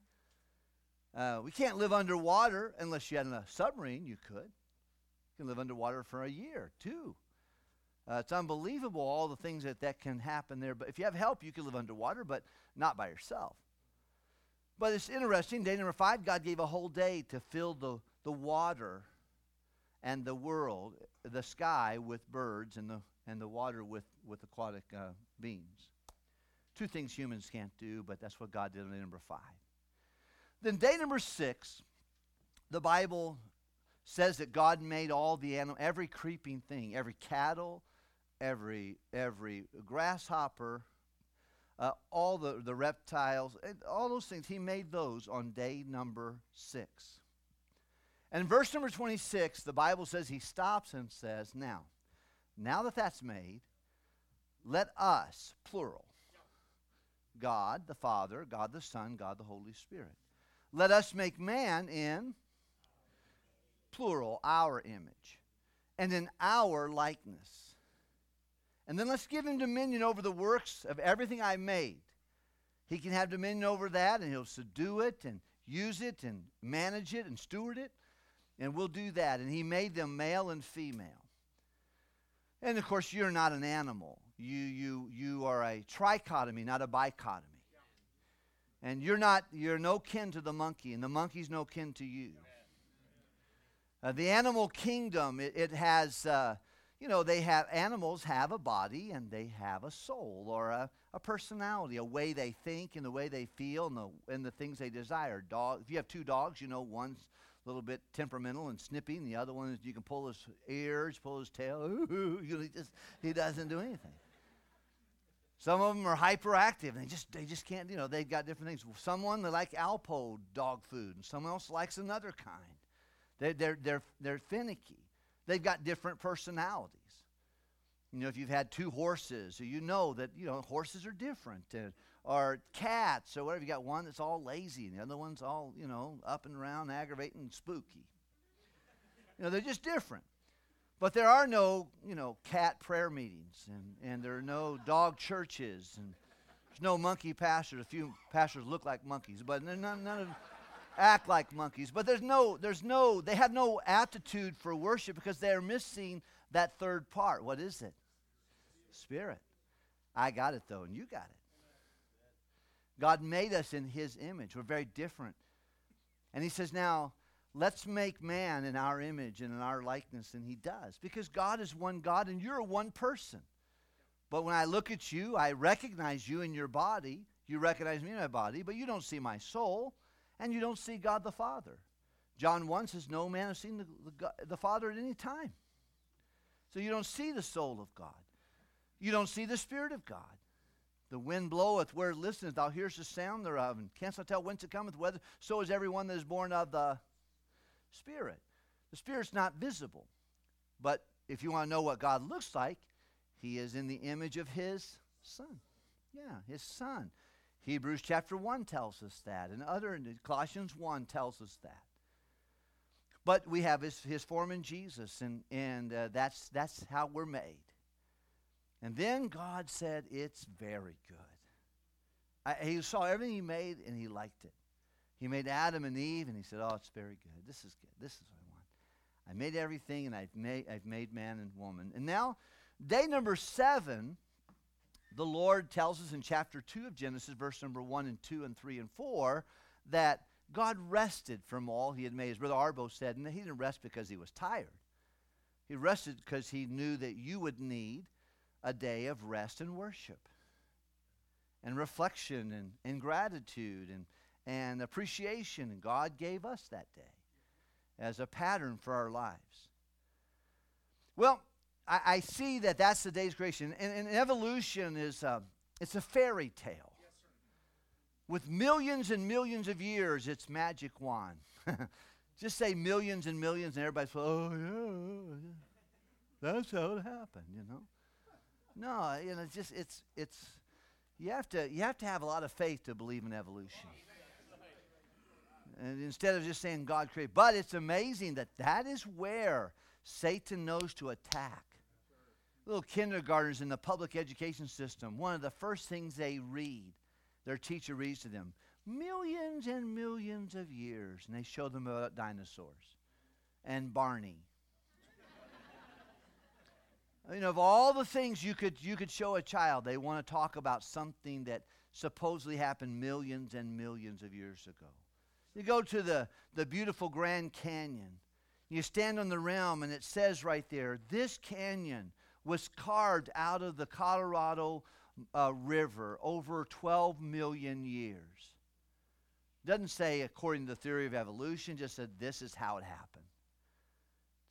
Uh, we can't live underwater unless you had a submarine. You could. You can live underwater for a year, two. Uh, it's unbelievable all the things that, that can happen there. But if you have help, you can live underwater, but not by yourself. But it's interesting. Day number five, God gave a whole day to fill the, the water and the world, the sky with birds and the, and the water with, with aquatic uh, beings. Two things humans can't do, but that's what God did on day number five. Then, day number six, the Bible says that God made all the animal, every creeping thing, every cattle, every every grasshopper, uh, all the, the reptiles, all those things. He made those on day number six. And verse number 26, the Bible says he stops and says, Now, now that that's made, let us, plural, God the Father, God the Son, God the Holy Spirit. Let us make man in, plural, our image, and in our likeness. And then let's give him dominion over the works of everything I made. He can have dominion over that, and he'll subdue it and use it and manage it and steward it. And we'll do that. And he made them male and female. And of course, you're not an animal. You, you, you are a trichotomy, not a bichotomy. And you're not, you're no kin to the monkey, and the monkey's no kin to you. Uh, the animal kingdom, it, it has, uh, you know, they have, animals have a body and they have a soul or a, a personality, a way they think and the way they feel and the, and the things they desire. Dog, if you have two dogs, you know, one's a little bit temperamental and snippy, and the other one is you can pull his ears, pull his tail. you know, he, just, he doesn't do anything. Some of them are hyperactive and they just they just can't, you know, they've got different things. Someone they like Alpo dog food, and someone else likes another kind. They're, they're, they're, they're finicky. They've got different personalities. You know, if you've had two horses, you know that, you know, horses are different. Or cats, or whatever. You got one that's all lazy, and the other one's all, you know, up and around, aggravating, spooky. You know, they're just different. But there are no, you know, cat prayer meetings, and, and there are no dog churches, and there's no monkey pastors. A few pastors look like monkeys, but none, none of act like monkeys. But there's no, there's no, they have no aptitude for worship because they are missing that third part. What is it? Spirit. I got it though, and you got it. God made us in his image. We're very different. And he says, now, let's make man in our image and in our likeness. And he does. Because God is one God and you're one person. But when I look at you, I recognize you in your body. You recognize me in my body, but you don't see my soul and you don't see God the Father. John 1 says, No man has seen the, the, the Father at any time. So you don't see the soul of God. You don't see the Spirit of God. The wind bloweth where it listeneth, thou hearest the sound thereof, and canst not tell whence it cometh, whether so is everyone that is born of the Spirit. The Spirit's not visible. But if you want to know what God looks like, He is in the image of His Son. Yeah, His Son. Hebrews chapter 1 tells us that, and other Colossians 1 tells us that. But we have his, his form in Jesus, and, and uh, that's, that's how we're made. And then God said, It's very good. I, he saw everything he made, and he liked it. He made Adam and Eve, and he said, Oh, it's very good. This is good. This is what I want. I made everything, and I've made, I've made man and woman. And now, day number seven, the Lord tells us in chapter 2 of Genesis, verse number 1 and 2 and 3 and 4, that God rested from all he had made. As Brother Arbo said, and he didn't rest because he was tired. He rested because he knew that you would need a day of rest and worship and reflection and, and gratitude and, and appreciation. And God gave us that day as a pattern for our lives. Well, I, I see that that's the day's creation. And, and evolution is a, it's a fairy tale. With millions and millions of years, it's magic wand. Just say millions and millions, and everybody's, like, oh, yeah, that's how it happened, you know. No, you know, it's just it's it's you have to you have to have a lot of faith to believe in evolution. and instead of just saying God created. But it's amazing that that is where Satan knows to attack. Little kindergartners in the public education system, one of the first things they read, their teacher reads to them, millions and millions of years, and they show them about dinosaurs and Barney. you know, of all the things you could you could show a child, they want to talk about something that supposedly happened millions and millions of years ago. You go to the, the beautiful Grand Canyon. You stand on the rim, and it says right there, this canyon was carved out of the Colorado uh, River over 12 million years. Doesn't say according to the theory of evolution, just said this is how it happened.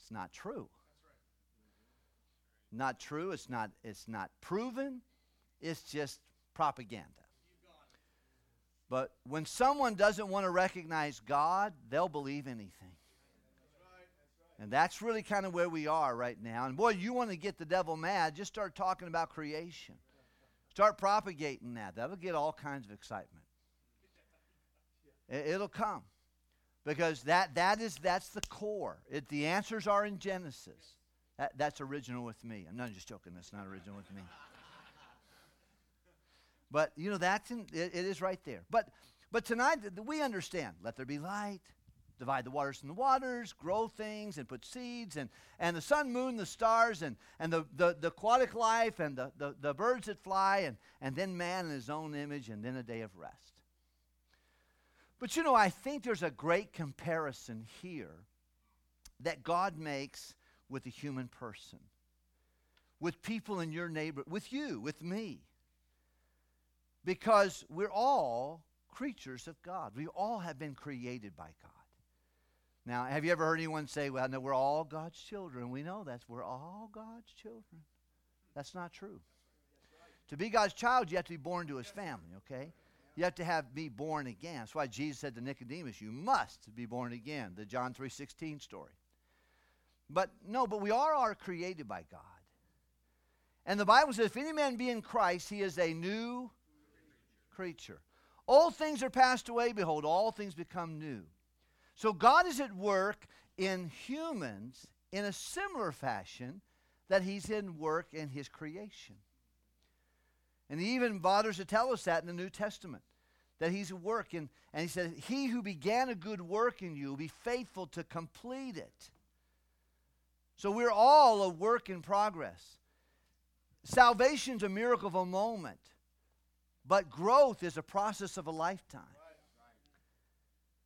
It's not true. Not true. It's not, it's not proven. It's just propaganda. But when someone doesn't want to recognize God, they'll believe anything. And that's really kind of where we are right now. And boy, you want to get the devil mad, just start talking about creation. Start propagating that. That'll get all kinds of excitement. It'll come. Because that, that is, that's the core. It, the answers are in Genesis. That, that's original with me. I'm not just joking. That's not original with me. But, you know, that's in, it, it is right there. But, but tonight, we understand. Let there be light divide the waters from the waters, grow things, and put seeds, and, and the sun, moon, the stars, and, and the, the, the aquatic life, and the, the, the birds that fly, and, and then man in his own image, and then a day of rest. But you know, I think there's a great comparison here that God makes with a human person, with people in your neighborhood, with you, with me. Because we're all creatures of God. We all have been created by God. Now, have you ever heard anyone say, well, no, we're all God's children? We know that. We're all God's children. That's not true. To be God's child, you have to be born to his family, okay? You have to have be born again. That's why Jesus said to Nicodemus, you must be born again, the John 3.16 story. But no, but we all are created by God. And the Bible says, if any man be in Christ, he is a new creature. Old things are passed away, behold, all things become new. So God is at work in humans in a similar fashion that He's in work in His creation. And He even bothers to tell us that in the New Testament. That he's at work, and, and he said, He who began a good work in you will be faithful to complete it. So we're all a work in progress. Salvation's a miracle of a moment, but growth is a process of a lifetime.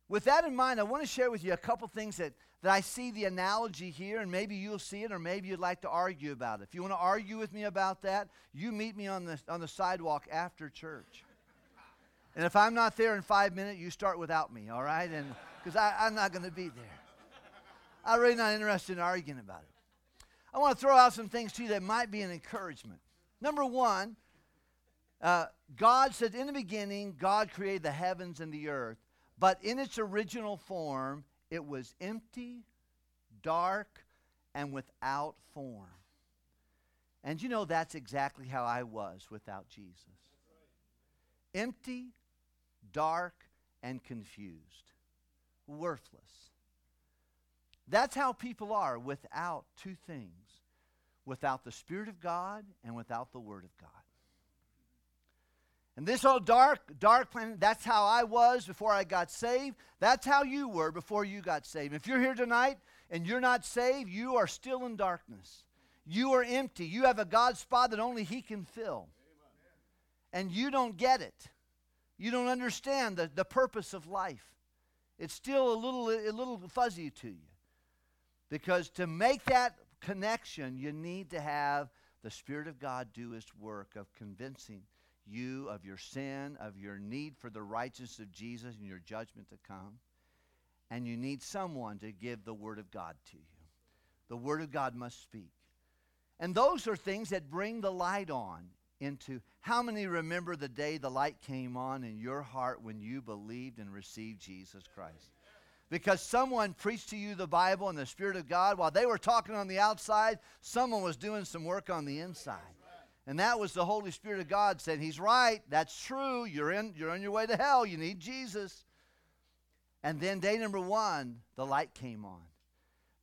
With that in mind, I want to share with you a couple things that, that I see the analogy here, and maybe you'll see it, or maybe you'd like to argue about it. If you want to argue with me about that, you meet me on the, on the sidewalk after church. And if I'm not there in five minutes, you start without me, all right? And because I'm not going to be there. I'm really not interested in arguing about it. I want to throw out some things to you that might be an encouragement. Number one, uh, God said, In the beginning, God created the heavens and the earth. But in its original form, it was empty, dark, and without form. And you know, that's exactly how I was without Jesus empty, dark, and confused, worthless. That's how people are without two things without the Spirit of God and without the Word of God. And this old dark, dark planet, that's how I was before I got saved. That's how you were before you got saved. If you're here tonight and you're not saved, you are still in darkness. You are empty. You have a God spot that only He can fill. And you don't get it. You don't understand the, the purpose of life. It's still a little, a little fuzzy to you. Because to make that connection, you need to have the Spirit of God do His work of convincing you of your sin, of your need for the righteousness of Jesus and your judgment to come. And you need someone to give the Word of God to you. The Word of God must speak. And those are things that bring the light on into how many remember the day the light came on in your heart when you believed and received Jesus Christ? Because someone preached to you the Bible and the Spirit of God while they were talking on the outside, someone was doing some work on the inside. And that was the Holy Spirit of God saying, He's right. That's true. You're, in, you're on your way to hell. You need Jesus. And then day number one, the light came on.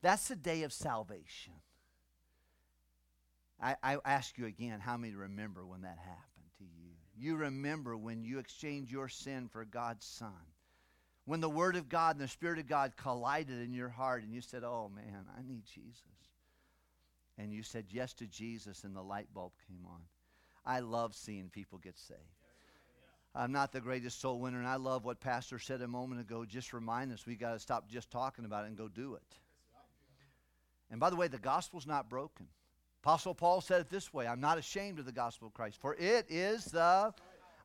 That's the day of salvation. I, I ask you again, how many remember when that happened to you? You remember when you exchanged your sin for God's Son. When the Word of God and the Spirit of God collided in your heart and you said, Oh man, I need Jesus. And you said yes to Jesus and the light bulb came on. I love seeing people get saved. I'm not the greatest soul winner, and I love what Pastor said a moment ago. Just remind us we got to stop just talking about it and go do it. And by the way, the gospel's not broken. Apostle Paul said it this way I'm not ashamed of the gospel of Christ, for it is the.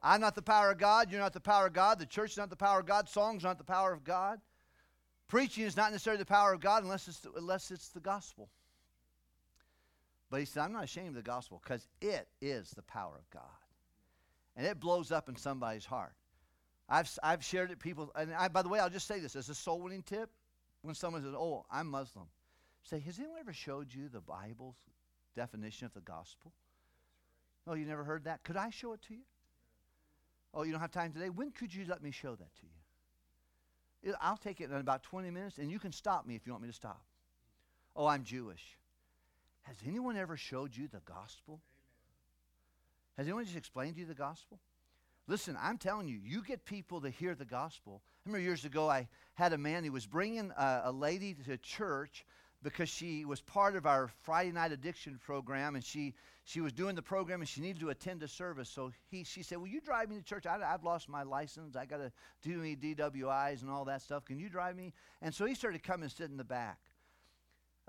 I'm not the power of God. You're not the power of God. The church is not the power of God. Songs are not the power of God. Preaching is not necessarily the power of God unless it's the, unless it's the gospel. But he said, I'm not ashamed of the gospel because it is the power of God. And it blows up in somebody's heart. I've, I've shared it, people, and I, by the way, I'll just say this as a soul winning tip. When someone says, Oh, I'm Muslim, say, Has anyone ever showed you the Bible's definition of the gospel? Oh, you never heard that? Could I show it to you? Oh, you don't have time today? When could you let me show that to you? I'll take it in about 20 minutes, and you can stop me if you want me to stop. Oh, I'm Jewish. Has anyone ever showed you the gospel? Has anyone just explained to you the gospel? Listen, I'm telling you, you get people to hear the gospel. I remember years ago, I had a man, he was bringing a, a lady to church because she was part of our Friday night addiction program, and she, she was doing the program and she needed to attend a service. So he, she said, Will you drive me to church? I, I've lost my license. I got to do any DWIs and all that stuff. Can you drive me? And so he started coming and sit in the back.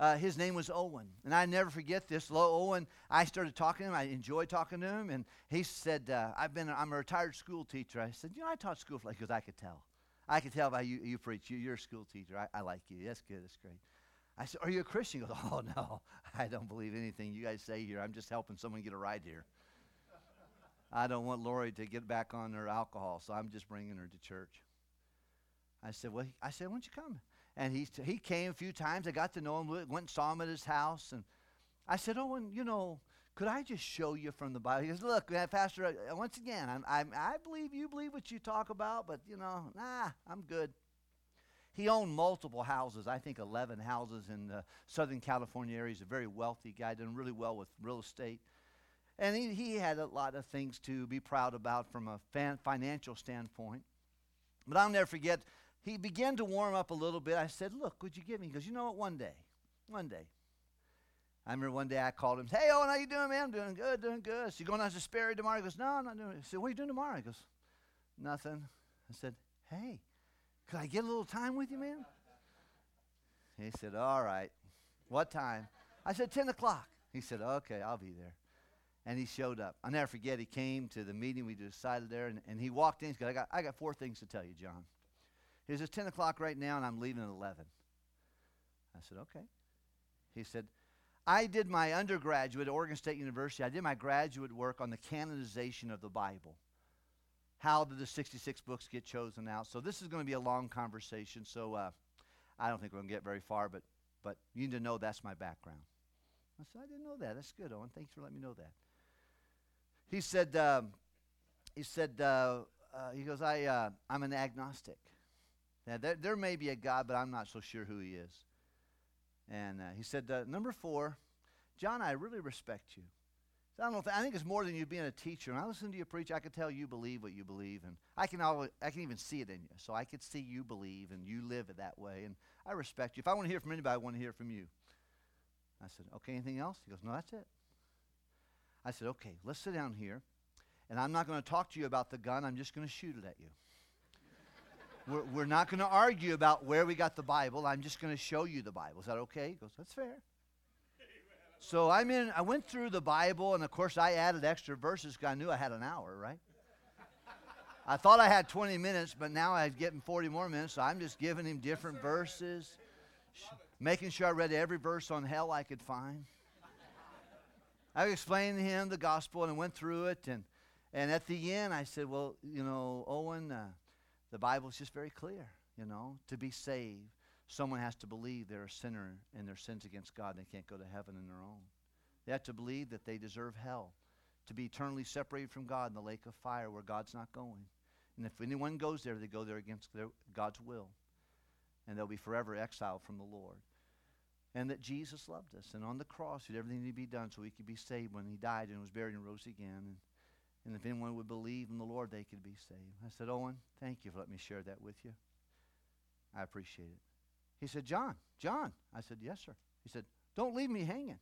Uh, his name was Owen. And I never forget this. Lo, Owen, I started talking to him. I enjoyed talking to him. And he said, uh, I've been, I'm a retired school teacher. I said, you know, I taught school for because I could tell. I could tell by you, you preach. You, you're a school teacher. I, I like you. That's good. That's great. I said, are you a Christian? He goes, oh, no. I don't believe anything you guys say here. I'm just helping someone get a ride here. I don't want Lori to get back on her alcohol, so I'm just bringing her to church. I said, well, I said, why don't you come? And he, he came a few times. I got to know him, went and saw him at his house. And I said, Oh, and you know, could I just show you from the Bible? He goes, Look, uh, Pastor, uh, once again, I'm, I'm, I believe you believe what you talk about, but, you know, nah, I'm good. He owned multiple houses, I think 11 houses in the Southern California area. He's a very wealthy guy, done really well with real estate. And he, he had a lot of things to be proud about from a fan, financial standpoint. But I'll never forget, he began to warm up a little bit. I said, Look, would you give me? He goes, You know what? One day, one day. I remember one day I called him, Hey, Owen, how you doing, man? I'm doing good, doing good. So you going out to Sperry tomorrow? He goes, No, I'm not doing it. I said, What are you doing tomorrow? He goes, Nothing. I said, Hey, could I get a little time with you, man? He said, All right. What time? I said, 10 o'clock. He said, Okay, I'll be there. And he showed up. I'll never forget, he came to the meeting we decided there, and, and he walked in. He said, I got, I got four things to tell you, John. He says, 10 o'clock right now, and I'm leaving at 11. I said, okay. He said, I did my undergraduate at Oregon State University. I did my graduate work on the canonization of the Bible. How did the 66 books get chosen out? So this is going to be a long conversation, so uh, I don't think we're going to get very far, but, but you need to know that's my background. I said, I didn't know that. That's good, Owen. Thanks for letting me know that. He said, um, he said, uh, uh, he goes, I, uh, I'm an agnostic. There, there may be a God, but I'm not so sure who he is. And uh, he said, uh, number four, John, I really respect you. I don't know. If, I think it's more than you being a teacher. When I listen to you preach, I can tell you believe what you believe, and I can always, I can even see it in you. So I could see you believe, and you live it that way, and I respect you. If I want to hear from anybody, I want to hear from you. I said, okay. Anything else? He goes, no, that's it. I said, okay. Let's sit down here, and I'm not going to talk to you about the gun. I'm just going to shoot it at you. We're, we're not going to argue about where we got the Bible. I'm just going to show you the Bible. Is that okay? He goes, That's fair. So I'm in, I went through the Bible, and of course, I added extra verses because I knew I had an hour, right? I thought I had 20 minutes, but now I'm getting 40 more minutes, so I'm just giving him different verses, sh- making sure I read every verse on hell I could find. I explained to him the gospel and I went through it, and, and at the end, I said, Well, you know, Owen, uh, the Bible is just very clear, you know, to be saved, someone has to believe they're a sinner and their sins against God, they can't go to heaven on their own. They have to believe that they deserve hell, to be eternally separated from God in the lake of fire where God's not going. And if anyone goes there, they go there against their, God's will. and they'll be forever exiled from the Lord. And that Jesus loved us, and on the cross, he did everything to be done so we could be saved when he died and was buried and rose again. And, and if anyone would believe in the Lord, they could be saved. I said, Owen, thank you for letting me share that with you. I appreciate it. He said, John, John. I said, Yes, sir. He said, Don't leave me hanging.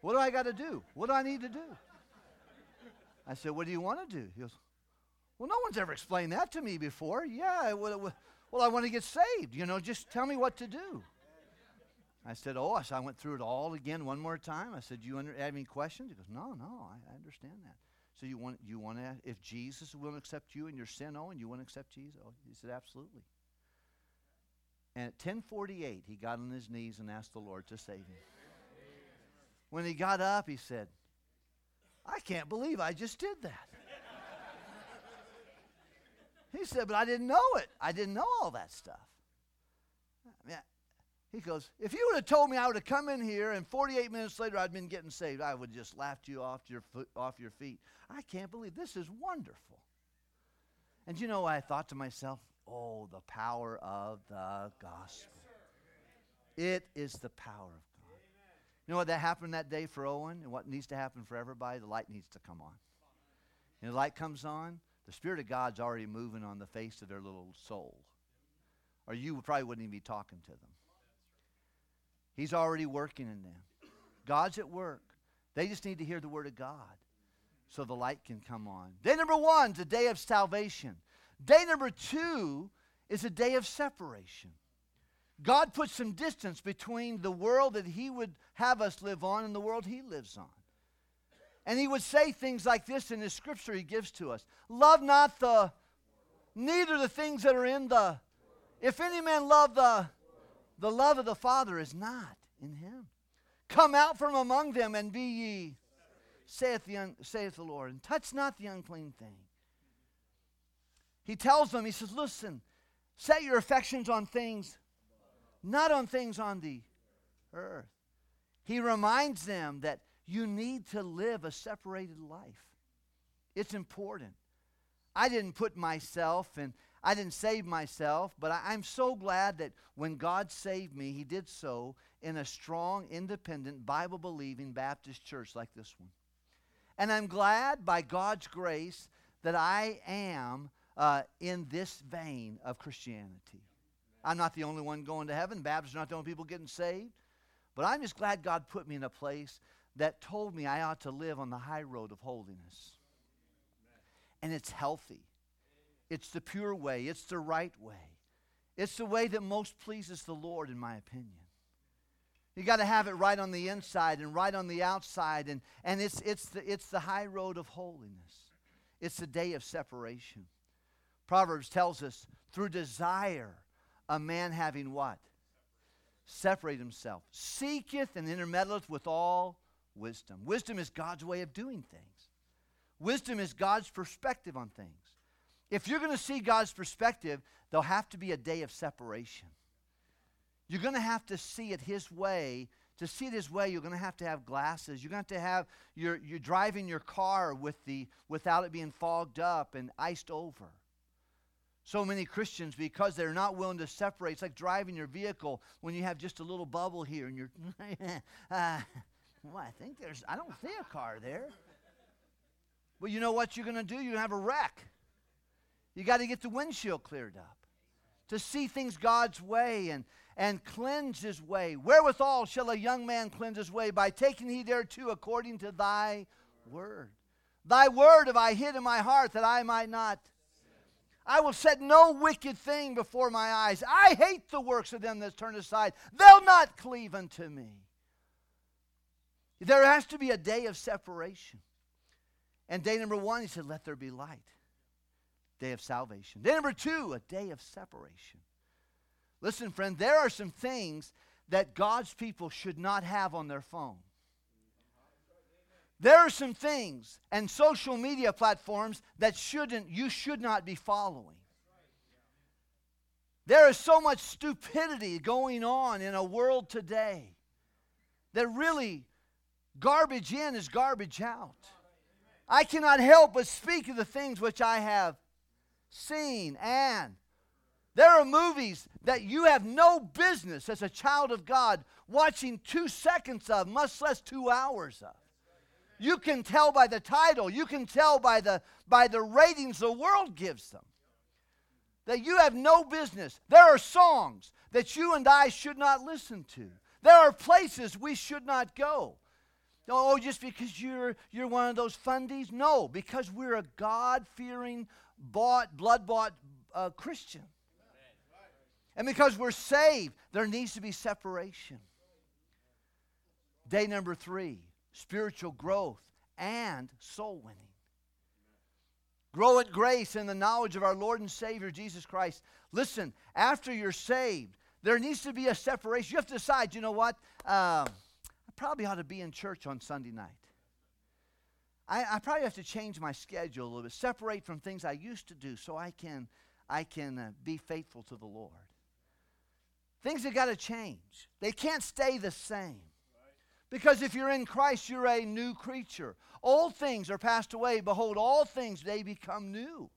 What do I got to do? What do I need to do? I said, What do you want to do? He goes, Well, no one's ever explained that to me before. Yeah, well, well I want to get saved. You know, just tell me what to do. I said, Oh, I, said, I went through it all again one more time. I said, Do You under, have any questions? He goes, No, no, I, I understand that. So you want you want to if Jesus will accept you and your sin, oh, and you want to accept Jesus? Oh, he said, Absolutely. And at 1048, he got on his knees and asked the Lord to save him. When he got up, he said, I can't believe I just did that. he said, but I didn't know it. I didn't know all that stuff. He goes, if you would have told me I would have come in here and 48 minutes later I'd been getting saved, I would have just laughed you off your, foot, off your feet. I can't believe this is wonderful. And you know, I thought to myself, oh, the power of the gospel. It is the power of God. You know what that happened that day for Owen and what needs to happen for everybody? The light needs to come on. And the light comes on, the Spirit of God's already moving on the face of their little soul. Or you probably wouldn't even be talking to them. He's already working in them. God's at work. They just need to hear the Word of God so the light can come on. Day number one is a day of salvation. Day number two is a day of separation. God put some distance between the world that He would have us live on and the world He lives on. And He would say things like this in His scripture He gives to us Love not the, neither the things that are in the, if any man love the, the love of the Father is not in him. Come out from among them and be ye, saith the, un, saith the Lord, and touch not the unclean thing. He tells them, He says, Listen, set your affections on things, not on things on the earth. He reminds them that you need to live a separated life. It's important. I didn't put myself and I didn't save myself, but I, am so glad that when God saved me, He did so in a strong, independent, Bible believing Baptist church like this one. And I'm glad by God's grace that I am uh, in this vein of Christianity. I'm not the only one going to heaven. Baptists are not the only people getting saved. But I'm just glad God put me in a place that told me I ought to live on the high road of holiness. And it's healthy. It's the pure way, it's the right way. It's the way that most pleases the Lord, in my opinion. You got to have it right on the inside and right on the outside, and, and it's, it's, the, it's the high road of holiness. It's the day of separation. Proverbs tells us through desire, a man having what? Separate himself. Seeketh and intermeddleth with all wisdom. Wisdom is God's way of doing things, wisdom is God's perspective on things. If you're going to see God's perspective, there'll have to be a day of separation. You're going to have to see it His way. To see it His way, you're going to have to have glasses. You're going to have to have you're, driving your car with the without it being fogged up and iced over. So many Christians, because they're not willing to separate, it's like driving your vehicle when you have just a little bubble here and you're, uh, well, I think there's, I don't see a car there. Well, you know what you're going to do? You're going to have a wreck. You got to get the windshield cleared up to see things God's way and, and cleanse his way. Wherewithal shall a young man cleanse his way? By taking heed thereto according to thy word. Thy word have I hid in my heart that I might not. I will set no wicked thing before my eyes. I hate the works of them that turn aside. They'll not cleave unto me. There has to be a day of separation. And day number one, he said, Let there be light day of salvation. Day number two, a day of separation. Listen, friend, there are some things that God's people should not have on their phone. There are some things and social media platforms that shouldn't you should not be following. There is so much stupidity going on in a world today that really garbage in is garbage out. I cannot help but speak of the things which I have seen and There are movies that you have no business as a child of God watching two seconds of, much less two hours of. You can tell by the title, you can tell by the, by the ratings the world gives them that you have no business. There are songs that you and I should not listen to. There are places we should not go. Oh, just because you're you're one of those fundies? No, because we're a God-fearing, bought, blood-bought uh, Christian. And because we're saved, there needs to be separation. Day number three spiritual growth and soul winning. Grow in grace and the knowledge of our Lord and Savior Jesus Christ. Listen, after you're saved, there needs to be a separation. You have to decide, you know what? Um, I probably ought to be in church on Sunday night. I, I, probably have to change my schedule a little bit, separate from things I used to do so I can, I can uh, be faithful to the Lord. Things have got to change, they can't stay the same. Because if you're in Christ, you're a new creature. Old things are passed away. Behold, all things, they become new.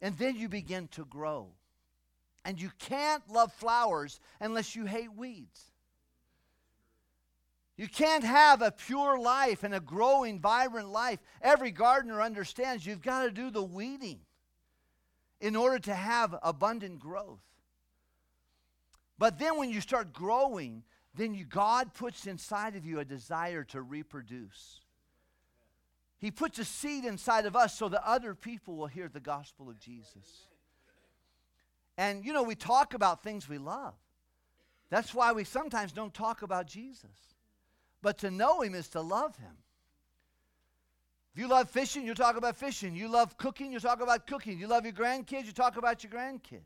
And then you begin to grow. And you can't love flowers unless you hate weeds. You can't have a pure life and a growing, vibrant life. Every gardener understands you've got to do the weeding in order to have abundant growth. But then when you start growing, then you, God puts inside of you a desire to reproduce. He puts a seed inside of us so that other people will hear the gospel of Jesus. And you know, we talk about things we love. That's why we sometimes don't talk about Jesus. But to know Him is to love Him. If you love fishing, you talk about fishing. You love cooking, you talk about cooking. You love your grandkids, you talk about your grandkids.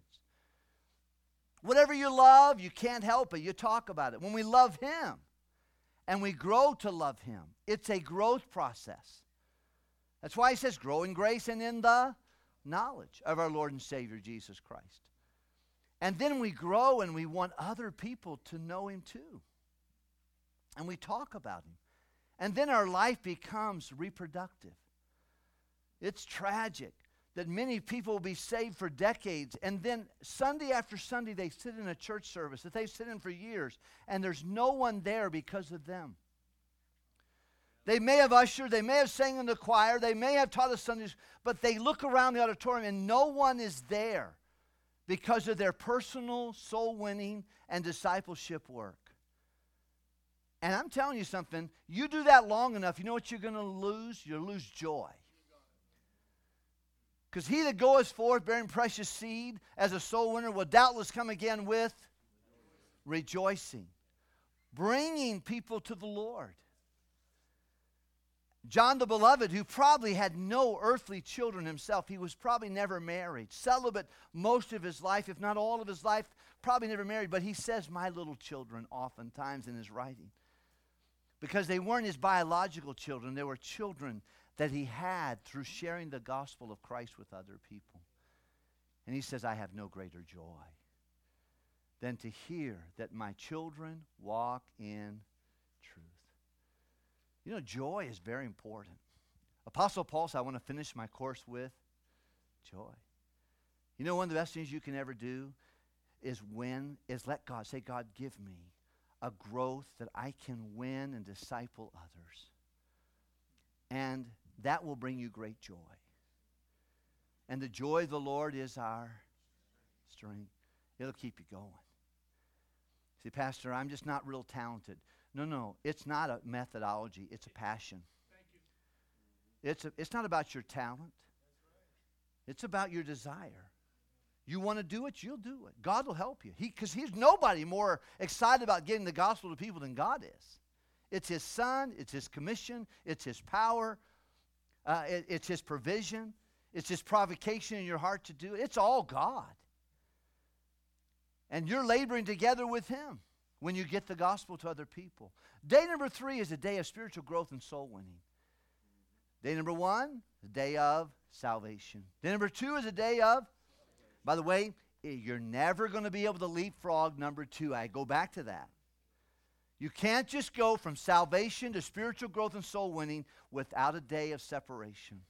Whatever you love, you can't help it. You talk about it. When we love Him and we grow to love Him, it's a growth process. That's why He says, grow in grace and in the knowledge of our Lord and Savior Jesus Christ. And then we grow and we want other people to know Him too. And we talk about Him. And then our life becomes reproductive. It's tragic that many people will be saved for decades, and then Sunday after Sunday they sit in a church service that they've sit in for years, and there's no one there because of them. They may have ushered, they may have sang in the choir, they may have taught us Sundays, but they look around the auditorium and no one is there because of their personal soul winning and discipleship work. And I'm telling you something, you do that long enough, you know what you're going to lose? You'll lose joy. Because he that goeth forth bearing precious seed as a soul winner will doubtless come again with rejoicing, bringing people to the Lord. John the Beloved, who probably had no earthly children himself, he was probably never married, celibate most of his life, if not all of his life, probably never married, but he says, My little children, oftentimes in his writing. Because they weren't his biological children, they were children that he had through sharing the gospel of Christ with other people. And he says, I have no greater joy than to hear that my children walk in truth. You know, joy is very important. Apostle Paul said, I want to finish my course with joy. You know, one of the best things you can ever do is win, is let God say, God, give me a growth that I can win and disciple others. And that will bring you great joy. And the joy of the Lord is our strength. It'll keep you going. See, Pastor, I'm just not real talented. No, no, it's not a methodology, it's a passion. It's, a, it's not about your talent, it's about your desire. You want to do it, you'll do it. God will help you. Because he, He's nobody more excited about getting the gospel to people than God is. It's His Son, it's His commission, it's His power, uh, it, it's His provision. It's His provocation in your heart to do it. It's all God. And you're laboring together with Him when you get the gospel to other people. Day number three is a day of spiritual growth and soul winning. Day number one, the day of salvation. Day number two is a day of, by the way, you're never going to be able to leapfrog number two. I go back to that. You can't just go from salvation to spiritual growth and soul winning without a day of separation.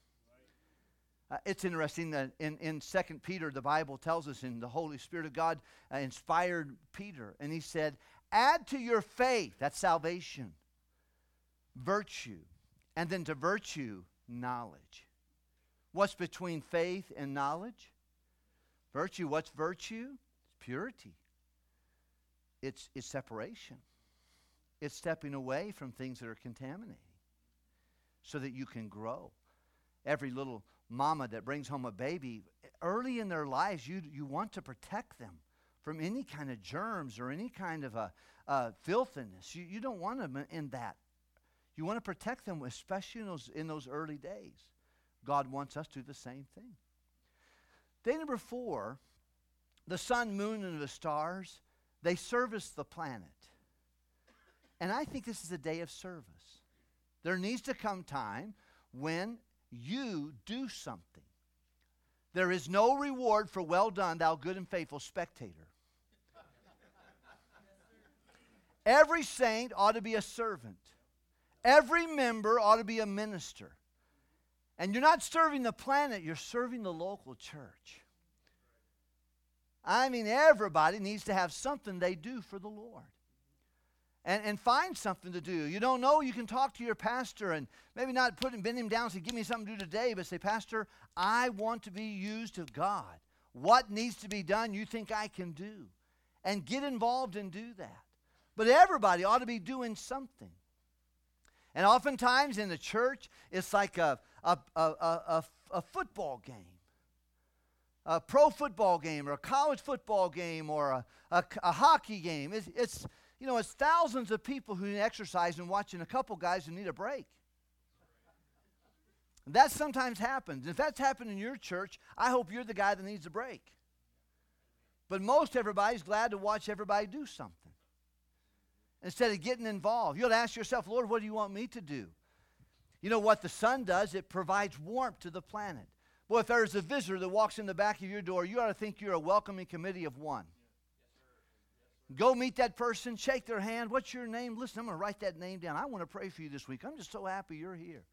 Uh, it's interesting that in, in 2 Peter, the Bible tells us, in the Holy Spirit of God uh, inspired Peter, and he said, Add to your faith, that's salvation, virtue, and then to virtue, knowledge. What's between faith and knowledge? Virtue, what's virtue? It's purity. It's, it's separation. It's stepping away from things that are contaminating so that you can grow. Every little mama that brings home a baby, early in their lives, you, you want to protect them from any kind of germs or any kind of a, a filthiness. You, you don't want them in that. You want to protect them, especially in those, in those early days. God wants us to do the same thing. Day number four, the sun, moon, and the stars, they service the planet. And I think this is a day of service. There needs to come time when you do something. There is no reward for well done, thou good and faithful spectator. Every saint ought to be a servant. Every member ought to be a minister. And you're not serving the planet, you're serving the local church. I mean, everybody needs to have something they do for the Lord and, and find something to do. You don't know, you can talk to your pastor and maybe not put him, bend him down say, Give me something to do today, but say, Pastor, I want to be used of God. What needs to be done you think I can do? And get involved and do that. But everybody ought to be doing something. And oftentimes in the church, it's like a, a, a, a, a football game a pro football game or a college football game or a, a, a hockey game. It's, it's, you know, it's thousands of people who need exercise and watching a couple guys who need a break. That sometimes happens. If that's happened in your church, I hope you're the guy that needs a break. But most everybody's glad to watch everybody do something instead of getting involved. You ought to ask yourself, Lord, what do you want me to do? You know what the sun does? It provides warmth to the planet. Boy, if there's a visitor that walks in the back of your door, you ought to think you're a welcoming committee of one. Go meet that person, shake their hand. What's your name? Listen, I'm going to write that name down. I want to pray for you this week. I'm just so happy you're here.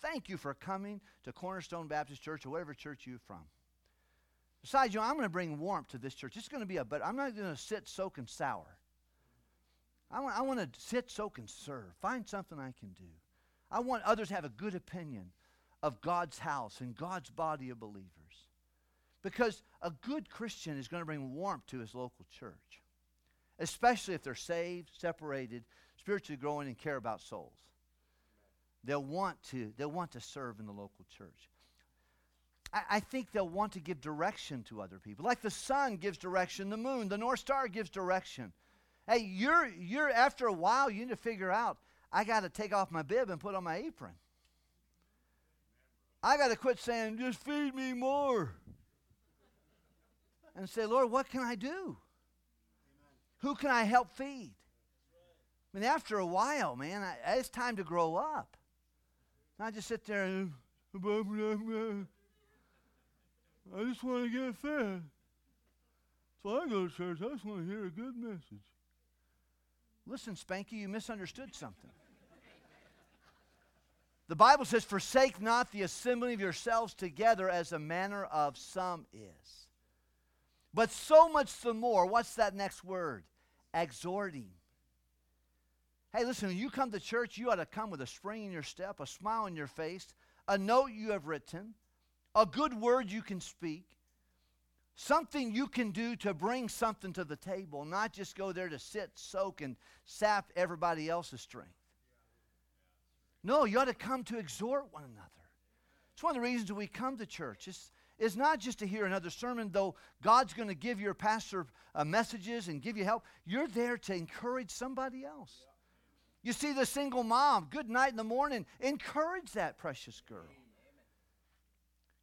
Thank you for coming to Cornerstone Baptist Church or whatever church you're from. Besides, you know, I'm going to bring warmth to this church. It's going to be a, but I'm not going to sit, soak, and sour. I want, I want to sit, soak, and serve. Find something I can do. I want others to have a good opinion of God's house and God's body of believers. Because a good Christian is going to bring warmth to his local church especially if they're saved, separated, spiritually growing, and care about souls. They'll want to, they'll want to serve in the local church. I, I think they'll want to give direction to other people. Like the sun gives direction, the moon, the North Star gives direction. Hey, you're you're after a while, you need to figure out, I gotta take off my bib and put on my apron. I gotta quit saying, just feed me more. And say, Lord, what can I do? Who can I help feed? I mean, after a while, man, I, it's time to grow up. Not just sit there and, I just want to get fed. So I go to church. I just want to hear a good message. Listen, Spanky, you misunderstood something. The Bible says, Forsake not the assembling of yourselves together as a manner of some is. But so much the more, what's that next word? exhorting. Hey, listen, when you come to church, you ought to come with a spring in your step, a smile on your face, a note you have written, a good word you can speak, something you can do to bring something to the table, not just go there to sit, soak, and sap everybody else's strength. No, you ought to come to exhort one another. It's one of the reasons we come to church. It's, is not just to hear another sermon, though God's going to give your pastor uh, messages and give you help. You're there to encourage somebody else. You see the single mom, good night in the morning, encourage that precious girl.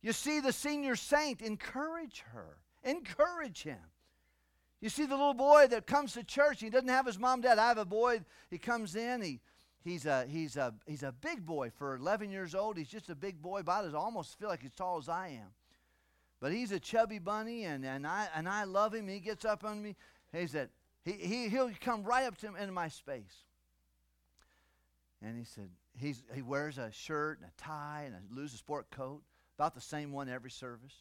You see the senior saint, encourage her, encourage him. You see the little boy that comes to church, he doesn't have his mom dad. I have a boy, he comes in, he he's a he's a he's a big boy for 11 years old. He's just a big boy, about as almost feel like as tall as I am. But he's a chubby bunny, and, and, I, and I love him. He gets up on me. He said, he, he, he'll come right up to him into my space. And he said, he's, he wears a shirt and a tie and a loose sport coat, about the same one every service.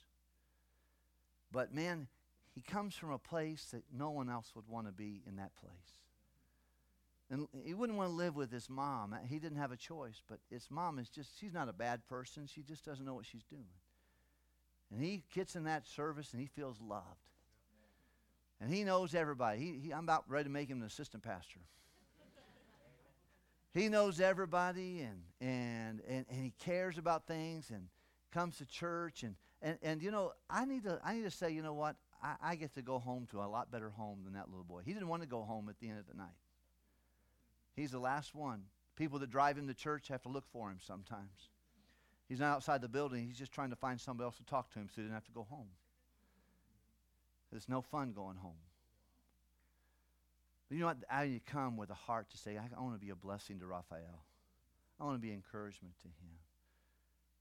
But man, he comes from a place that no one else would want to be in that place. And he wouldn't want to live with his mom. He didn't have a choice, but his mom is just, she's not a bad person. She just doesn't know what she's doing. And he gets in that service and he feels loved. And he knows everybody. He, he, I'm about ready to make him an assistant pastor. he knows everybody and, and, and, and he cares about things and comes to church. And, and, and you know, I need, to, I need to say, you know what? I, I get to go home to a lot better home than that little boy. He didn't want to go home at the end of the night. He's the last one. People that drive him to church have to look for him sometimes. He's not outside the building. He's just trying to find somebody else to talk to him so he doesn't have to go home. It's no fun going home. But you know what? I you come with a heart to say, I want to be a blessing to Raphael. I want to be encouragement to him.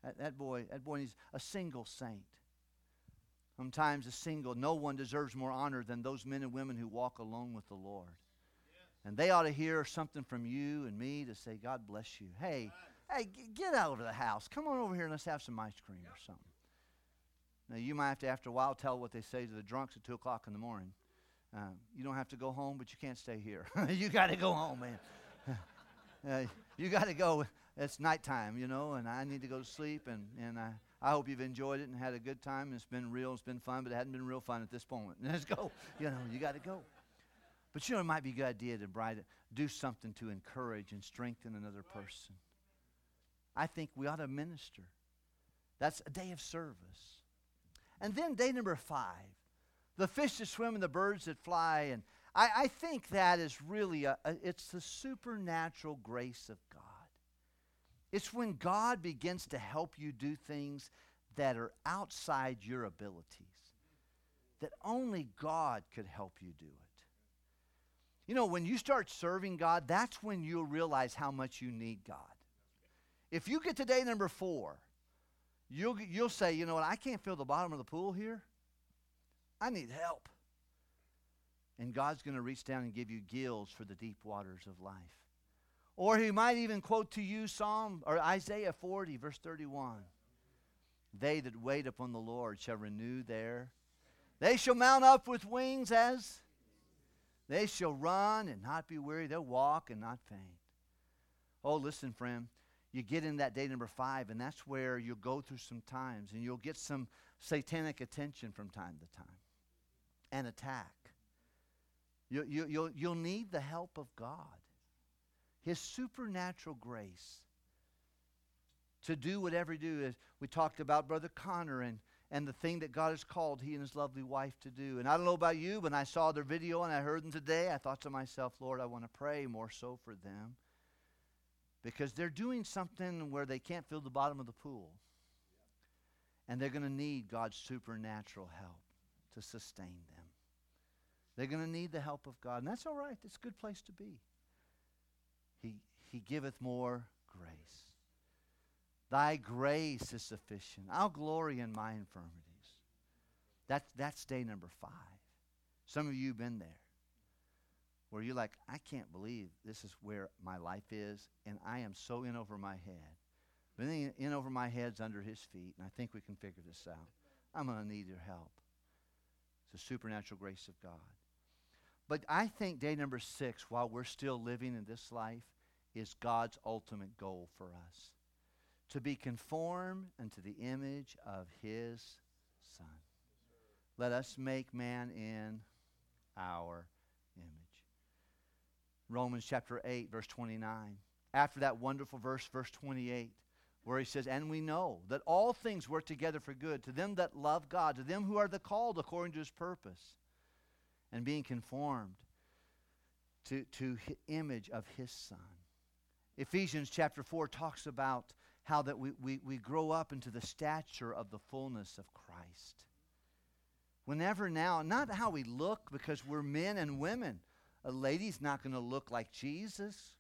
That, that boy, that boy is a single saint. Sometimes a single, no one deserves more honor than those men and women who walk alone with the Lord. And they ought to hear something from you and me to say, God bless you. Hey, hey, get out of the house. Come on over here and let's have some ice cream or something. Now, you might have to, after a while, tell what they say to the drunks at 2 o'clock in the morning. Uh, you don't have to go home, but you can't stay here. you got to go home, man. uh, you got to go. It's nighttime, you know, and I need to go to sleep. And, and I, I hope you've enjoyed it and had a good time. It's been real, it's been fun, but it hadn't been real fun at this moment. Let's go. You know, you got to go. But you know, it might be a good idea to bright, do something to encourage and strengthen another person. I think we ought to minister. That's a day of service. And then day number five, the fish that swim and the birds that fly. And I, I think that is really, a, a, it's the supernatural grace of God. It's when God begins to help you do things that are outside your abilities, that only God could help you do it. You know, when you start serving God, that's when you'll realize how much you need God. If you get to day number four, you'll, you'll say, you know what, I can't feel the bottom of the pool here. I need help. And God's going to reach down and give you gills for the deep waters of life. Or he might even quote to you Psalm or Isaiah 40, verse 31. They that wait upon the Lord shall renew their. They shall mount up with wings as they shall run and not be weary. They'll walk and not faint. Oh, listen, friend. You get in that day number five, and that's where you'll go through some times and you'll get some satanic attention from time to time and attack. You, you, you'll, you'll need the help of God, His supernatural grace to do whatever He do. is We talked about Brother Connor and and the thing that God has called he and his lovely wife to do. And I don't know about you, but I saw their video and I heard them today. I thought to myself, Lord, I want to pray more so for them because they're doing something where they can't fill the bottom of the pool. And they're going to need God's supernatural help to sustain them. They're going to need the help of God. And that's all right. It's a good place to be. He, giveth more grace. Thy grace is sufficient. I'll glory in my infirmities. That, that's day number five. Some of you have been there where you're like, I can't believe this is where my life is, and I am so in over my head. But in, in over my head's under his feet, and I think we can figure this out. I'm going to need your help. It's the supernatural grace of God. But I think day number six, while we're still living in this life, is God's ultimate goal for us to be conformed unto the image of his Son. Let us make man in our image. Romans chapter 8, verse 29. After that wonderful verse, verse 28, where he says, And we know that all things work together for good to them that love God, to them who are the called according to his purpose, and being conformed to, to image of his Son. Ephesians chapter 4 talks about how that we, we, we grow up into the stature of the fullness of Christ. Whenever now, not how we look, because we're men and women. A lady's not going to look like Jesus,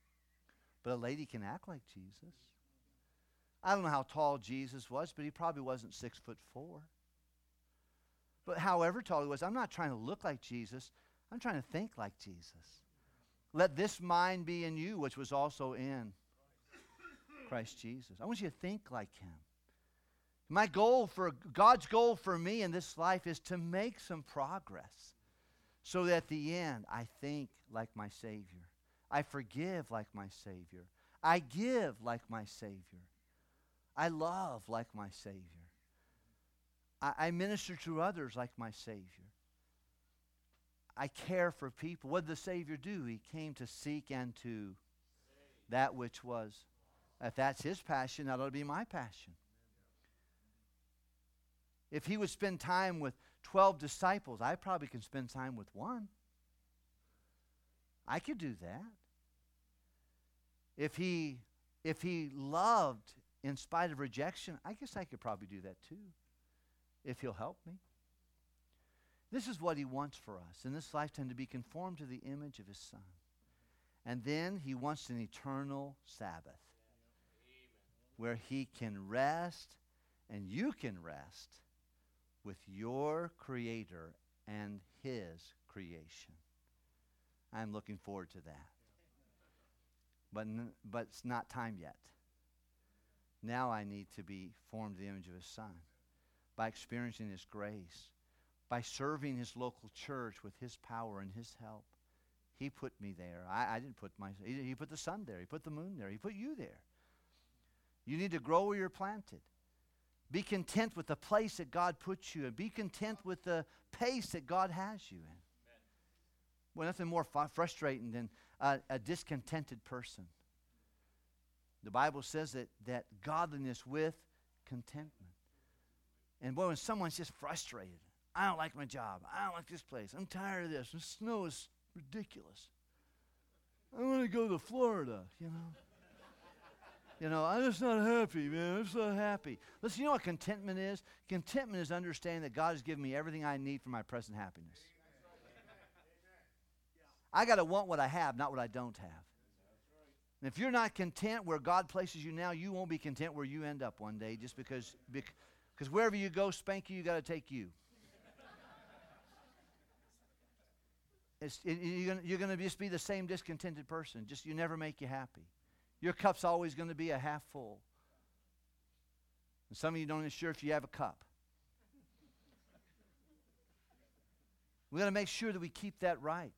but a lady can act like Jesus. I don't know how tall Jesus was, but he probably wasn't six foot four. But however tall he was, I'm not trying to look like Jesus. I'm trying to think like Jesus. Let this mind be in you, which was also in Christ Jesus. I want you to think like him. My goal for God's goal for me in this life is to make some progress so that at the end I think like my Savior. I forgive like my Savior. I give like my Savior. I love like my Savior. I, I minister to others like my Savior. I care for people. What did the Savior do? He came to seek and to that which was. If that's his passion, that ought to be my passion. If he would spend time with 12 disciples, I probably can spend time with one. I could do that. If he if he loved in spite of rejection, I guess I could probably do that too. If he'll help me. This is what he wants for us in this lifetime to be conformed to the image of his son. And then he wants an eternal Sabbath where he can rest and you can rest with your Creator and His creation. I'm looking forward to that. But, n- but it's not time yet. Now I need to be formed the image of His Son by experiencing His grace, by serving His local church with His power and His help. He put me there. I, I didn't put my. He, he put the sun there. He put the moon there. He put you there. You need to grow where you're planted. Be content with the place that God puts you in. Be content with the pace that God has you in. Well, nothing more fu- frustrating than a, a discontented person. The Bible says that, that godliness with contentment. And boy, when someone's just frustrated, I don't like my job. I don't like this place. I'm tired of this. The snow is ridiculous. I want to go to Florida, you know. You know, I'm just not happy, man. I'm just not happy. Listen, you know what contentment is? Contentment is understanding that God has given me everything I need for my present happiness. I got to want what I have, not what I don't have. And if you're not content where God places you now, you won't be content where you end up one day just because, because wherever you go, Spanky, you got to take you. It's, it, you're going to just be the same discontented person. Just you never make you happy. Your cup's always going to be a half full. And some of you don't even sure if you have a cup. we got to make sure that we keep that right.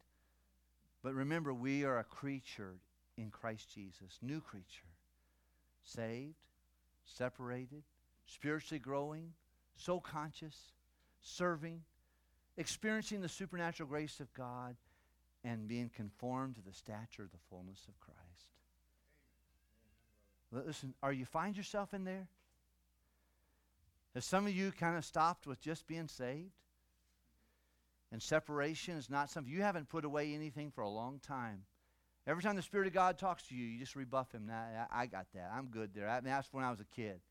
But remember, we are a creature in Christ Jesus, new creature. Saved, separated, spiritually growing, so conscious, serving, experiencing the supernatural grace of God, and being conformed to the stature of the fullness of Christ. Listen, are you find yourself in there? Has some of you kind of stopped with just being saved? And separation is not something you haven't put away anything for a long time. Every time the Spirit of God talks to you, you just rebuff him. Nah, I, I got that. I'm good there. I mean, that's when I was a kid.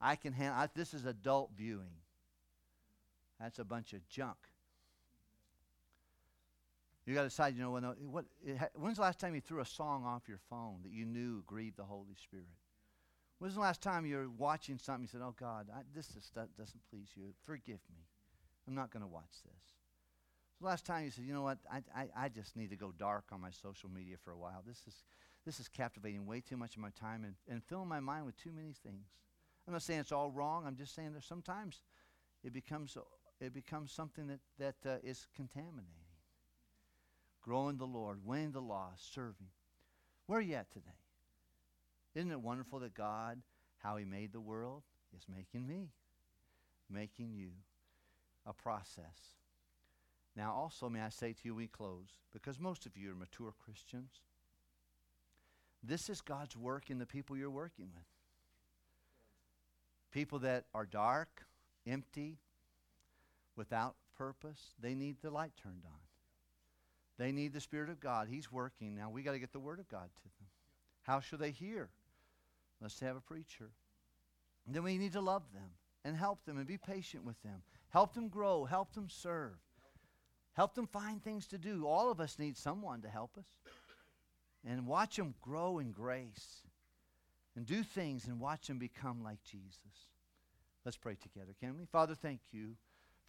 I can handle. I, this is adult viewing. That's a bunch of junk. You got to decide. You know when, what? When's the last time you threw a song off your phone that you knew grieved the Holy Spirit? When's the last time you were watching something? You said, "Oh God, I, this just doesn't please you. Forgive me. I'm not going to watch this." The last time you said, "You know what? I, I, I just need to go dark on my social media for a while. This is this is captivating way too much of my time and, and filling my mind with too many things." I'm not saying it's all wrong. I'm just saying that sometimes it becomes it becomes something that that uh, is contaminating. Growing the Lord, winning the lost, serving. Where are you at today? Isn't it wonderful that God, how He made the world, is making me, making you a process. Now, also, may I say to you, we close, because most of you are mature Christians. This is God's work in the people you're working with. People that are dark, empty, without purpose, they need the light turned on. They need the Spirit of God. He's working. Now, we got to get the Word of God to them. How shall they hear? Let's have a preacher. And then we need to love them and help them and be patient with them. Help them grow. Help them serve. Help them find things to do. All of us need someone to help us. And watch them grow in grace. And do things and watch them become like Jesus. Let's pray together, can we? Father, thank you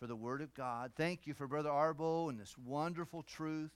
for the Word of God. Thank you for Brother Arbo and this wonderful truth.